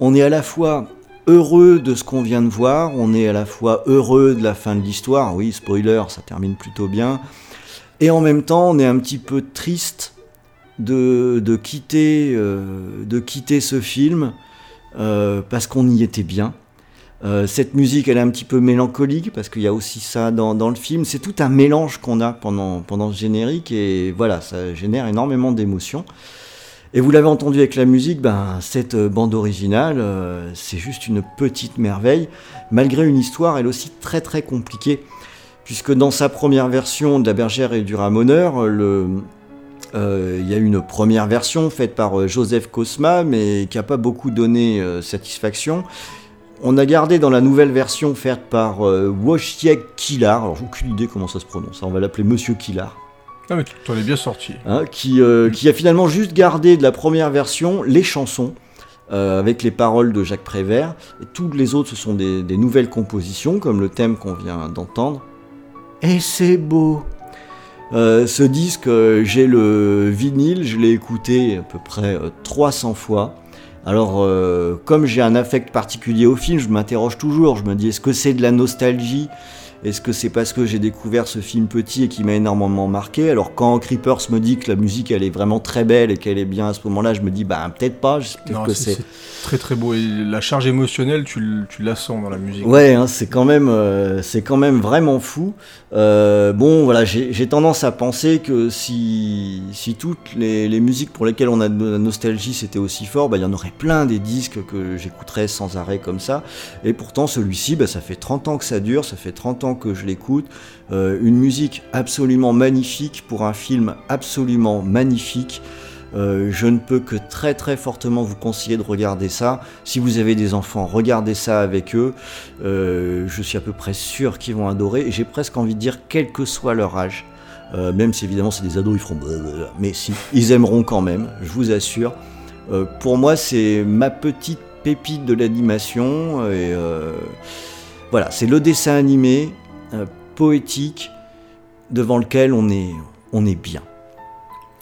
on est à la fois heureux de ce qu'on vient de voir, on est à la fois heureux de la fin de l'histoire, oui, spoiler, ça termine plutôt bien, et en même temps on est un petit peu triste de, quitter, ce film parce qu'on y était bien. Euh, cette musique, elle est un petit peu mélancolique parce qu'il y a aussi ça dans, le film. C'est tout un mélange qu'on a pendant, pendant ce générique et voilà, ça génère énormément d'émotions. Et vous l'avez entendu avec la musique, ben, cette bande originale, euh, c'est juste une petite merveille, malgré une histoire elle aussi très très compliquée, puisque dans sa première version de La bergère et du ramoneur, euh, il y a une première version faite par Joseph Cosma, mais qui n'a pas beaucoup donné satisfaction. On a gardé dans la nouvelle version faite par euh, Wojciech Kilar, alors j'ai aucune idée comment ça se prononce, hein, on va l'appeler Monsieur Kilar, Ah, mais tu en es bien sorti. hein, qui, euh, qui a finalement juste gardé de la première version les chansons. euh, avec les paroles de Jacques Prévert, et toutes les autres ce sont des, des nouvelles compositions, comme le thème qu'on vient d'entendre. Et c'est beau! Euh, ce disque, j'ai le vinyle, je l'ai écouté à peu près euh, 300 fois. Alors, euh, comme j'ai un affect particulier au film, je m'interroge toujours. Je me dis, est-ce que c'est de la nostalgie? Est-ce que c'est parce que j'ai découvert ce film petit et qui m'a énormément marqué? Alors, quand Creepers me dit que la musique, elle est vraiment très belle et qu'elle est bien à ce moment-là, je me dis, bah, peut-être pas. Non, que c'est très très beau. Et la charge émotionnelle, tu, tu la sens dans la musique. Ouais, hein, c'est quand même, euh, c'est quand même vraiment fou. Euh, bon, voilà, j'ai j'ai tendance à penser que si, si toutes les, les musiques pour lesquelles on a de la nostalgie c'était aussi fort, bah, il y en aurait plein des disques que j'écouterais sans arrêt comme ça. Et pourtant, celui-ci, bah, ça fait 30 ans que ça dure, ça fait 30 ans que je l'écoute. Euh, une musique absolument magnifique pour un film absolument magnifique. Euh, je ne peux que très très fortement vous conseiller de regarder ça. Si vous avez des enfants, regardez ça avec eux. Euh, je suis à peu près sûr qu'ils vont adorer. J'ai presque envie de dire, quel que soit leur âge, même si évidemment c'est des ados, ils feront mais si, ils aimeront quand même, je vous assure. Pour moi, c'est ma petite pépite de l'animation. Voilà, c'est le dessin animé euh, poétique devant lequel on est, on est bien.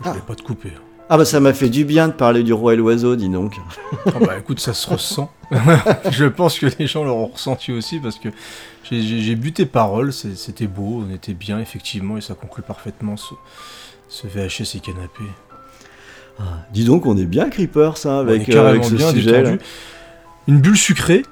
Je vais pas te couper. Ah bah ça m'a fait du bien de parler du roi et l'oiseau, dis donc. Ah bah écoute, ça se ressent. je pense que les gens l'auront ressenti aussi parce que j'ai- bu tes paroles, c'était beau, on était bien effectivement et ça conclut parfaitement ce, ce VHS et canapé. Dis donc, on est bien Creeper, ça, On est avec, euh, carrément avec ce bien sujet. détendu. Une bulle sucrée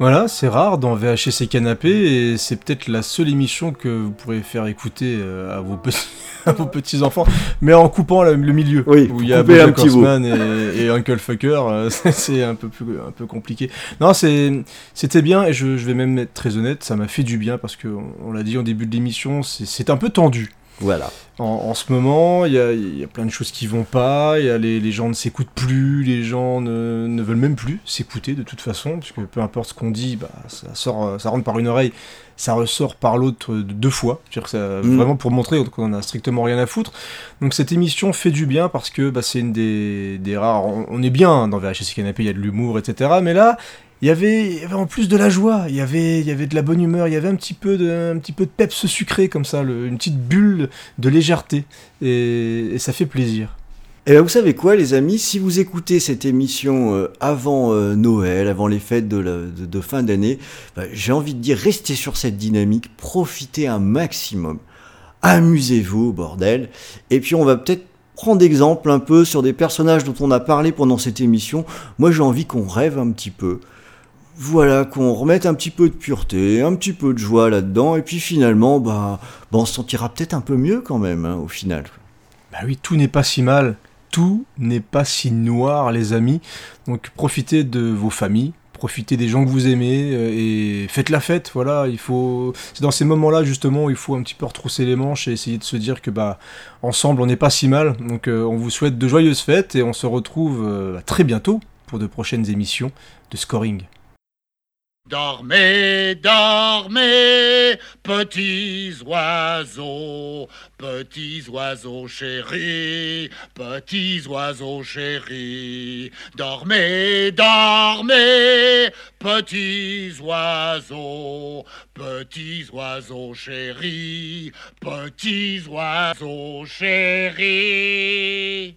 Voilà, c'est rare dans VHC Canapé et c'est peut-être la seule émission que vous pourrez faire écouter euh, à vos petits, à vos petits enfants, mais en coupant le, le milieu Oui, où il y a BoJack. Horseman et, et Uncle Fucker, euh, c'est- un peu plus, un peu compliqué. Non, c'est c'était bien et je, je vais même être très honnête, ça m'a fait du bien parce que on, on l'a dit en début de l'émission, c'est un peu tendu. Voilà. En, en ce moment, il y a, y a plein de choses qui vont pas, y a les, les gens ne s'écoutent plus, les gens ne, ne veulent même plus s'écouter de toute façon, parce que peu importe ce qu'on dit, bah, ça, sort, euh, ça rentre par une oreille, ça ressort par l'autre de deux fois, que ça, Mm. vraiment pour montrer qu'on a strictement rien à foutre. Donc cette émission fait du bien parce que bah, c'est une des, des rares... On, on est bien dans VHS Canapé, il y a de l'humour, etc. Mais là, il y avait, en plus de la joie, il y avait, de la bonne humeur, il y avait un petit peu de, peps sucré comme ça, une petite bulle de légèreté, et, ça fait plaisir. Et ben vous savez quoi, les amis, si vous écoutez cette émission euh, avant euh, Noël, avant les fêtes de, fin d'année, bah, j'ai envie de dire, restez sur cette dynamique, profitez un maximum, amusez-vous, bordel. Et puis on va peut-être prendre exemple un peu sur des personnages dont on a parlé pendant cette émission. Moi, j'ai envie qu'on rêve un petit peu. Voilà, qu'on remette un petit peu de pureté, un petit peu de joie là-dedans, et puis finalement, bah, bah, on se sentira peut-être un peu mieux quand même, hein, au final. Bah oui, tout n'est pas si mal, tout n'est pas si noir, les amis. Donc profitez de vos familles, profitez des gens que vous aimez euh, et faites la fête. Voilà, il faut. C'est dans ces moments-là justement où il faut un petit peu retrousser les manches et essayer de se dire que bah ensemble on n'est pas si mal. Donc euh, on vous souhaite de joyeuses fêtes et on se retrouve euh, très bientôt pour de prochaines émissions de scoring. Dormez, dormez, petits oiseaux, petits oiseaux chéris, petits oiseaux chéris. Dormez, dormez, petits oiseaux, petits oiseaux chéris, petits oiseaux chéris.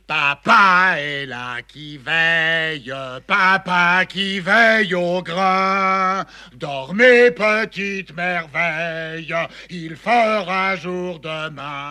Papa est là qui veille, papa qui veille au grain. Dormez, petite merveille, il fera jour demain.